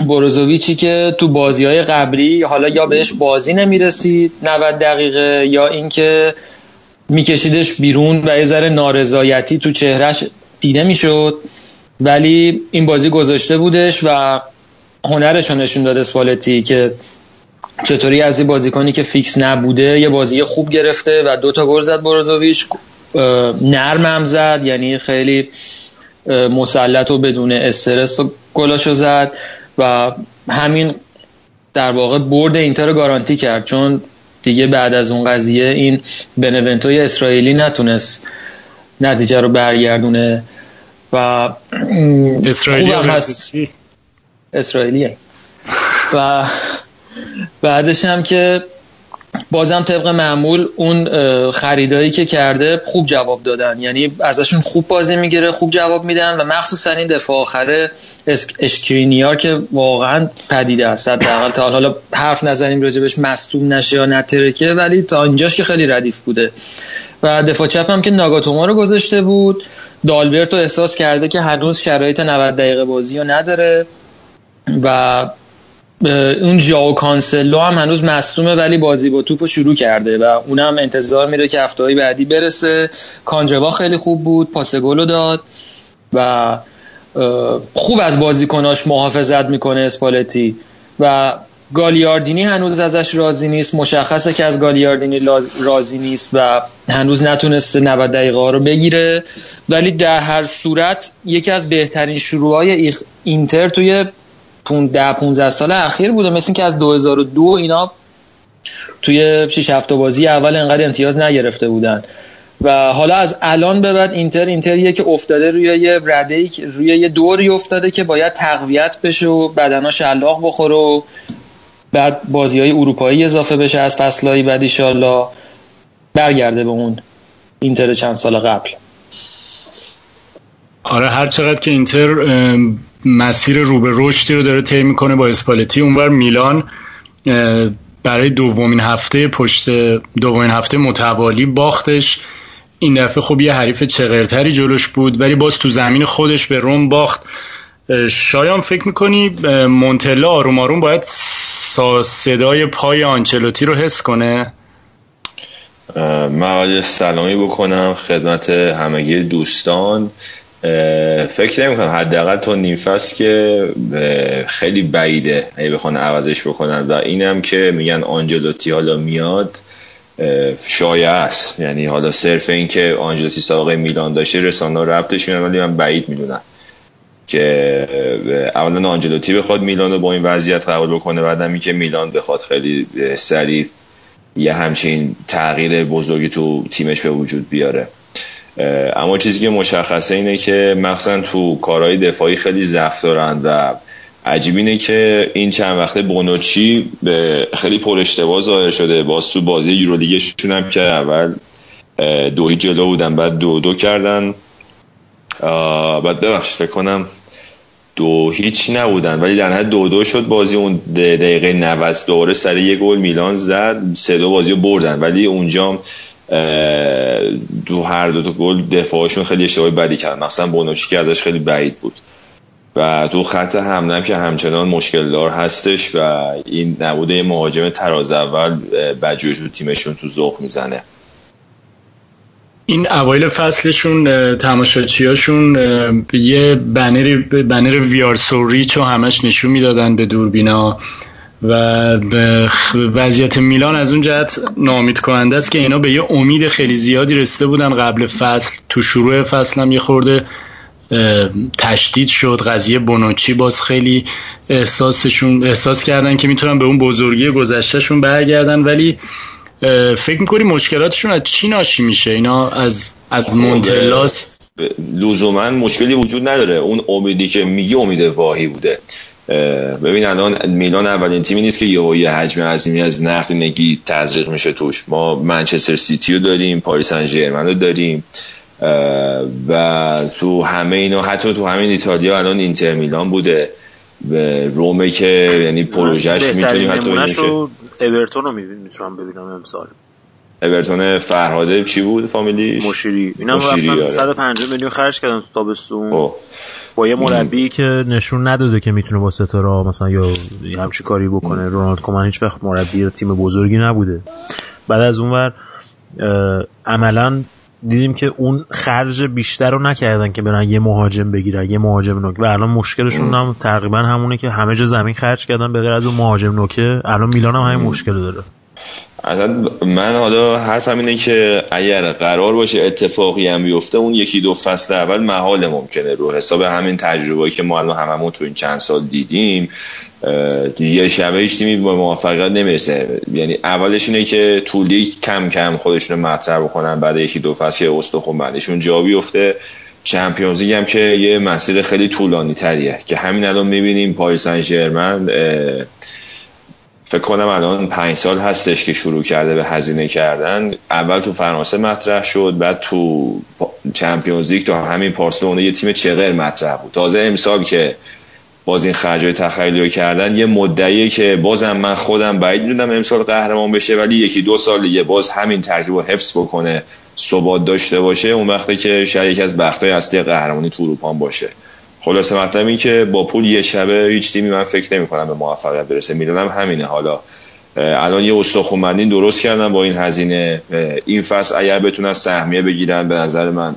بروزوویچی که تو بازی های قبلی حالا یا بهش بازی نمی‌رسید 90 دقیقه یا اینکه میکشیدش بیرون و یه ذره نارضایتی تو چهرش دیده می‌شد. ولی این بازی گذاشته بودش و هنرش نشون داد اسپالتی که چطوری از این بازیکنی که فیکس نبوده یه بازی خوب گرفته و دو تا گل زد بروزوویچ نرم هم زد یعنی خیلی مسلط و بدون استرس و گلاشو زد و همین در واقع برد اینتر رو گارانتی کرد. چون دیگه بعد از اون قضیه این بنونتوی اسرائیلی نتونست نتیجه رو برگردونه و اسرائیلی هست. اسرائیلیه. و بعدش هم که بازم طبق معمول اون خریدایی که کرده خوب جواب دادن. یعنی ازشون خوب بازی می‌گیره خوب جواب میدن و مخصوصا این دفاع آخره اشکرینیار که واقعا پدیده است. حداقل تا حالا حرف نزنیم راجبش مصدوم نشه یا نترکه ولی تا اینجاش که خیلی ردیف بوده. و دفاع چپ هم که ناگاتوما رو گذاشته بود. دالبرتو احساس کرده که هنوز شرایط 90 دقیقه بازی رو نداره و اون جاو کانسلو هم هنوز مصدومه ولی بازی با توپ شروع کرده و اونم انتظار میره که هفته بعدی برسه. کانجوا خیلی خوب بود پاس گل داد و خوب از بازیکناش محافظت می‌کنه اسپالتی و گالیاردینی هنوز ازش راضی نیست. مشخصه که از گالیاردینی راضی نیست و هنوز نتونسته 90 دقیقه ها رو بگیره. ولی در هر صورت یکی از بهترین شروعهای اینتر توی 10 15 سال اخیر بوده. مثل که از 2002 اینا توی 6 هفته بازی اول انقدر امتیاز نگرفته بودن. و حالا از الان به بعد اینتر اینتریه که افتاده روی یه رده روی یه دوری افتاده که باید تقویت بشه و بدنا شلاق بخوره و بعد بازی های اروپایی اضافه بشه از فصلهای بعد ایشالله برگرده به اون اینتر چند سال قبل. آره هر چقدر که اینتر مسیر رو به رشدی رو داره طی می‌کنه با اسپالتی. اونور میلان برای دومین هفته پشت دومین هفته متوالی باختش. این دفعه خب یه حریف چغرتری جلوش بود ولی باز تو زمین خودش به روم باخت. شایان فکر می‌کنی مونتلا آروم آروم باید صدای پای آنچلوتی رو حس کنه؟ من سلامی بکنم خدمت همگی دوستان. فکر نمی کنم حداقل تا نیم فصل که خیلی بعیده اگه بخوان عوضش بکنن. و اینم که میگن آنجلوتی حالا میاد شایع است. یعنی حالا صرف این که آنجلوتی سابقه میلان داشته رسانه ربطش ولی من بعید می‌دونم که اولا آنجلوتی بخواد میلان رو با این وضعیت قبول بکنه بعدم که میلان بخواد خیلی سریع یه همچین تغییر بزرگی تو تیمش به وجود بیاره. اما چیزی که مشخصه اینه که مخصوصا تو کارهای دفاعی خیلی ضعف دارن و عجیب اینه که این چند وقته بونوچی به خیلی پر اشتباه ظاهر شده. باز تو بازی یورولیگشون هم که اول دوی جلو بودن بعد دو دو کردن. بعد ببخش فکر کنم دو هیچ نبودن ولی در حد دو دو شد بازی. اون دقیقه 90 دوره سر یه گل میلان زد سه دو بازی رو بردن. ولی اونجا دو هر دو تا گل دفاعشون خیلی اشتباهی بدی کردن مثلا بونوچی که ازش خیلی بعید بود. و تو خط حمله که همچنان مشکل دار هستش و این نبوده مهاجم تراز اول بجوش تو تیمشون تو ذوق می‌زنه. این اوایل فصلشون تماشاچیاشون یه بنر بنر ویار سوریچ همش نشون می‌دادن به دوربینا. و وضعیت میلان از اون جهت نامید کننده است که اینا به یه امید خیلی زیادی رسیده بودن قبل فصل. تو شروع فصل هم یه خورده تشدید شد. قضیه بونوچی باز خیلی احساسشون احساس کردن که می‌تونن به اون بزرگی گذشتهشون برگردن. ولی فکر می‌کنی مشکلاتشون از چی ناشی میشه؟ اینا از از مونتلاس لزوما مشکلی وجود نداره. اون امیدی که میگی امید واهی بوده. ببین الان میلان اولین تیمی نیست که یه یه حجم عظیمی از نقدینگی تزریق میشه توش. ما منچستر سیتی رو داریم پاریس سن رو داریم و تو همه اینا حتی تو همین ایتالیا الان اینتر میلان بوده. به رومه که یعنی پروژهش می‌تونیم حتی که اورتون رو می‌تونم ببینم امسال. اورتون فرهاده چی بود فامیلیش؟ مشیری. رفتن 150 میلیون خرج کردن تو تابستون. خب. با یه مربی که نشون نداده که می‌تونه با ستاره مثلا یا همچی کاری بکنه رونالد کومن هیچ وقت مربی تیم بزرگی نبوده. بعد از اونور عملا دیدیم که اون خرج بیشتر رو نکردن که برن یه مهاجم بگیرن یه مهاجم نوک. و الان مشکلشون هم تقریبا همونه که همه جا زمین خرج کردن به غیر از اون مهاجم نوکه. الان میلان هم همین مشکل داره. اصلا من حالا حرفم اینه که اگر قرار باشه اتفاقی هم بیفته اون یکی دو فصل اول محال ممکنه. رو حساب همین تجربه‌ای که ما الان هممون تو این چند سال دیدیم یه شبه هیچ تیمی به موفقیت نمی‌رسه. یعنی اولش اینه که طولی کم کم خودشون رو مطرح بکنن بعد یکی دو فصل که استخون بعدشون جا بیفته. چمپیونز هم که یه مسیر خیلی طولانی تریه که همین الان می‌بینیم پاریس سن فکر کنم الان پنج سال هستش که شروع کرده به هزینه کردن. اول تو فرانسه مطرح شد بعد تو چمپیونز لیگ تا همین پارسلونا یه تیم چغر مطرح بود. تازه امسال که باز این خرجای تخیلی کردن یه مدعیه که بازم من خودم بعید می‌دونم امسال قهرمان بشه ولی یکی دو سال دیگه باز همین ترکیب رو حفظ بکنه ثبات داشته باشه اون وقتی که شاید یکی از بختای اصلی قهرمانی تو اروپا باشه. خلاصه مطلب این که با پول یه شبه هیچ تیمی من فکر نمی کنم به موفقیت برسه. می‌دونم همینه. حالا الان یه استخومندین درست کردن با این هزینه. این فصل اگر بتونن سهمیه بگیرن به نظر من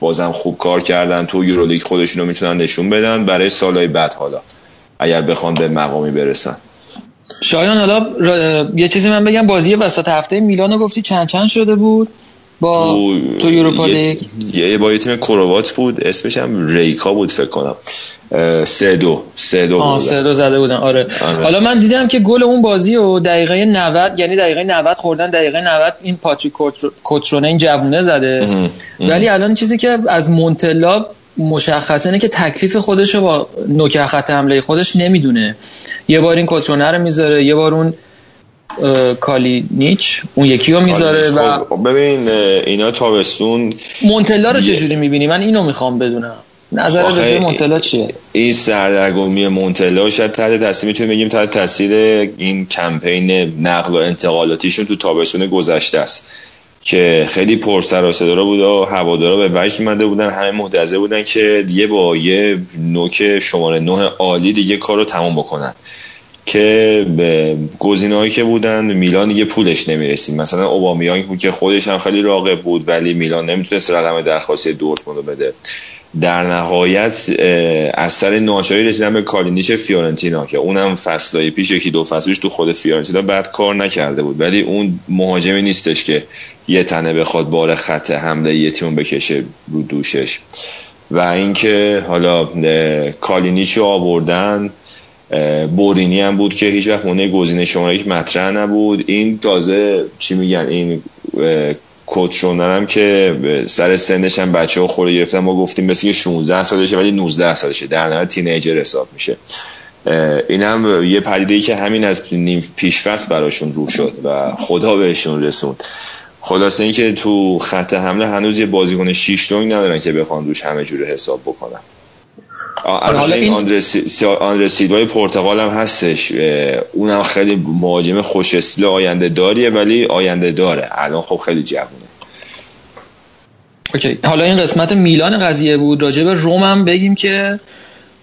بازم خوب کار کردن. تو یورولیگ خودشونو می‌تونن نشون بدن برای سالهای بعد حالا اگر بخوان به مقامی برسن. شایان حالا یه چیزی من بگم. بازی وسط هفته میلانو گفتی چند چند شده بود؟ با تو, تو یوروپا لیگ. یه با یه تیم کروات بود. اسمش هم ریکا بود فکر کنم. سه دو. سه دو, سه دو زده بودن. آره. آره. حالا من دیدم که گل اون بازی و دقیقه 90 یعنی دقیقه 90 خوردن دقیقه 90 این پاتریک کوترونه این جوونه زده. ولی الان چیزی که از مونتلا مشخصه اینه که تکلیف خودش رو با نوک خط حمله خودش نمی‌دونه. یه بار این کوترونه رو می‌ذاره یه بار اون کالی نیچ اون یکی رو می‌ذاره و خب، ببین اینا تابستون مونتلا رو چجوری می‌بینی؟ من اینو می‌خوام بدونم. نظر راجع مونتلا چیه؟ این سردرگمی مونتلا شاید تحت تاثیر می‌تونیم بگیم تحت تاثیر این کمپین نقل و انتقالاتیشون تو تابستون گذشته است. که خیلی پر سر و صدا بود و هوادارا به وجه منده بودن همه منتظر بودن که دیگه با یه نوک شماره نه عالی دیگه کار رو تمام بکنن. که به گزینه‌هایی که بودن میلان دیگه پولش نمی‌رسید. مثلا اوبامیانگ بود که خودش هم خیلی راقب بود ولی میلان نمی‌تونست رقم درخواستی دورتموند رو بده. در نهایت از سر ناچاری رسیدن به کالینیش فیورنتینا که اونم فصلای پیش یکی دو فصلش تو خود فیورنتینا بعد کار نکرده بود. ولی اون مهاجمی نیستش که یه تنه بخواد بار خط حمله یه تیم بکشه رو دوشش. و اینکه حالا کالینیش رو آوردن بورینی هم بود که هیچ وقت به عنوان گزینه شماره یک مطرح نبود. این تازه چی میگن این کوترونر هم که سر سنش هم بچه ها خوره گرفتن. ما گفتیم مثل که 16 سالشه ولی 19 سالشه. در نهایت تینیجر حساب میشه. این هم یه پدیده که همین از نیم پیشفست براشون رو شد و خدا بهشون رسوند. خلاصه اینکه تو خط حمله هنوز یه بازیکن شیش ندارن که بخوان روش همه جوره حساب بکنن. حالا این آندره سیدوای پرتغال هم هستش. اونم خیلی مهاجم خوش استیل آینده داریه ولی آینده داره. الان خب خیلی جوونه. اوکی. حالا این قسمت میلان قضیه بود. راجع به روم هم بگیم که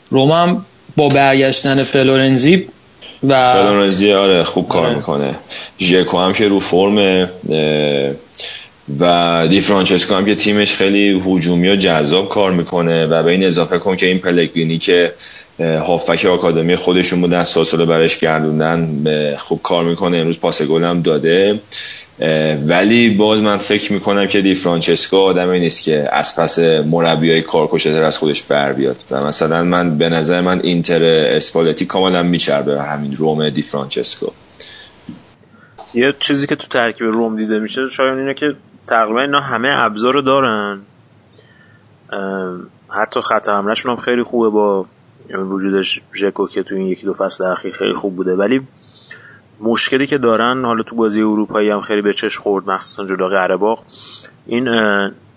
روم هم با برگشتن فلورنزی و فلورنزی آره خوب کار آره. می‌کنه. ژکو هم که رو فرم و دی فرانچسکو هم که تیمش خیلی هجومی و جذاب کار می‌کنه و به این اضافه کن که این پلگرینی که هافبک آکادمی خودشون بودن ساسولو برش گردوندن خوب کار می‌کنه. امروز پاس گل هم داده. ولی باز من فکر می‌کنم که دی فرانچسکو آدمی نیست که از پس مربی های کارکشتر از خودش بر بیاد. و مثلا من به نظر من اینتر اسپالتی کاملا میچربه همین روم دی فرانچسکو. یه چیزی که تو ترکیب روم دیده میشه شاید اینه که تقریبا اینا همه ابزار رو دارن. حتی خط حملهشون هم خیلی خوبه با وجودش ژکو که تو این یکی دو فصل اخیر خیلی خوب بوده. ولی مشکلی که دارن حالا تو بازی اروپایی هم خیلی به چش خورد مخصوصا جلو قره این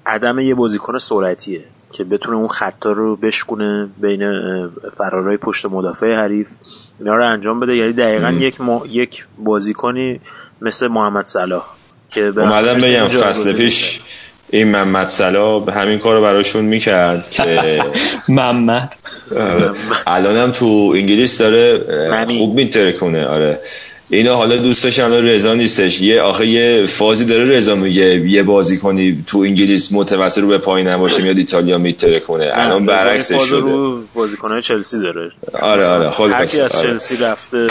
عدم یه بازیکن سرعتیه که بتونه اون خطا رو بشکونه بین فرارای پشت مدافع حریف. اینا رو انجام بده. یعنی دقیقا یک, ما... یک بازیکنی مثل محمد صلاح. که اومدم بگم فصل پیش این محمد صلاح همین کار رو براشون می‌کرد که (laughs) محمد. آره. الانم تو انگلیس داره خوب میتره کنه آره. اینا حالا دوستش الان رضا نیستش. یه آخه یه فازی داره رضا میگه یه بازی کنی تو انگلیس متوسط رو به پایین نباشه میاد ایتالیا میتره کنه. الان برعکسش شده رو بازیکنای چلسی داره. آره آره خود هر کی از آره. چلسی رفته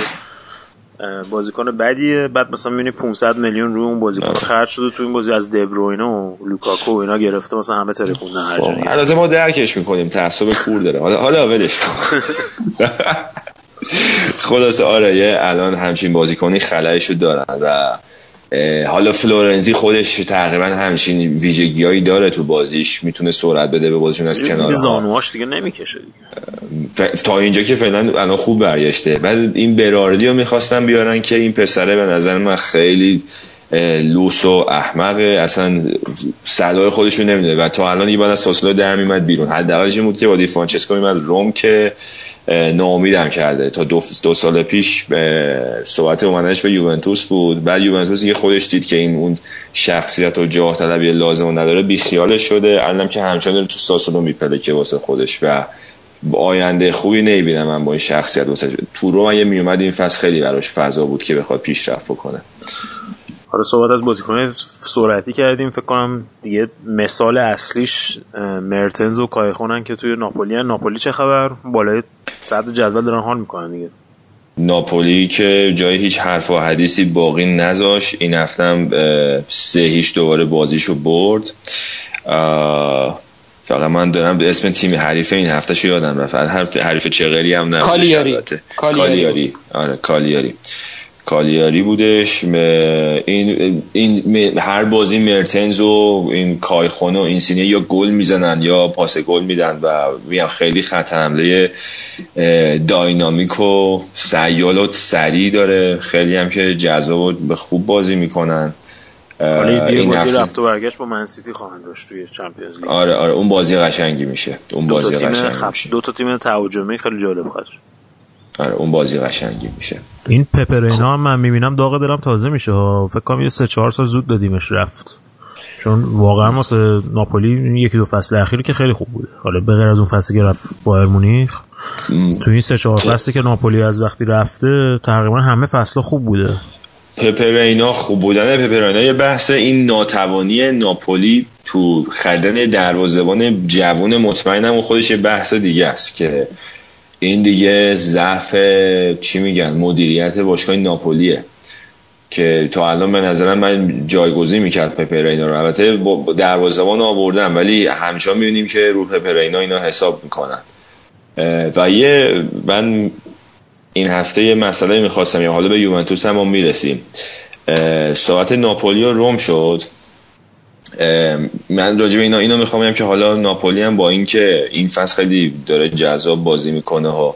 بازیکن بدیه. بعد مثلا می‌بینی 500 میلیون روی اون بازیکن آره. خرج شده تو این بازی از دبروینه و لوکاکو و اینا گرفته. مثلا همه ترکوندن هر جایی البته ما درکش می‌کنیم. تعصب کور داره. حالا حالا ولش کن. (laughs) خلاص آره الان همچین بازیکنی خلایشو دارن و حالا فلورنزی خودش تقریبا همچین ویژگیهایی داره تو بازیش. می‌تونه سرعت بده به بازیشون از کنار. زانواش دیگه نمی‌کشه دیگه. تا اینجا که فعلا الان خوب برگشته. بعد این براردی رو می‌خواستن بیارن که این پسره به نظر من خیلی لوس و احمقه. اصلا صلاح خودشون نمیده و تا الان یه از ساسولو در میمد بیرون. حداقلش این بود که با دی فرانچسکو میمد روم که ناامیدم کرده. تا دو, دو سال پیش صحبت اومدنش به یوونتوس بود. بعد یوونتوس یه خودش دید که این اون شخصیت و جاه طلبی لازم نداره بیخیالش شده. الان که همچنان داره تو ساسولو میپله که واسه خودش. و آینده خوبی نمی‌بینم من با این شخصیت واسه تو رو من یه میومد این فصل خیلی براش فضا بود که بخواد پیشرفت بکنه. حالا صحبت از بازیکن سرعتی کردیم فکر کنم دیگه مثال اصلیش مرتنز و کایخونن که توی ناپولی هن. ناپولی چه خبر؟ بالای صد جدول دارن حال می‌کنن دیگه. ناپولی که جای هیچ حرف و حدیثی باقی نذاش این هفتم سه هیچ دوباره بازیشو برد. فقط من دارم به اسم تیم حریف این هفته شو یادم رفت. حرف حریف چغری هم نه کالیاری. کالیاری. آره کالیاری. کالیاری بودش این, این هر بازی مرتنز و این کایخونه و این سینه یا گل می‌زنن یا پاس گل میدن و میگم خیلی خط حمله داینامیک و سیال و سریع داره. خیلی هم که جذاب و به خوب بازی می‌کنن. این بازی رفت و برگشت با منسیتی خواهند داشت توی چمپیونز لیگ. آره آره اون بازی قشنگی میشه. اون بازی قشنگی میشه. دو تا تیم تهاجمی خیلی جالب خواهد آره اون بازی قشنگی میشه. این پپرینا هم من می‌بینم داغ دلم تازه میشه فکر کنم یه سه چهار سال زود دادیمش رفت. چون واقعا واسه ناپولی یکی دو فصل اخیر که خیلی خوب بوده. حالا به غیر از اون فصلی که رفت بایر مونیخ تو این سه چهار فصلی که ناپولی از وقتی رفته تقریبا همه فصل خوب بوده. پپرینا خوب بودن. پپرینا یه بحث این ناتوانی ناپولی تو خریدن دروازه‌بان جوون مطمئنم و خودش یه بحث دیگه است که این دیگه ضعف چی میگن مدیریت باشگاه ناپولیه که تا الان به نظرم من جایگزین می‌کرد پپرینا رو. البته دروازه‌بان آوردن ولی همچنان می‌بینیم که رو پپرینا اینا حساب می‌کنن. و یه من این هفته یه مسئله می‌خواستم یا حالا به یوونتوس هم می‌رسیم. ساعت ناپولی روم شد. من راجع به اینا اینو می‌خوام که حالا ناپولی هم با اینکه این فصل خیلی داره جذاب بازی می‌کنه ها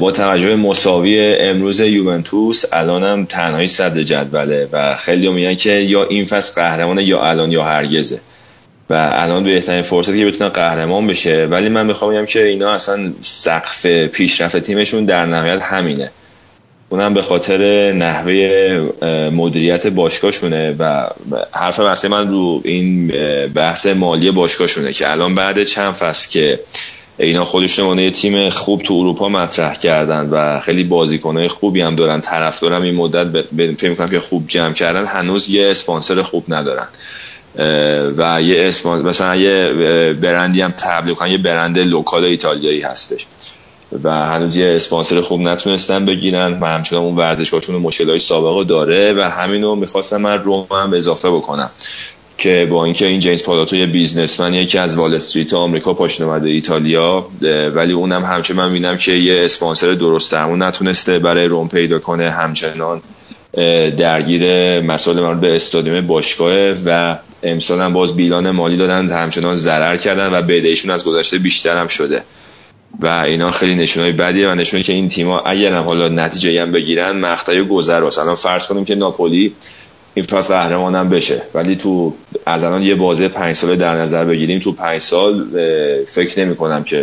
با توجه مساوی امروز یوونتوس الان هم تنهایی صد جدوله و خیلی میگن که یا این فصل قهرمانه یا الان یا هرگزه. و الان بهترین فرصتی که بتونه قهرمان بشه. ولی من می‌خوام بگم که اینا اصلا سقف پیشرفت تیمشون در نهایت همینه. اونم به خاطر نحوه مدیریت باشگاهشونه و حرف اصلی من رو این بحث مالی باشگاهشونه که الان بعد چند فصل که اینا خودشون یه تیم خوب تو اروپا مطرح کردن و خیلی بازیکنهای خوبی هم دارن طرفدارم این مدت فکر می‌کنم که خوب جمع کردن هنوز یه اسپانسر خوب ندارن. و یه اسپانسر مثلا یه برندی هم تبلیغ یه برند لوکال ایتالیایی هستش. و هنوز یه اسپانسر خوب نتونستن بگیرن و همچنان اون ورزشگاهشون مشکلات سابقه داره و همینو می‌خواستم من روم هم اضافه بکنم که با اینکه این جیمز پالاتو یه بیزنسمن یکی از وال استریت آمریکا پاشن اومده ایتالیا ولی اونم همچنان من بینم که یه اسپانسر درست درمون نتونسته برای روم پیدا کنه همچنان درگیر مسائل مربوط به استادیوم باشگاه و امسال هم باز بیلان مالی دادن همچنان ضرر کردن و بدهیشون از گذشته بیشتر هم شده. و اینا خیلی نشونای بدیه و نشونه که این تیم‌ها اگر هم حالا نتیجه هم بگیرن مقطعی گذر واسه الان فرض کنیم که ناپولی این فصل قهرمانم بشه. ولی تو از الان یه بازه پنج ساله در نظر بگیریم تو پنج سال فکر نمی کنم که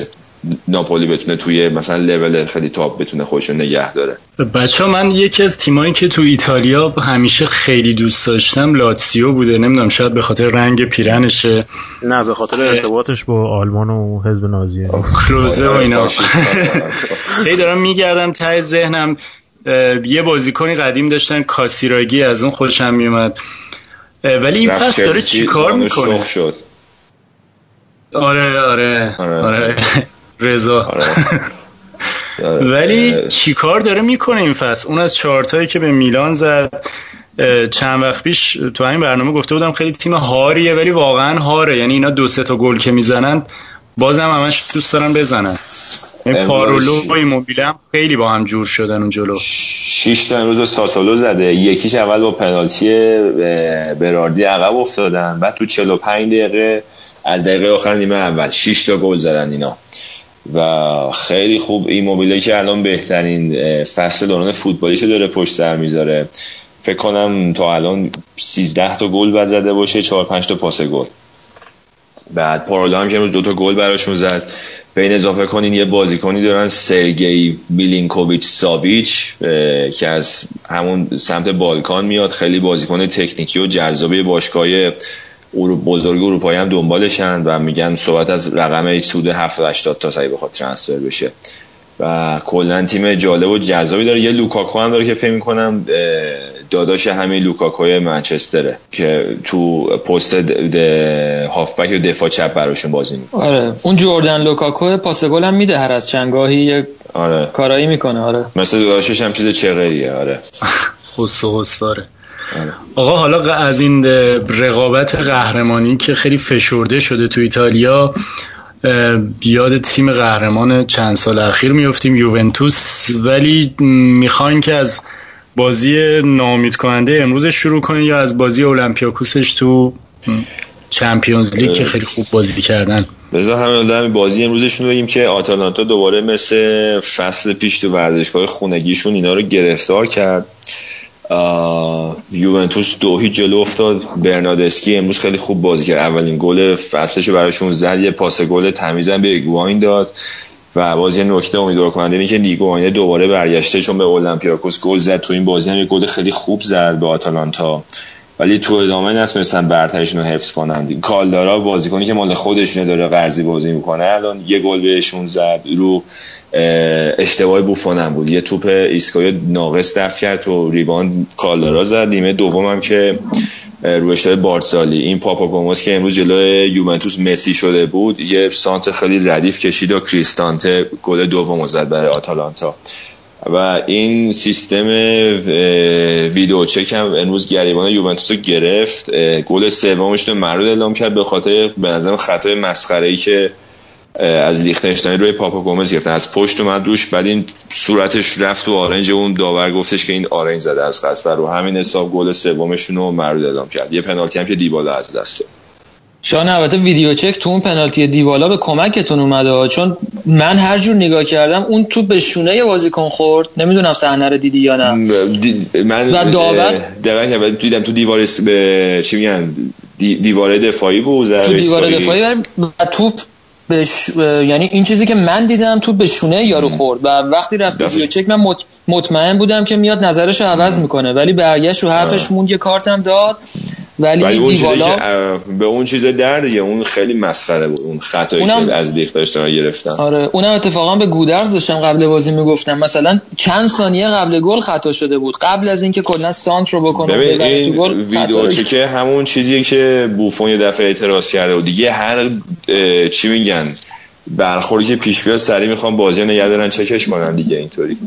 ناپولی بتونه توی مثلا لول خیلی تاپ بتونه خودش نگه داره. بچه ها من یکی از تیمایی که تو ایتالیا همیشه خیلی دوست داشتم لاتسیو بوده. نمی‌دونم شاید به خاطر رنگ پیرنشه. نه به خاطر ارتباطش با آلمان و حزب نازیه. کلوزه و اینا. (laughs) خیلی دارم میگردم ته ذهنم. یه بازیکنی قدیم داشتن کاسیراگی از اون خوشم میومد ولی این فصل داره چیکار می‌کنه؟ شد. آره آره آره, آره. رضا. آره. (laughs) ولی چیکار داره می‌کنه این فصل؟ اون از چهارتایی که به میلان زد چند وقت پیش تو این برنامه گفته بودم خیلی تیم هاریه ولی واقعا هاره. یعنی اینا دو سه تا گل که می‌زنن بازم همش دوست دارن بزنن. این پارولو و ایموبیل هم خیلی با هم جور شدن اون جلو. شیش تا امروز ساسولو زده. یکیش اول با پنالتی براردی عقب افتادن. بعد تو 45 دقیقه از دقیقه آخر نیمه اول 6 تا گل زدن اینا. و خیلی خوب این موبیله که الان بهترین فصل دوران فوتبالیش داره پشت سر می‌ذاره. فکر کنم تا الان 13 تا گل بعد زده باشه 4 5 تا پاس گل. بعد پارولو هم که امروز دو تا گل براشون زد. به این اضافه کنین یه بازیکنی دارن سرگی میلینکوویچ ساویچ که از همون سمت بالکان میاد. خیلی بازیکن تکنیکی و جذابی باشگاه بزرگ اروپایی هم دنبالشن و میگن صحبت از رقم یک سود 70 80 تا سعی بخواد ترانسفر بشه. و کلا تیم جالب و جذابی داره. یه لوکاکو هم داره که فکر می‌کنم داداش همین لوکاکوی منچستره که تو پست هافبک و دفاع چپ براشون بازی می‌کنه. آره. اون جردن لوکاکو پاس گل هم میده هر از چنگاهی یه آره. کارایی می‌کنه آره. مثل داداشش هم چیز چغریه آره. (laughs) و داره. آقا حالا از این رقابت قهرمانی که خیلی فشرده شده تو ایتالیا یاد تیم قهرمان چند سال اخیر میفتیم یوونتوس. ولی می‌خواین که از بازی نامید کننده امروز شروع کنین یا از بازی اولمپیاکوسش تو چمپیونز لیگ که خیلی خوب بازی کردن؟ بذار همین بازی امروزشون بگیم که آتالانتا دوباره مثل فصل پیش تو ورزشگاه خونگیشون اینا رو گرفتار کرد. یوونتوس دو هیچ جلو افتاد. برنادسکی امروز خیلی خوب بازی کرد. اولین گل فصلش براشون زد. یه پاس گل تمیزن به گواین داد و بازی نکته امیدوار کننده اینه که لیگو دوباره برگشته چون به اولمپیاکوس گل زد. تو این بازی هم یه گل خیلی خوب زد به آتالانتا. ولی تو ادامه نتونستن برترشون رو حفظ کنند. کالدارا بازیکنی که مال خودشونه داره قرضی بازی می‌کنه الان یه گل بهشون زد. رو اشتباه بوفون بود. یه توپ ایسکای ناقص دفع کرد تو ریبان کالدارا زد. نیمه دوم که رو اشتباه بارتسالی این پاپا گوموس که امروز جلوی یوونتوس مسی شده بود یه سانت خیلی ردیف کشید و کریستانته گل دوم زد برای آتالانتا. و این سیستم ویدیو چک هم امروز گریبان یوونتوس رو گرفت. گل سومش رو مرود اعلام کرد به خاطر به نظرم خطای مسخره ای که از لیختنشتاین روی پاپا گومز گرفت از پشت اومد روش بعد این صورتش رفت و آرنج اون داور گفتش که این آرنج زده از قصد. رو همین حساب گل سومشون رو مرود اعلام کرد. یه پنالتی هم که دیبالا از دست داد. شان البته ویدیو چک تو اون پنالتی دیبالا به کمکتون اومده چون من هر جور نگاه کردم اون تو به شونه بازیکن خورد. نمی‌دونم صحنه رو دیدی یا نه. من و داور؟ دیدم تو دیوار به چی میگن؟ دیواره دفاعی بود تو دیوار دفاعی و توپ بش... یعنی این چیزی که من دیدم تو به شونه یارو خورد و وقتی رفت ویدیو چک من مط... مطمئن بودم که میاد نظرش رو عوض می‌کنه. ولی برگشت رو حرفش موند یه کارتم داد. ولی, ولی اون دیوالا... به اون چیز در اون خیلی مسخره بود. اون خطایی اونم... که از لیخ داشتن گرفتن آره اونم اتفاقا به گودرز داشتم قبل بازی می‌گفتم. مثلا چند ثانیه قبل گل خطا شده بود. قبل از اینکه کلا سانت رو بکنه تو گل ویدیو که همون چیزیه که بوفون یه دفعه اعتراض کرده و دیگه هر چی میگن؟ برخوردی که پیش بیاد سری می‌خوام بازی نگه دارن چکش کنن دیگه اینطوری.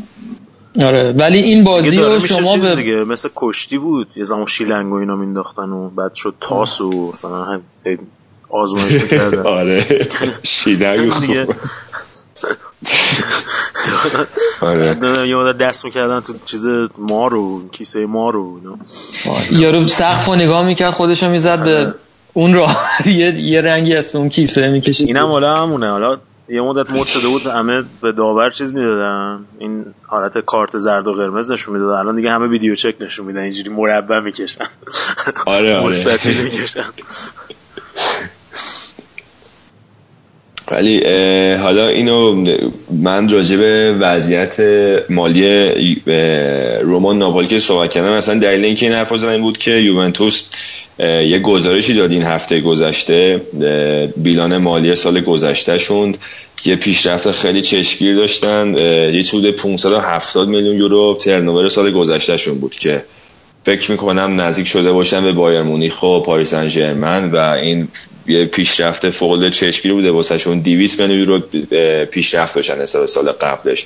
آره. ولی این بازی رو شما به دیگه. مثل کشتی بود. یه زمان شیلنگ و اینا مینداختن و بعد شد تاس و مثلا آزمایش کردن. (laughs) آره. شیلنگ دیگه. آره. (laughs) یه مدت دست می‌کردن تو چیز ما رو کیسه ما رو. یارو سقف رو نگاه می‌کرد خودشو می‌زد به اون را (laughs) یه, یه رنگی از اون کیسه می‌کشید. اینم حالا همونه. حالا یه مدت مد شده بود همه به داور چیز می‌دادن. این حالت کارت زرد و قرمز نشون می‌دادن الان دیگه همه ویدیو چک نشون میدن اینجوری مربع می‌کشن. آره آره. مستطیل می‌کشن. ولی حالا اینو من راجع به وضعیت مالی رومان ناپولی که صحبت کردم. مثلا دلیل اینکه این حرف زدن بود که یوونتوس یه گزارشی داد این هفته گذشته بیلان مالی سال گذشته شون یه پیشرفت خیلی چشمگیر داشتن. یه چود 570 میلیون یورو ترنوور سال گذشته شون بود که فکر می‌کنم نزدیک شده باشن به بایر مونیخ و پاریس سن ژرمن و این یه پیشرفت فوق العاده چشمگیر بوده. واسه شون 200 میلیون یورو پیشرفت داشتن حساب سال قبلش.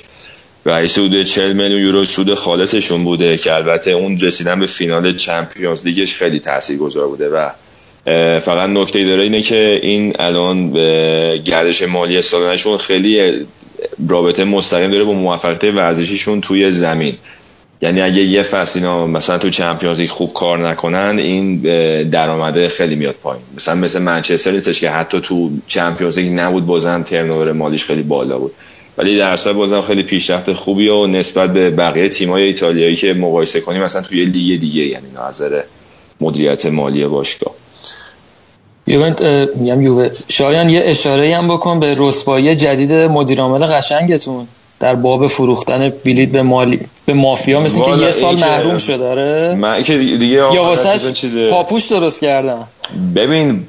و سود 40 میلیون یورو سود خالصشون بوده که البته اون رسیدن به فینال چمپیونز لیگش خیلی تاثیرگذار بوده و فقط نکته داره اینه که این الان گردش مالی سالانشون خیلی رابطه مستقیم داره با موفقیت ورزشیشون توی زمین. یعنی اگه یه فصل اینا مثلا تو چمپیونز لیگ خوب کار نکنن این درآمده خیلی میاد پایین. مثلا مثل منچستر نیستش که حتی تو چمپیونز لیگ نبود بازم ترنوور مالیش خیلی بالا بود. ولی در اصل بازم خیلی پیشرفت خوبی و نسبت به بقیه تیم‌های ایتالیایی که مقایسه کنیم مثلا توی لیگ دیگه یعنی نظر مدیریت مالی باشگاه. یوونت میگم یووه شایان یه اشاره هم بکن به رسوایی جدید مدیر عامل قشنگتون. در باب فروختن بلیط به مالی به مافیا مثل که یه سال محروم شده داره من که دیگه یا واسه چیز... پاپوش درست کردن. ببین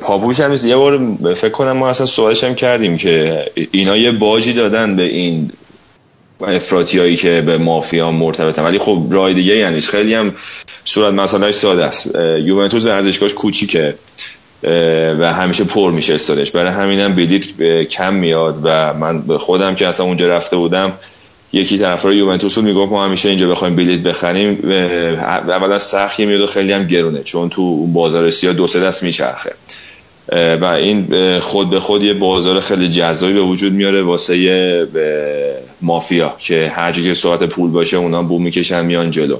پاپوش هم یه بار فکر کنم ما اصلا سوالش هم کردیم که اینا یه باجی دادن به این افراطی هایی که به مافیا مرتبطن. ولی خب رای دیگه یعنی خیلی هم صورت مسئله ساده است. یوونتوس ورزشگاهش کوچیکه. و همیشه پر میشه استادش برای همینم بلیت کم میاد و من خودم که اصلا اونجا رفته بودم یکی طرفدار یوونتوس رو می‌گفت ما همیشه اینجا بخوایم بلیت بخریم. اولا سختی میاد و خیلی هم گرونه چون تو بازار سیاه دو سه دست میچرخه. و این خود به خود یه بازار خیلی جذابی به وجود میاره واسه مافیا که هرجا صحبت پول باشه اونا بو می‌کشن میان جلو.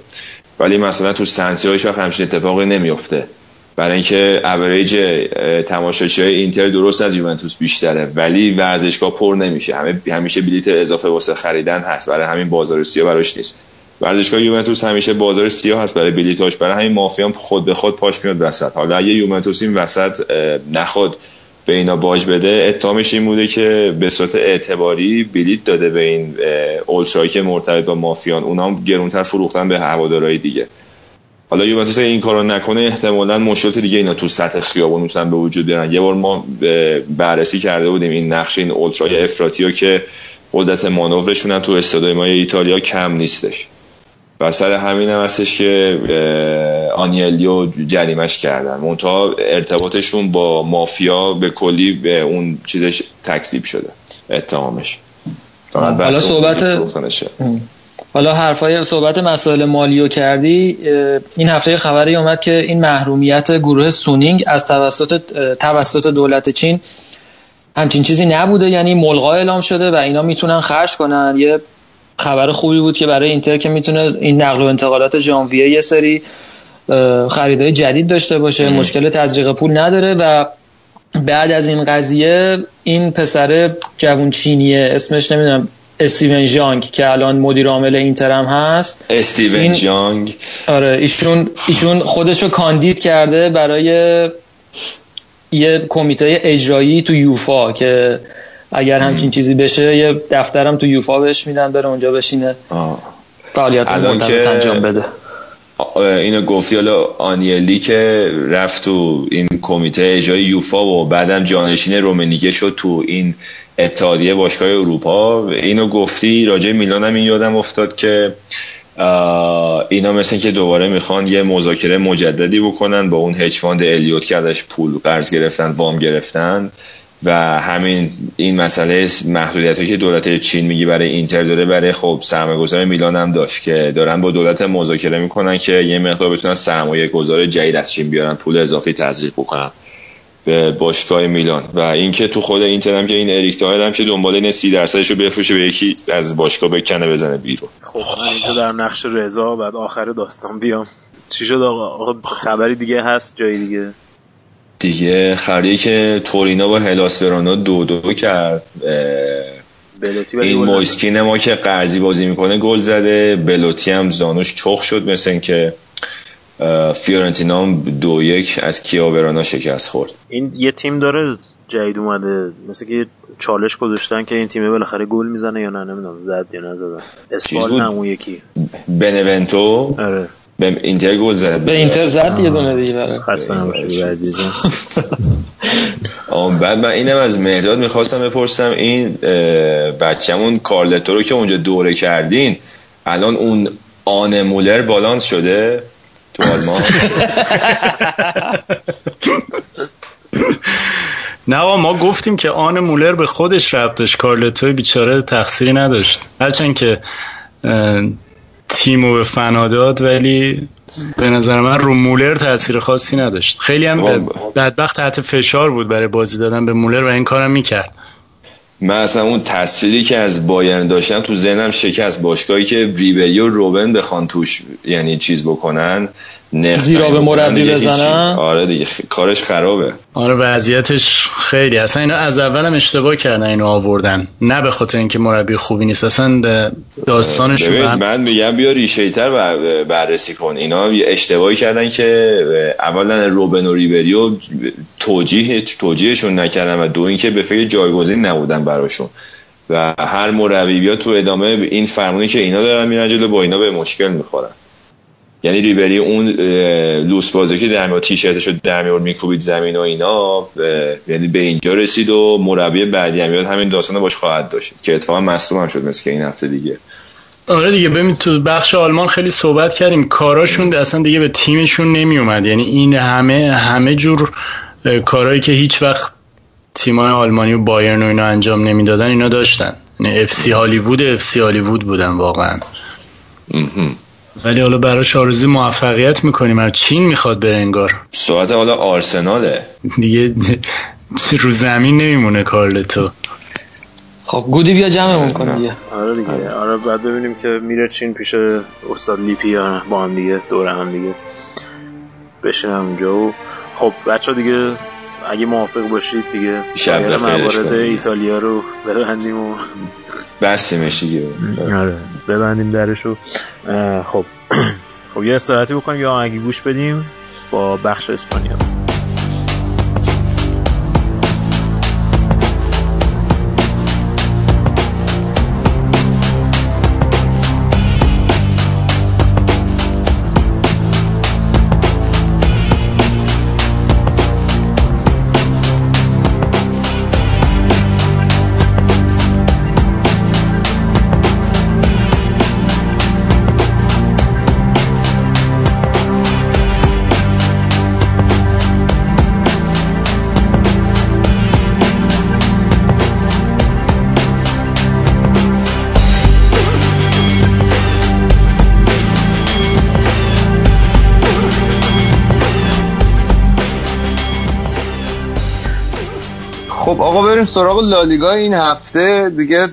ولی مثلا تو سن سیرو هیچ وقت همچین اتفاقی نمیفته برای اینکه اوریج تماشاچی های اینتر درست از یوونتوس بیشتره ولی ورزشگاه پر نمیشه. همه همیشه بلیت اضافه واسه خریدن هست برای همین بازار سیاه براش نیست. ورزشگاه یوونتوس همیشه بازار سیاه هست برای بلیتاش برای همین مافیا خود به خود پاش میاد وسط. حالا اگه یوونتوس این وسط نخود به اینا باج بده اتهامش این بوده که به صورت اعتباری بلیت داده به این اولترایی که مرتبط با مافیان. اونا هم گرونتر فروختن به هوادارهای دیگه. حالا یوونتوس این کارو نکنه احتمالا مشکلات دیگه اینا تو سطح خیابون می‌تونن به وجود بیارن. یه بار ما بررسی کرده بودیم این نقش این اولترای افراطی که قدرت مانورشون تو استادای ما ایتالیا کم نیستش. و سر همین هم هستش که آنیلیو جریمش کردن. منتها ارتباطشون با مافیا به کلی به اون چیزش تکذیب شده. اتهامش حالا صحبت حالا حرفای صحبت مسائل مالیو کردی این هفته خبری اومد که این محرومیت گروه سونینگ از توسط توسط دولت چین همچین چیزی نبوده یعنی ملغا اعلام شده و اینا می‌تونن خرج کنن. یه خبر خوبی بود که برای اینتر که می‌تونه این نقل و انتقالات ژانویه یه سری خریدای جدید داشته باشه مشکل تزریق پول نداره و بعد از این قضیه این پسر جوون چینیه اسمش نمی‌دونم استیون جانگ که الان مدیر عامل اینتر هم هست. استیون این... جانگ. آره ایشون ایشون خودشو کاندید کرده برای یه کمیته اجرایی تو یوفا که اگر همچین چیزی بشه یه دفترم تو یوفا بهش میدن بره اونجا بشینه. فعالیت مرتبط انجام بده. اینو گفتی حالا آنیلی که رفت تو این کمیته اجرایی یوفا و بعدم جانشین رومنیگه شد تو این اتحادیه باشگاه اروپا. اینو گفتی راجع میلان هم این یادم افتاد که اینا مثل که دوباره می‌خوان یه مذاکره مجددی بکنن با اون hedge fund الیوت که ازش پول قرض گرفتن وام گرفتن. و همین این مسئله محدودیت که دولت چین میگی برای اینتر داره برای خب سرمایه گذار میلان هم داشت که دارن با دولت مذاکره می‌کنن که یه مقدار بتونن سرمایه گذار جدید از چین بیارن پول اضافی تزریق بکنن به باشگاه میلان. و اینکه تو خود اینتر هم که این اریک توهیر هم که دنبال این 30 درصدش رو بفروشه به یکی از باشگاه بکنه بزنه بیرون. خب من اینجا در نقش رضا بعد آخر داستان بیام. چی شد آقا؟ خبری دیگه هست؟ جای دیگه؟ دیگه خریدی که تورینا با هلاس ورانا دو دو کرد این مویسکین ما که قرضی بازی می‌کنه گل زده. بلوتی هم زانوش چخ شد مثل اینکه فیورنتینا هم دو یک از کیا ورانا شکست خورد. این یه تیم داره جدید اومده مثل که چالش گذاشتن که این تیم بالاخره گل می‌زنه یا نه نمی‌دونم زد یا نزد. اسپال اون یکی. بنونتو آره. به اینتر گل زد. به اینتر زد یه دونه دیگه برای. خسته نباشید. بعد من اینم از مهداد می‌خواستم بپرسم این بچه‌مون کارلتو رو که اونجا دوره کردین الان اون آن مولر بالانس شده تو آلمان؟ (laughs) نه ما گفتیم که آن مولر به خودش ربطش. کارلتوی بیچاره تقصیری نداشت. هرچند که تیمو به فنا داد ولی به نظر من رو مولر تاثیر خاصی نداشت. خیلی هم بدبخت تحت فشار بود برای بازی دادن به مولر و این کارم می‌کرد. من اصلا اون تصویری که از بایرن داشتم تو ذهنم شکست. باشگاهی که ریبری و روبن بخوان توش یعنی چیز بکنن زیرا به مربی بزنن؟ آره دیگه کارش خرابه. آره وضعیتش خیلی. اصلا اینا از اولم اشتباه کردن اینو آوردن. نه به خاطر اینکه مربی خوبی نیست اصلا داستانش من میگم بیا ریشه تر بررسی کن. اینا اشتباهی کردن که اولا روبن و ریبری و توجیه توجیهشون نکردن و دو اینکه به فکر جایگزین نبودن براشون. و هر مربی بیا تو ادامه این فرمونی که اینا دارن میرن جلو با اینا به مشکل می‌خورن. یعنی ریبری اون لوس بازی که در میاد تیشرتشو در میاد میکوبید زمین و اینا یعنی به اینجا رسید و مربی بعدی هم همین داستان باش خواهد داشت که اتفاقا مصدوم هم شد مثل که این هفته دیگه. آره دیگه ببین تو بخش آلمان خیلی صحبت کردیم. کاراشون اصلا دیگه به تیمشون نمی اومد یعنی این همه همه جور کارهایی که هیچ وقت تیمای آلمانی و بایرن و اینا انجام نمی‌دادن اینا داشتن. یعنی FC Hollywood FC Hollywood بودن واقعا. ولی حالا براش آرزوی موفقیت می‌کنیم. از چین می‌خواد بره انگار. ساعت حالا آرسناله. دیگه رو زمین نمیمونه کارلتو خب گودی بیا جمعمون کن دیگه. آره دیگه. آره. بعد ببینیم که میره چین پیش استاد لیپی یا با هم دیگه دور هم دیگه. بشین اونجا و خب بچه دیگه اگه موافق باشید دیگه شب موارد ایتالیا رو ببندیم و بستیمش دیگه. آره ببندیم درشو خب. (clears throat) خب یه استراحتی بکنیم یا اگه گوش بدیم با بخش اسپانیا. سراغ لالیگا این هفته دیگه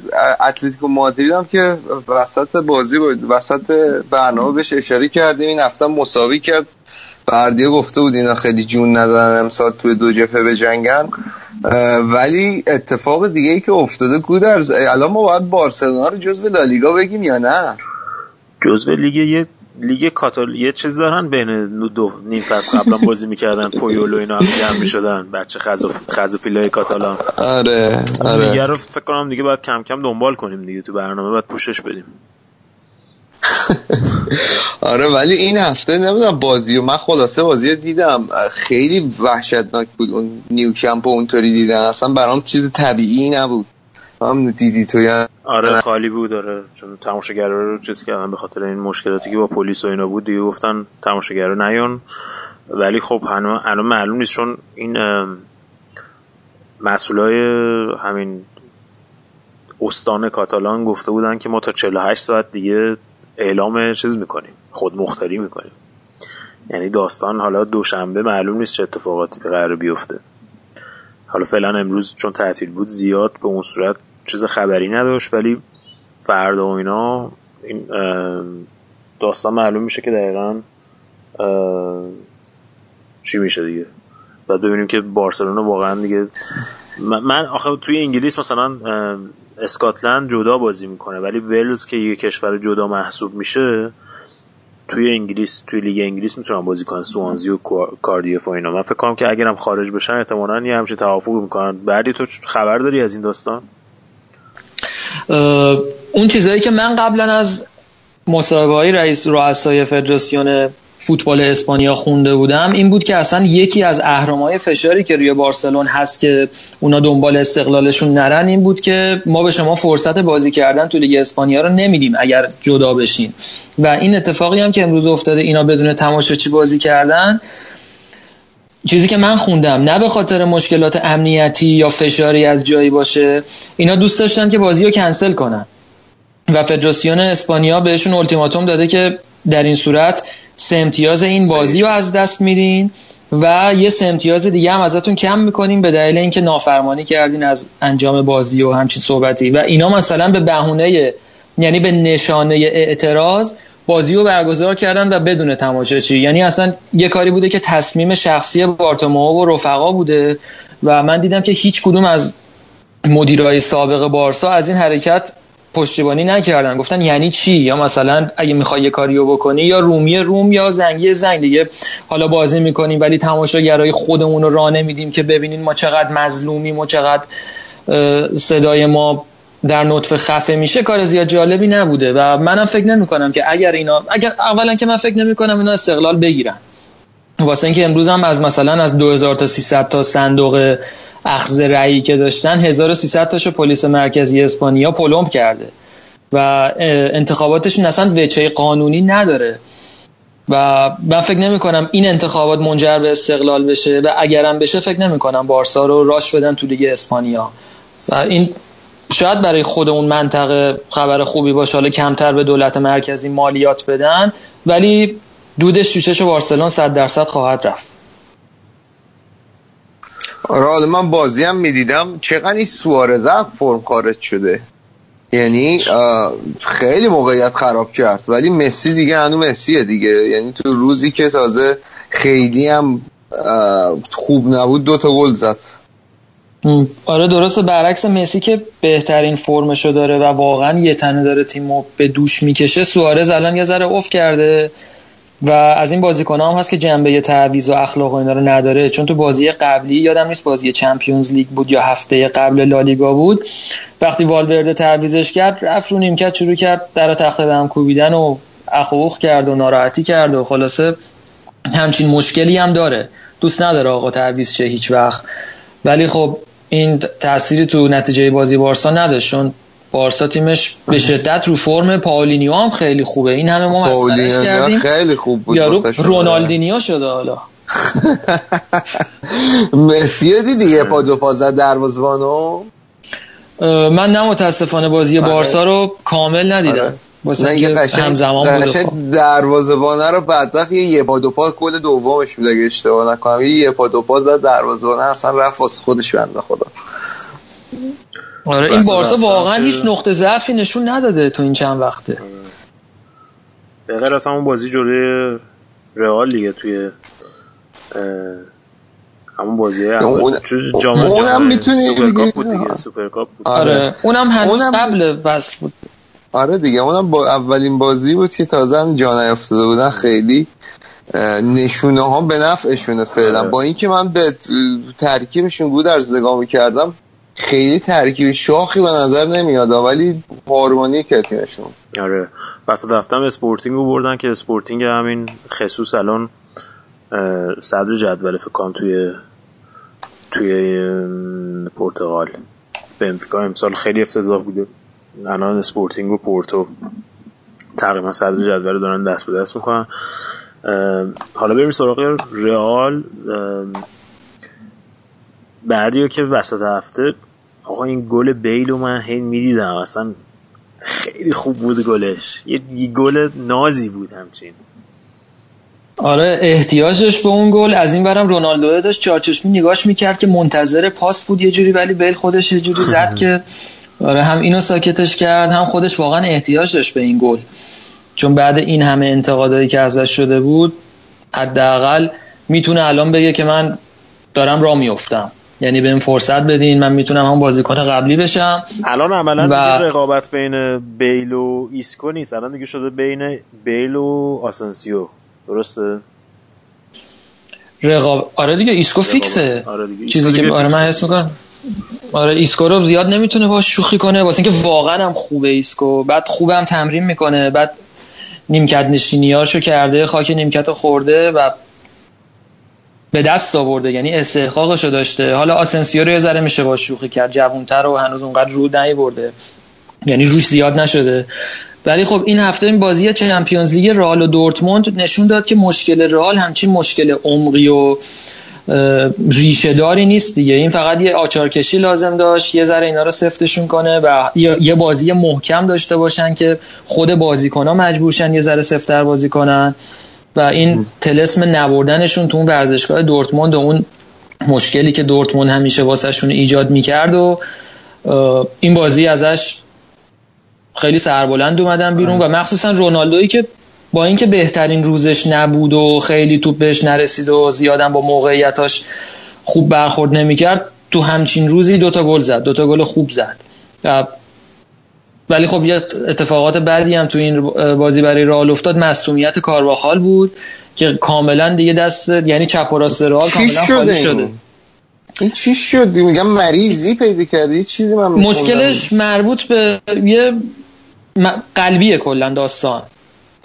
اتلتیکو مادرید هم که وسط بازی بود وسط برنامه بهش اشاره کردیم. این هفته مساوی کرد. بردیه گفته بود اینا خیلی جون ندارن امسال توی دو جبهه به جنگن ولی اتفاق دیگه ای که افتاده گودرز الان ما باید بارسلونا رو جزو لالیگا بگیم یا نه؟ جزو لیگ یه لیگ کاتال یه چیز دارن بین دو نیم فصل قبلا بازی می‌کردن پویولو اینا هم جمع می‌شدن. بچه خزو خزو پیلای کاتالان. آره آره. دیگه رو فکر کنم دیگه باید کم کم دنبال کنیم دیگه تو برنامه باید پوشش بدیم. (laughs) آره ولی این هفته نمی‌دونم بازی و من خلاصه بازی دیدم. خیلی وحشتناک بود اون نیوکمپ اونطوری دیدن. اصلا برام چیز طبیعی نبود. هم دیدی تو یا آره خالی بود داره چون تماشاگر رو چیز کردن به خاطر این مشکلاتی که با پلیس و اینا بود دیگه گفتن تماشاگر رو نیون ولی خب هنوز معلوم نیست چون این مسئولای همین استان کاتالان گفته بودن که ما تا 48 ساعت دیگه اعلام چیز می‌کنیم خود مختاری می‌کنیم. یعنی داستان حالا دوشنبه معلوم نیست چه اتفاقاتی قرار بیفته. حالا فعلا امروز چون تعطیل بود زیاد به اون صورت چیز خبری نداشت ولی فردا و اینا این داستان معلوم میشه که دقیقا چی میشه دیگه. بعد ببینیم که بارسلونا واقعا دیگه من آخه توی انگلیس مثلا اسکاتلند جدا بازی می‌کنه ولی ولز که یه کشور جدا محسوب میشه توی انگلیس توی لیگ انگلیس می‌تونن بازی کنن سوانزی و کاردیف و اینا. من فکر کنم که اگرم خارج بشن احتمالاً یه همچین توافق می‌کنن. بعدی تو خبر داری از این داستان؟ اون چیزایی که من قبلا از مصاحبه های رئیس رؤسای فدراسیون فوتبال اسپانیا خونده بودم این بود که اصلا یکی از اهرمای فشاری که روی بارسلون هست که اونا دنبال استقلالشون نرن این بود که ما به شما فرصت بازی کردن تو لیگ اسپانیا رو نمیدیم اگر جدا بشین. و این اتفاقی هم که امروز افتاده اینا بدون تماشاچی بازی کردن چیزی که من خوندم نه به خاطر مشکلات امنیتی یا فشاری از جایی باشه. اینا دوست داشتن که بازی رو کنسل کنن. و فدراسیون اسپانیا بهشون التیماتوم داده که در این صورت سه امتیاز این بازی رو از دست میدین و یه سه امتیاز دیگه هم ازتون کم می‌کنیم به دلیل اینکه نافرمانی کردین از انجام بازی و همچین صحبتی. و اینا مثلا به بهونه یعنی به نشانه اعتراض بازی رو برگزار کردن و بدون تماشاچی یعنی اصلا یه کاری بوده که تصمیم شخصی بارتومو و رفقا بوده و من دیدم که هیچ کدوم از مدیرای سابق بارسا از این حرکت پشتیبانی نکردن. گفتن یعنی چی؟ یا مثلا اگه می‌خوای یه کاریو بکنی یا رومی روم یا زنگی زنگ. دیگه حالا بازی می‌کنیم ولی تماشاگرای خودمون رو راه نمیدیم که ببینین ما چقدر مظلومیم و چقدر صدای ما در نطفه خفه میشه کار زیاد جالبی نبوده و منم فکر نمی کنم که اگر اینا اگر اولا که من فکر نمی کنم اینا استقلال بگیرن. واسه اینکه امروز هم از مثلا از 2000 تا 300 تا صندوق اخذ رأیی که داشتن 1300 تاشو پلیس مرکزی اسپانیا پلم کرده و انتخاباتشون اصلا وچه قانونی نداره. و من فکر نمی کنم این انتخابات منجر به استقلال بشه و اگرم بشه فکر نمی کنم بارسا رو راش بدن تو لیگ اسپانیا. و این شاید برای خود اون منطقه خبر خوبی باشه حالا کمتر به دولت مرکزی مالیات بدن ولی دودش جوشش بارسلون 100 درصد خواهد رفت. آره من بازی هم می‌دیدم. چقدر این سوارزه فرم خارج شده؟ یعنی خیلی موقعیت خراب کرد. ولی مسی دیگه هنو مسیه دیگه. یعنی تو روزی که تازه خیلی هم خوب نبود دوتا گل زد. آره درسته. برعکس مسی که بهترین فرمشو داره و واقعا یه تنه داره تیمو به دوش می‌کشه سوارز الان یه ذره اوف کرده و از این بازیکن هم هست که جنبه تعویض و اخلاق و اینا رو نداره. چون تو بازی قبلی یادم نیست بازی چمپیونز لیگ بود یا هفته قبل لالیگا بود وقتی والورده تعویزش کرد رفت رو نیمکت شروع کرد در تخته به هم کوبیدن و اخوخ کرد و ناراحتی کرد و خلاصه همچین مشکلی هم داره. دوست نداره آقا تعویض شه هیچ وقت. ولی خب این تأثیری تو نتیجه بازی بارسا نداشت چون بارسا تیمش به شدت رو فرم پاولینیو هم خیلی خوبه. این همه ما مسئلهش کردیم. خیلی خوب بود یارو رونالدینیو شده حالا. (laughs) مسی دیدی یه پا دو پا زد دروازه‌بانو؟ من نه متاسفانه بازی بارسا رو کامل ندیدم. واسه که همزمان بود دروازه‌بان رو بدبخت یه یه پا دو پا گل دومش بود اگه اشتباه نکنم. یه پا دو پا زد دروازه‌بان اصلا رفت واسه خودش بنده خدا. آره این بارسا واقعا هیچ نقطه ضعفی نشون نداده تو این چند وقته. به غیر از همون بازی جلوی رئال دیگه توی همون بازی اون جام اونم می‌تونی سوپرکاپ بود آره. اونم هنوز قبل بس بود. آره دیگه اونم با اولین بازی بود که تازه جا نیافتاده بودن خیلی نشونه ها به نفعشونه فعلا. با اینکه من به ترکیبشون بود در نگاه کردم خیلی ترکیب شاخی به نظر نمیاد ولی هارمونی که تیمشون آره. وسط رفتم اسپورتینگ رو بردن که اسپورتینگ همین خصوص الان صدر جدول فکر کنم توی توی پرتغال. بنفیکا امسال خیلی افتضاح بوده. الان اسپورتینگ و پورتو تقریبا صدر جدول دارن دست به دست می‌کنن. حالا بریم سراغ رئال. بعدی که وسط هفته آقا این گل بیل رو من هی می‌دیدم. اصلا خیلی خوب بود گلش. یه, یه گل نازی بود همچین. آره احتیاجش به اون گل. از این برم رونالدو داشت چارچشمی نگاش می‌کرد که منتظر پاس بود یه جوری ولی بیل خودش یه جوری زد (laughs) که آره هم اینو ساکتش کرد هم خودش واقعا احتیاج داشت به این گل. چون بعد این همه انتقادایی که ازش شده بود حداقل می‌تونه الان بگه که من دارم راه میفتم یعنی بهم فرصت بدین من می‌تونم هم بازیکن قبلی بشم. الان عملا و... رقابت بین بیل و ایسکو نیست. الان دیگه شده بین بیل و آسنسیو درسته؟ رقاب آره دیگه ایسکو فیکسه. آره دیگه. چیزی که آره من حس می‌کنم. آره ایسکو زیاد نمی‌تونه باش شوخی کنه. واسه اینکه واقعا هم خوبه ایسکو. بعد خوبم تمرین می‌کنه. بعد نیمکت نشینیاشو کرده خاک نیمکت خورده و به دست آورده. یعنی استحقاقشو داشته. حالا آسنسیو رو یه ذره میشه با شوخی کرد. جوونتر و هنوز اونقدر رو برده یعنی روش زیاد نشده. ولی خب این هفته این بازی چمپیونز لیگ رئال و دورتموند نشون داد که مشکل رئال همچین مشکل عمقی و ریشه داری نیست دیگه. این فقط یه آچارکشی لازم داشت یه ذره اینا رو سفتشون کنه و یه بازی محکم داشته باشن که خود بازیکن ها مجبورشن یه ذره سفتر بازی کنن. و این تلسم نبردنشون تو اون ورزشگاه دورتموند و اون مشکلی که دورتموند همیشه واسهشون ایجاد می‌کرد و این بازی ازش خیلی سربلند اومدن بیرون و مخصوصا رونالدویی که با اینکه بهترین روزش نبود و خیلی توپ بهش نرسید و زیادم با موقعیتاش خوب برخورد نمی‌کرد تو همچین روزی دوتا گل زد دوتا گل خوب زد. ولی خب یه اتفاقات بعدی هم تو این بازی برای رئال افتاد مصونیت کارواخال بود که کاملا دیگه دست یعنی چپ و راست رئال کاملا خالی شده این چی شد؟ میگم مریضی پیدا کردی چیزی من مشکلش مربوط به یه قلبیه کلا داستان.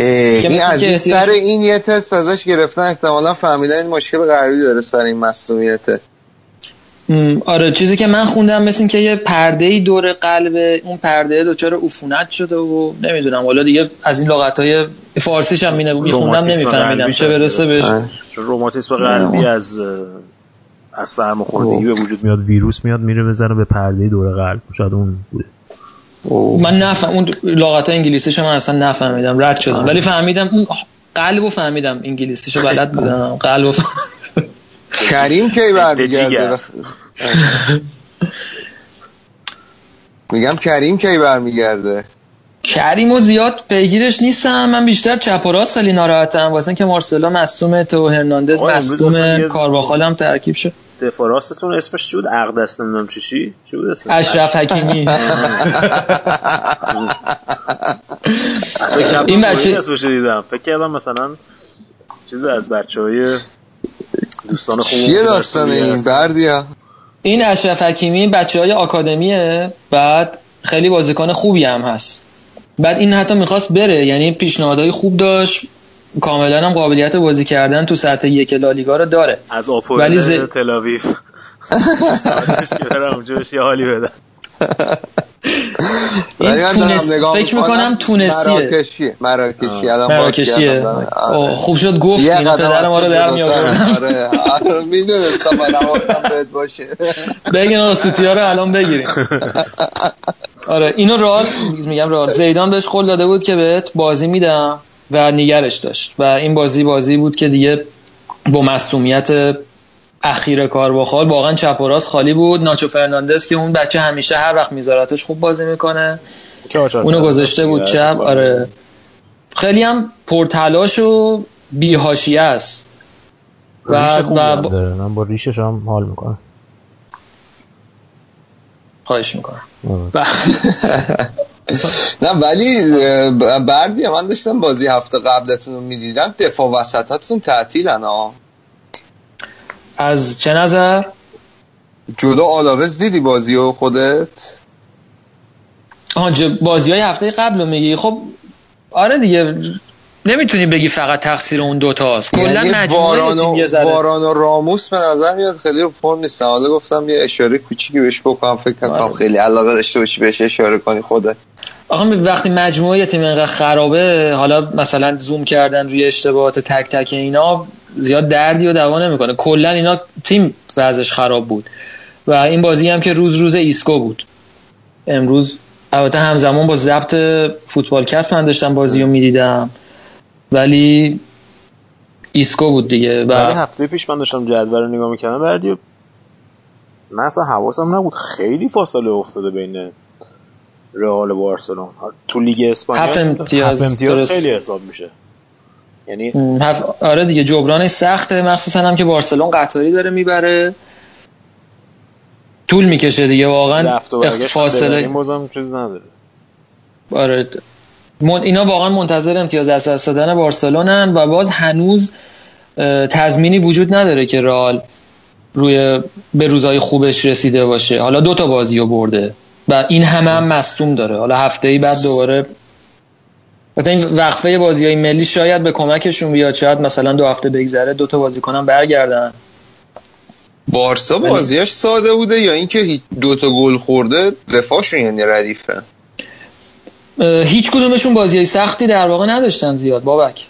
این از این سر این یه تست ازش گرفتن احتمالا فهمیدن این مشکل قلبی داره سر این مصنوعیته آره چیزی که من خوندم مثل که یه پرده ای دور قلب اون پرده دچار عفونت شده و نمی‌دونم. حالا دیگه از این لغت های فارسیش هم میخوندم نمیفهمیدم. چه برسه بهش؟ روماتیسم قلبی از از سرماخوردگی به وجود میاد ویروس میاد میره بزنه به پرده دور قلب. شاید اون بوده. من نفهم اون لغت انگلیسیش من اصلا نفهمیدم رد شدم. ولی فهمیدم اون قلب و فهمیدم انگلیسیشو بلد (laughs) بودم. قلب کریم کی (laughs) برمیگرده؟ میگم کریم کی برمیگرده؟ کریم و زیاد پیگیرش نیستم. من بیشتر چپ و راست خیلی ناراحتم. واسه که مارسلو مصدوم تو هرناندز مصدوم کارواخال هم ترکیب شد. دفاع راستتون اسمش چی بود؟ اقدس نمی‌دونم چی چی؟ چی بود اسمش؟ اشرف حکیمی. (laughs) این بچه اسمش دیدم. فکر کردم مثلا چیز از بچهای دوستان خوب چیه داستان این بردیا؟ این اشرف حکیمی بچه های آکادمیه. بعد خیلی بازیکن خوبی هم هست. بعد این حتی می‌خواست بره یعنی پیشنهادهای خوب داشت کاملا هم قابلیت بازی کردن تو سطح یک لالیگا رو داره. از ولی ز... تلاویف (laughs) یه حالی بدن (laughs) تونس... فکر می‌کنم تونسیه. مراکشیه مراکشی. مراکشیه. خوب شد گفت این پدر ما رو در می آره. آره می‌دونستم من بهت باشه. بگین آقا سوتیا رو الان بگیریم. (laughs) آره اینو رال میگم رال زیدان بهش قول داده بود که بهت بازی میدم و نگرش داشت و این بازی بازی بود که دیگه با مصومیت اخیر کار با واقعا چپ و راست خالی بود. ناچو فرناندز که اون بچه همیشه هر وقت میذارتش خوب بازی می‌کنه. اونو گذاشته بود چپ. آره. خیلی هم پرتلاش و بیهاشیه است و, و با ریشش هم حال می‌کنم. خواهش می‌کنم. (laughs) نه ولی بردی من داشتم بازی هفته قبلتون رو می‌دیدم. دفاع وسطتون تعطیلن ها از چه نظر؟ جلو آلاوز دیدی بازی و خودت؟ آها بازی های هفته قبل رو میگی. خب آره دیگه نمی‌تونی بگی فقط تقصیر اون دوتاست کلا یعنی مجموعه تیم واران و راموس به نظر میاد خیلی رو فرم نیست. حالا گفتم یه اشاره کوچیکی بهش بکنم. فکر کنم آره. خیلی علاقه داشته باشی بهش اشاره کنی خودت. آخه وقتی مجموعه تیم اینقدر خرابه حالا مثلا زوم کردن روی اشتباهات تک تک اینا زیاد دردی و دوا نمی‌کنه. کلا اینا تیم وضعش خراب بود. و این بازی هم که روز روز ایسکو بود. امروز البته همزمان با ضبط فوتبالکست من داشتم بازی رو می‌دیدم. ولی ایسکو بود دیگه و ولی هفته پیش من داشتم جدول رو نگاه می‌کردم بردی من اصلا حواسم نبود. خیلی فاصله افتاده بین رئال و بارسلون. تو لیگ اسپانیا هفت امتیاز, هفت امتیاز درست. خیلی حساب میشه. یعنی هف- آره دیگه جبرانش سخته. مخصوصا هم که بارسلون قطاری داره می‌بره. طول می‌کشه دیگه واقعا فاصله این بازم چیز نداره. آره اینا واقعا منتظر امتیاز از دست دادن بارسلونن و باز هنوز تضمینی وجود نداره که رئال روی به روزای خوبش رسیده باشه. حالا دو تا بازی رو برده و این همه هم مصدوم داره. حالا هفته ای بعد دوباره مثلا این وقفه بازی های ملی شاید به کمکشون بیاد شاید مثلا دو هفته بگذره دو تا بازی کنن برگردن. بارسا بازیاش ساده بوده یا اینکه دو تا گل خورده دفاعشون یعنی ردیفه؟ هیچ کدومشون بازی های سختی در واقع نداشتن زیاد بابک.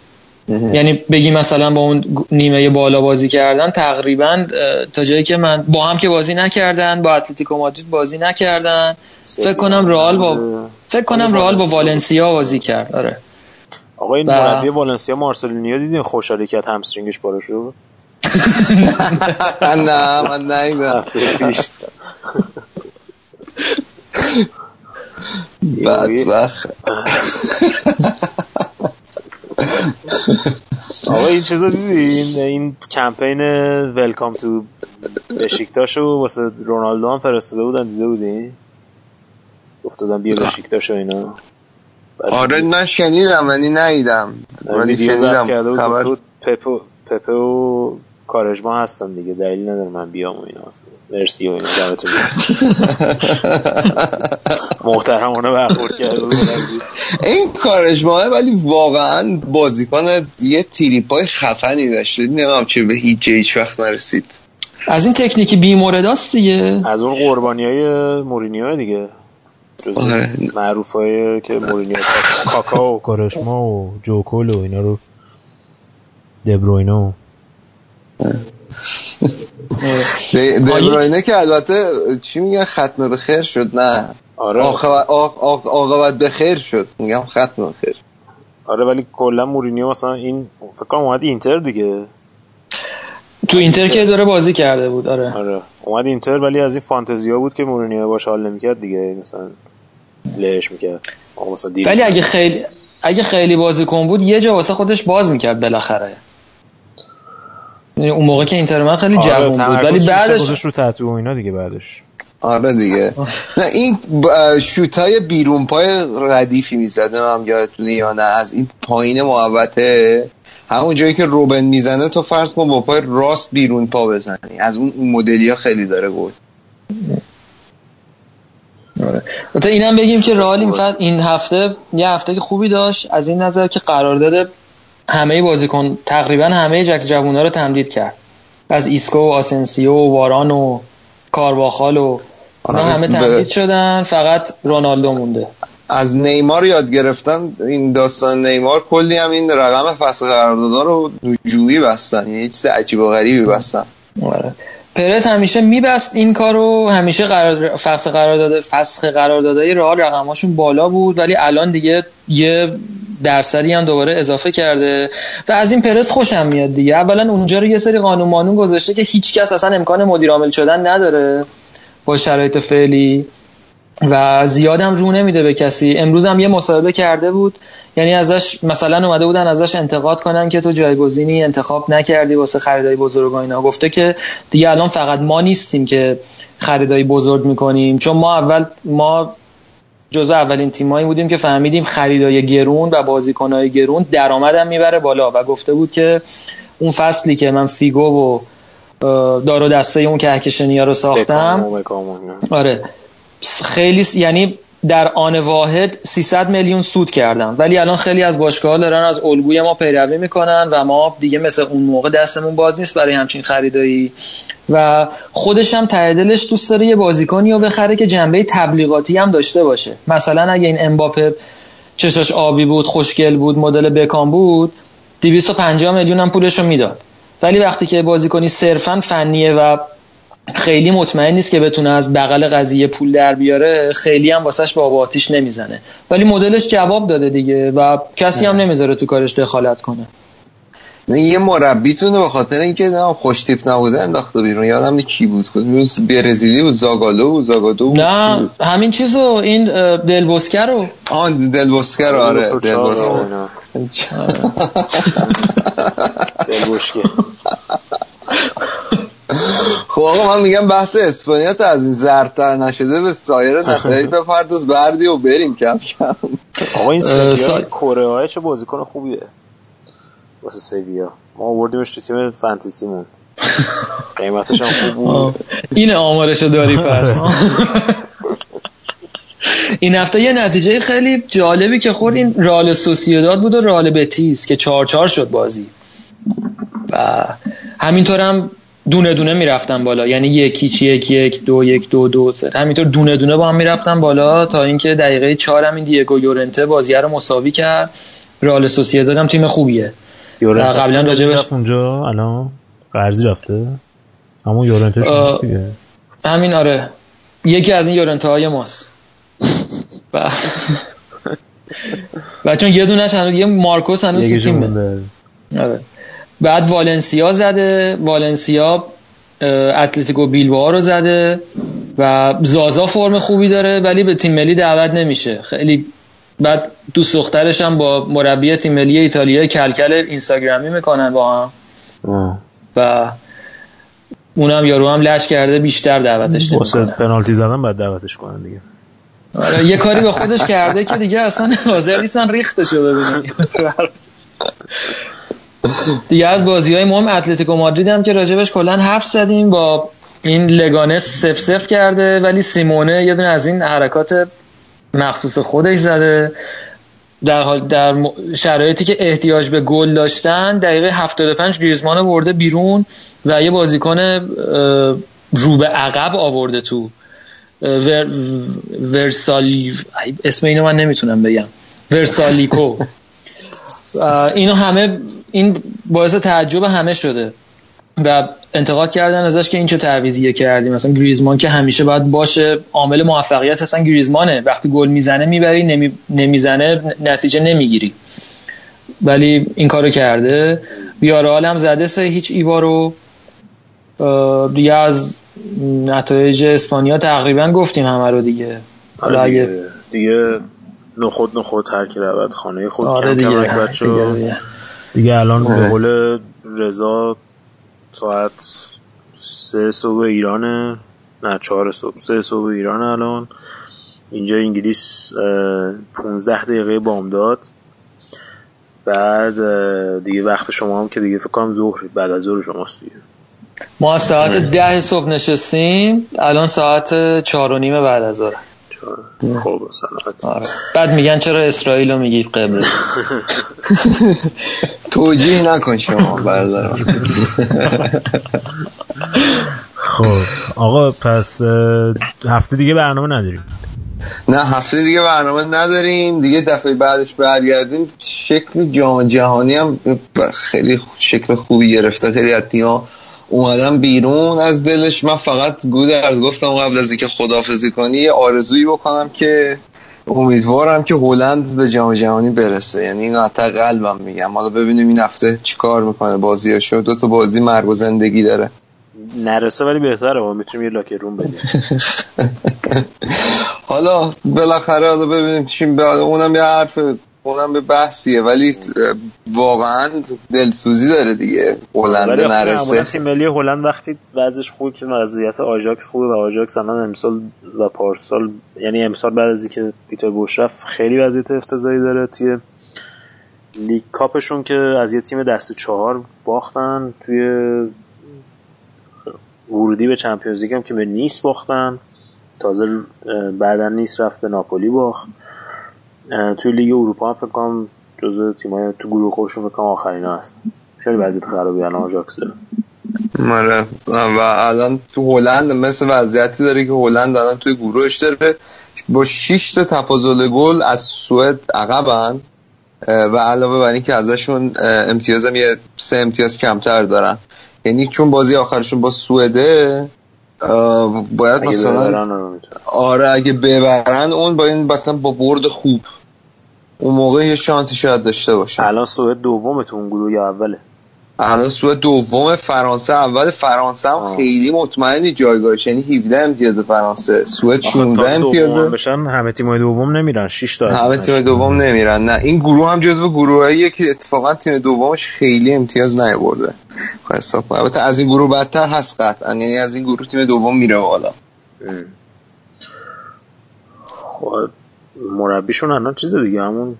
یعنی بگی مثلا با اون نیمه بالا بازی کردن تقریبا تا جایی که من با هم که بازی نکردن با اتلتیکو مادرید بازی نکردن. فکر کنم رئال با فکر کنم رئال با والنسیا بازی کرد آره. آقا این مربی والنسیا مارسلینیو دیدین خوشحالی کرد همسترینگش پاره شد؟ (laughs) نه من نیدم (laughs) بدبخت. آقا این چیزا دیدین این کمپین ولکام تو بشیکتاشو واسه رونالدو هم فرستاده بودن دیده بودین گفتادن بیا بشیکتاش و اینا. آره من شنیدم ولی نیدم ولی شنیدم. خبر گفت بود پپو پپه و کارجما هستن دیگه دلیل نداره من بیام و اینا مرسی و اینا دمتون. (laughs) محترمانه برخورد کرده. این کارش ماه ولی واقعا بازیکن یه تریپای خفنی داشته نمیم چه به هیچ هیچ وقت نرسید از این تکنیکی بیمورداست دیگه از اون قربانی های مورینیو دیگه جز آره. معروف های که مورینیو کاکا و کوارشما و جو کول و اینا رو دبروینه و د- دبروینه که البته چی میگن؟ ختم به خیر شد؟ نه. آره. عاقبت به خیر شد. میگم ختم به خیر. آره ولی کلا مورینیو مثلا این فکر کنم اومد اینتر دیگه. تو اینتر که داره بازی کرده بود آره. آره. اومد اینتر ولی از این فانتزیا بود که مورینیو باش حال نمی‌کرد دیگه. مثلا لهش می‌کرد. آقا مثلا ولی اگه خیلی اگه خیلی بازیکن بود یه جا واسه خودش باز می‌کرد بالاخره. اون موقع که اینتر من خیلی آره، جوان بود. ولی بعدش رو تتو و اینا دیگه بعدش. آره دیگه. نه این شوت های بیرون پای ردیفی می‌زده هم یادتونه یا نه از این پایین محوطه. همون جایی که روبن می‌زنه تو فرض کن با پای راست بیرون پا بزنی. از اون اون مدلی ها خیلی داره گل آره. البته اینم بگیم که رئال این, این هفته یه هفته که خوبی داشت. از این نظر که قرارداد همه بازیکن تقریبا همه جک جوونا رو تمدید کرد. از ایسکو و آسنسیو و واران و کارواخال و اونا آره، همه تمدید شدن. فقط رونالدو مونده. از نیمار یاد گرفتن این داستان نیمار کلی هم این رقم فسخ قراردادا رو جوری بستن. یه چیز عجیب و غریبی بستن. آره. پرز همیشه میبست این کارو همیشه قرار فصل قرارداد فسخ قراردادهای رئال رقماشون بالا بود ولی الان دیگه یه درصدی هم دوباره اضافه کرده و از این پرز خوشم میاد دیگه. اولا اونجا رو یه سری قانون مانون گذاشته که هیچ کس اصلا امکان مدیر عامل شدن نداره با شرایط فعلی. و زیادم رو نمیده به کسی. امروز هم یه مصاحبه کرده بود. یعنی ازش مثلا اومده بودن ازش انتقاد کنن که تو جایگزینی انتخاب نکردی واسه خریدای بزرگ و اینا. گفته که دیگه الان فقط ما نیستیم که خریدای بزرگ می‌کنیم. چون ما اول ما جزو اولین تیمایی بودیم که فهمیدیم خریدای گرون و بازیکنهای گرون درآمدم می‌بره بالا. و گفته بود که اون فصلی که من فیگو و اه، دار و دسته اون کهکشنیا رو ساختم. آره. خیلی یعنی در آن واحد 300 میلیون سود کردم. ولی الان خیلی از باشگاه‌ها دارن از الگوی ما پیروی می‌کنن و ما دیگه مثل اون موقع دستمون باز نیست برای همچین خریدایی. و خودش هم ته دلش دوست داره یه بازیکنی رو بخره که جنبه تبلیغاتی هم داشته باشه. مثلا اگه این امباپه چشاش آبی بود خوشگل بود مدل بکام بود 250 میلیون هم پولش رو می‌داد. ولی وقتی که بازیکنی صرفا فنیه و خیلی مطمئن نیست که بتونه از بغل قضیه پول در بیاره خیلی هم واسش با آتیش نمی‌زنه. ولی مدلش جواب داده دیگه و کسی هم نمی‌ذاره تو کارش دخالت کنه. نه یه مربیتونه به خاطر اینکه نه خوش تیپ نبوده انداخته بیرون. یادم نی کی بود کدوم برزیلی بود زاگالو بود زاگادو بود نه همین چیزو این دلبوسکر رو. آن دلبوسکر آره دلبوسکر خب آقا من میگم بحث اسپانیا تا از این زرتر نشده به سایر (laughs) نتایج بپرداز بردی و بریم کم کم. آقا این سویا کره های چه بازیکن خوبیه؟ واسه سویا ما آوردیمش تو تیم فانتزیمون. (laughs) قیمتش هم خوب بود. این آمارشو داری پس. (laughs) این هفته یه نتیجه خیلی جالبی که خورد این رال سوسیداد بود و رال بتیس که چهار چهار شد بازی. و همینطور هم دونه دونه می‌رفتن بالا. یعنی یکی چی یک یک دو یک دو دو سر همینطور دونه دونه با هم می‌رفتن بالا تا اینکه دقیقه چهار هم این دیگو یورنته بازی رو مساوی کرد. رئال سوسییداد هم تیم خوبیه. قبلا راجبش اونجا الان قرضی رفته. همون یورنته همین آره. یکی از این یورنته های ماست. (laughs) و و چون یه دونه هنوز یه مارکوس هنوز تو تیمه. آره. بعد والنسیا زده. والنسیا اتلتیکو بیلبائو رو زده و زازا فرم خوبی داره ولی به تیم ملی دعوت نمیشه. خیلی بعد دوست دخترش هم با مربی تیم ملی ایتالیا کلکل اینستاگرامی می‌کنن با هم. و اونم یارو هم لش کرده بیشتر دعوتش نمی‌کنه. پنالتی زدن بعد دعوتش کنن دیگه. آره یه کاری به خودش کرده که دیگه اصلا حاضر نیستن ریختشو ببینن. (laughs) دیگه از بازی های مهم اتلتیکو مادرید هم که راجبش کلا حرف زدیم با این لگانس سف سف کرده ولی سیمونه یه دونه از این حرکات مخصوص خودش زده. در حال در شرایطی که احتیاج به گل داشتن دقیقه 75 گریزمان برده بیرون و یه بازیکن رو به عقب آورده تو ور... ورسالی اسم اینو من نمی‌تونم بگم. ورسالیکو. (laughs) اینو همه این باعث تعجب همه شده و انتقاد کردن ازش که این چه تعویضیه کردیم. مثلا گریزمان که همیشه باید باشه عامل موفقیت اصلا گریزمانه. وقتی گل می‌زنه می‌بری نمی... نمی‌زنه نتیجه نمی‌گیری. ولی این کارو کرده. بیارال هم زده سه هیچ ایوا رو. دیگه از نتایج اسپانیا تقریبا گفتیم همه رو دیگه. آره دیگه, دیگه نخود نخود هر کی رود خانه خود آره دیگه. دیگه, دیگه. دیگه الان به قول رضا ساعت سه صبح ایرانه. نه چهار صبح. سه صبح ایران الان. اینجا انگلیس 15 دقیقه بامداد بعد دیگه وقت شما هم که دیگه فکر کنم ظهر بعد از ظهر شماست دیگه. ما ساعت ده صبح نشستیم. الان ساعت چهار و نیمه بعد از ظهر. خب سلامت. آره. بعد میگن چرا اسرائیل رو میگی قبل (laughs) توجیه نکن شما بردارم خب آقا پس هفته دیگه برنامه نداریم. نه هفته دیگه برنامه نداریم. دیگه دفعه بعدش برگردیم. شکل جام جهانی هم خیلی شکل خوبی گرفته. خیلی از اومدم بیرون از دلش من فقط گودرز گفتم قبل از اینکه خدافزی کنی یه آرزویی بکنم که امیدوارم که هلند به جام جهانی برسه. یعنی اینو حتی قلبم میگم. حالا ببینیم این هفته چیکار می‌کنه بازیاشو. دو تا بازی مرگ و زندگی داره. نرسه ولی بهتره. ما می‌تونیم یه locker room بدیم. (laughs) حالا بالاخره حالا ببینیم چیم بعد اونم یه حرف اونم به بحثیه ولی واقعا دلسوزی داره دیگه. هلند نرسه. تیم ملی هلند وقتی وضعش خوبه که وضعیت آژاکس خوبه و آژاکس الان امسال و پارسال یعنی امسال بعد از اینکه پیتر بوش خیلی وضعیت افتضاحی داره توی league cup شون که از یه تیم دست چهار باختن توی ورودی به Champions League هم که به نیس باختن. تازه بعدا نیس رفت به ناپولی باخت. توی لیگ اروپا هم فکر کنم جزو تیمای تو گروه خودشون فکر کنم آخرین هست خیلی وضعیت خرابی الان آژاکس داره. آره. و الان تو هلند مثل وضعیتی داره که هلند الان توی گروهش داره. با 6 تا تفاضل گل از سوئد عقبن و علاوه بر اینکه ازشون امتیاز هم یه سه امتیاز کمتر دارن. یعنی چون بازی آخرشون با سوئده باید مثلا. آره اگه ببرن اون با این مثلا با برد خوب. اون موقع یه شانسی شاید داشته باشه الان سوئد دومه تو اون گروه یا اوله؟ الان سوئد دوم فرانسه اول فرانسه هم. خیلی مطمئنی جایگاهش یعنی 17 امتیاز فرانسه. سوئد آخه 16 تا دوم امتیازه بشن همه تیمای دوم نمیرن 6 تا همه. تیم دوم نمیرن. نه این گروه هم جزو گروهاییه که اتفاقا تیم دومش خیلی امتیاز نیورده خب حساب. البته از این گروه بدتر هست قطعا. یعنی از این گروه تیم دوم میره بالا. خب مربیشون الان چیز دیگه همون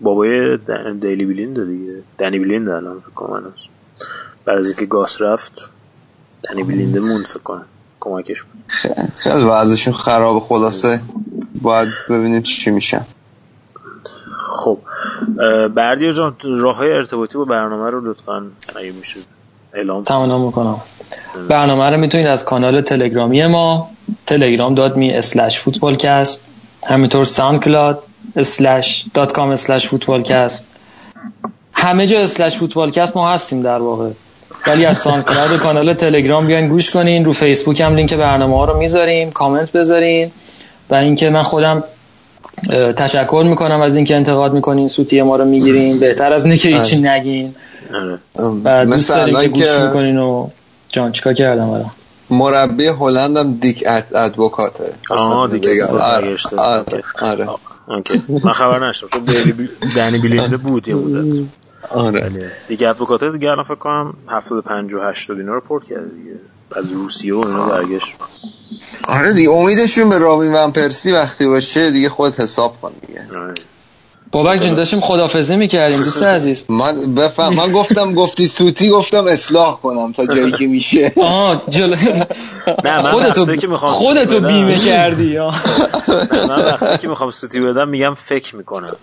بابای دیلی بلیند دیگه. دنی بلیند الان فکر کنم. بعد از اینکه گاس رفت دنی بلینده موند فکر کنم. کمکش بود. خیلی وضعشون خراب خلاصه باید ببینیم چی, چی میشن خب اه، بردیا جان راه های ارتباطی با برنامه رو لطفا اگه میشه اعلام. تمام می‌کنم. برنامه رو می‌تونید از کانال تلگرامی ما تلگرام dot me slash فوتبالکست همینطور SoundCloud slash dot com slash فوتبالکست همه جا slash فوتبالکست ما هستیم در واقع. ولی از SoundCloud و کانال تلگرام بیاین گوش کنین. رو فیسبوک هم لینک برنامه ها رو می‌ذاریم. کامنت بذارین. و اینکه من خودم تشکر می‌کنم از اینکه انتقاد می‌کنین. سوتی ما رو می‌گیرین. بهتر از اینه که هیچی نگین. آره. و دوست مثل دارین که گوش می‌کنین و جان چیکار کردم الان؟ مربی هلند هم دیک اد ادوکاته. آه، اصلا دیک آره. آره اوکی. آره. من خبر نشدم چون. دنی بلینده بود یه مدت آره. دیگه ادوکاته دیگه الان فکر کنم 75 و 80 اینا رو پورت کرده دیگه. از روسیه و اینا برگشت. آره دیگه امیدشون به رابین ون پرسی وقتی باشه دیگه خود حساب کن دیگه. آره. بابک جون داشتیم خدافزی می‌کردیم دوست (laughs) عزیز. من بفهم من گفتم گفتی سوتی گفتم اصلاح کنم تا جایی که میشه. (laughs) آه جلو. خودتو وقتی که می‌خوام خودتو بیمه کردی (laughs) من وقتی که می‌خوام سوتی بدم میگم فکر می‌کنم.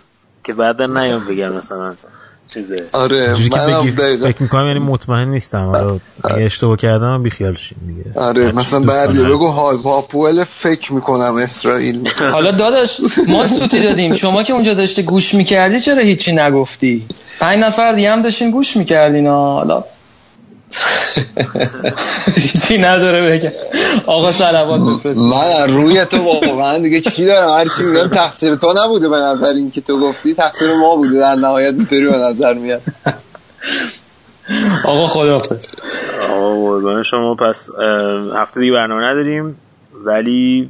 که بعدا نیام بگم مثلا. چیزه. آره منم دقیقا فکر می‌کنم یعنی مطمئن نیستم. آره. اگه اشتباه کردم بیخیال شین دیگه. آره مثلا بردی. بگو ها پاپول فکر می‌کنم اسرائیل. (laughs) حالا داداش ما سوتی دادیم. شما که اونجا داشتی گوش می‌کردی چرا هیچی نگفتی؟ پنج نفر دیگه هم داشتین گوش می‌کردین. حالا. (laughs) هیچی نداره بگم آقا سلوات بفرست. من از روی تو واقعا دیگه چی دارم؟ هر چی میگم تقصیر تو نبوده به نظر این که تو گفتی تقصیر ما بوده. در نهایت اینطوری به نظر میاد. آقا خداحافظ آقا قربان شما پس هفته دیگه برنامه نداریم ولی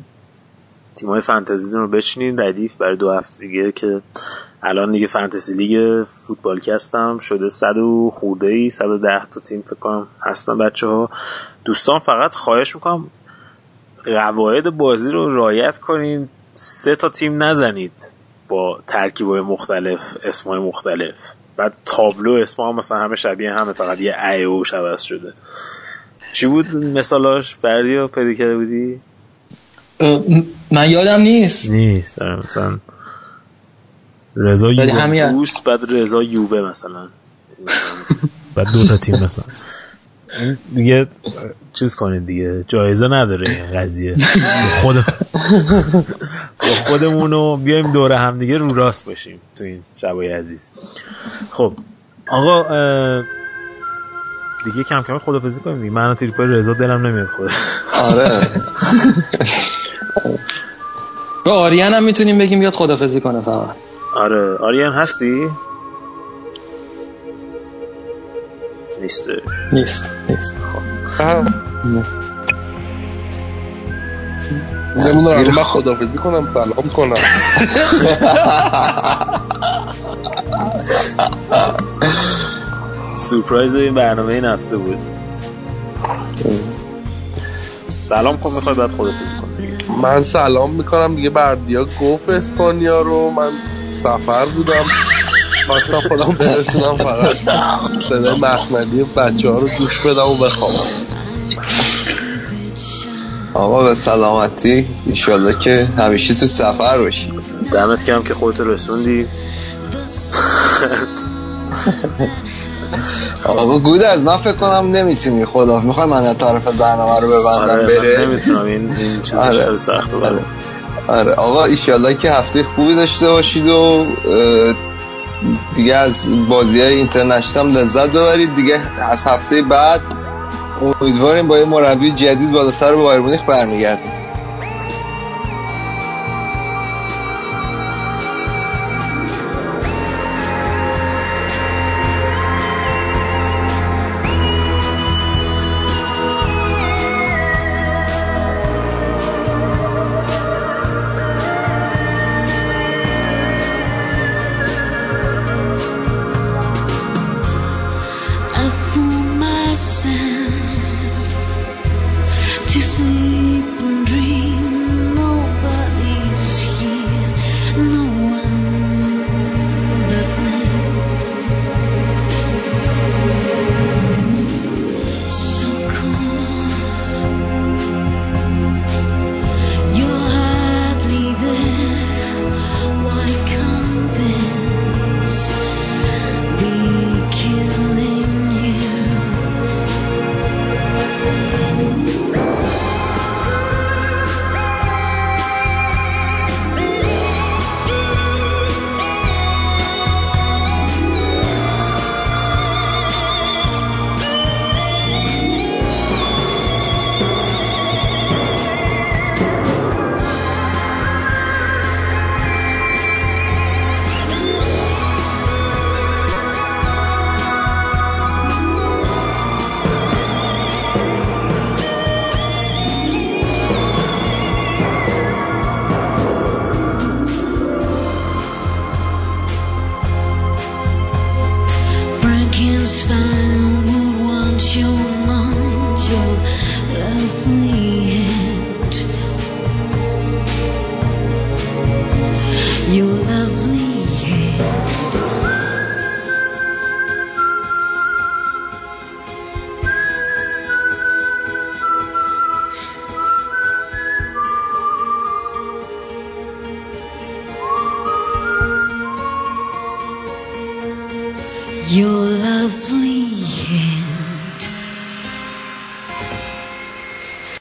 تیمای فانتزی رو بچینین ردیف برای دو هفته دیگه که الان دیگه فانتزی لیگ فوتبال کستم شده. صد و خورده ای 110 تا تیم فکر کنم هستن بچه ها دوستان فقط خواهش می‌کنم قواعد بازی رو رعایت کنین. سه تا تیم نزنید با ترکیبای مختلف اسمای مختلف. بعد تابلو اسم هم مثلا همه شبیه همه فقط یه ای او عوض شده. چی بود مثالاش؟ بردی رو پیدا کرده بودی؟ من یادم نیست. نیست آره، مثلا رضا یوونتوس بعد رضا یووه مثلا. بعد دو تا تیم مثلا. دیگه چیز کنید دیگه. جایزه نداره این قضیه. خود با خودمون رو بیایم دوره هم دیگه رو راست باشیم تو این شبای عزیز. خب آقا دیگه کم کم خدافزی کنیم دیگه. من تریپای رضا دلم نمیاد خود آره. به آریان هم می‌تونیم بگیم بیاد خدافزی کنه فقط. آره. آریان هستی؟ نیست نیست. نیست نمی‌دونم من خدافزی کنم سلام کنم. سورپرایز این برنامه این هفته بود. سلام کن می‌خوای بعد خودت کن دیگه من سلام می‌کنم دیگه بردیا گفت اسپانیا رو. من سفر بودم. خواستم خودم برسونم فقط. صدای مخمدی بچه ها رو گوش بدم و بخوابم. آقا به سلامتی. ایشالله که همیشه تو سفر باشی. دمت کم که خودت رسوندی. آقا گودرز من فکر کنم نمی‌تونی. خدا می‌خوای من از طرف برنامه رو ببندم آره بره؟ نمی‌تونم. این این چیزش آره. خیلی سخته برام آره آقا ایشالله که هفته خوبی داشته باشید و دیگه از بازی های اینترنشنال لذت ببرید. دیگه از هفته بعد امیدواریم با یه مربی جدید بالا سر بایر مونیخ برمیگردیم.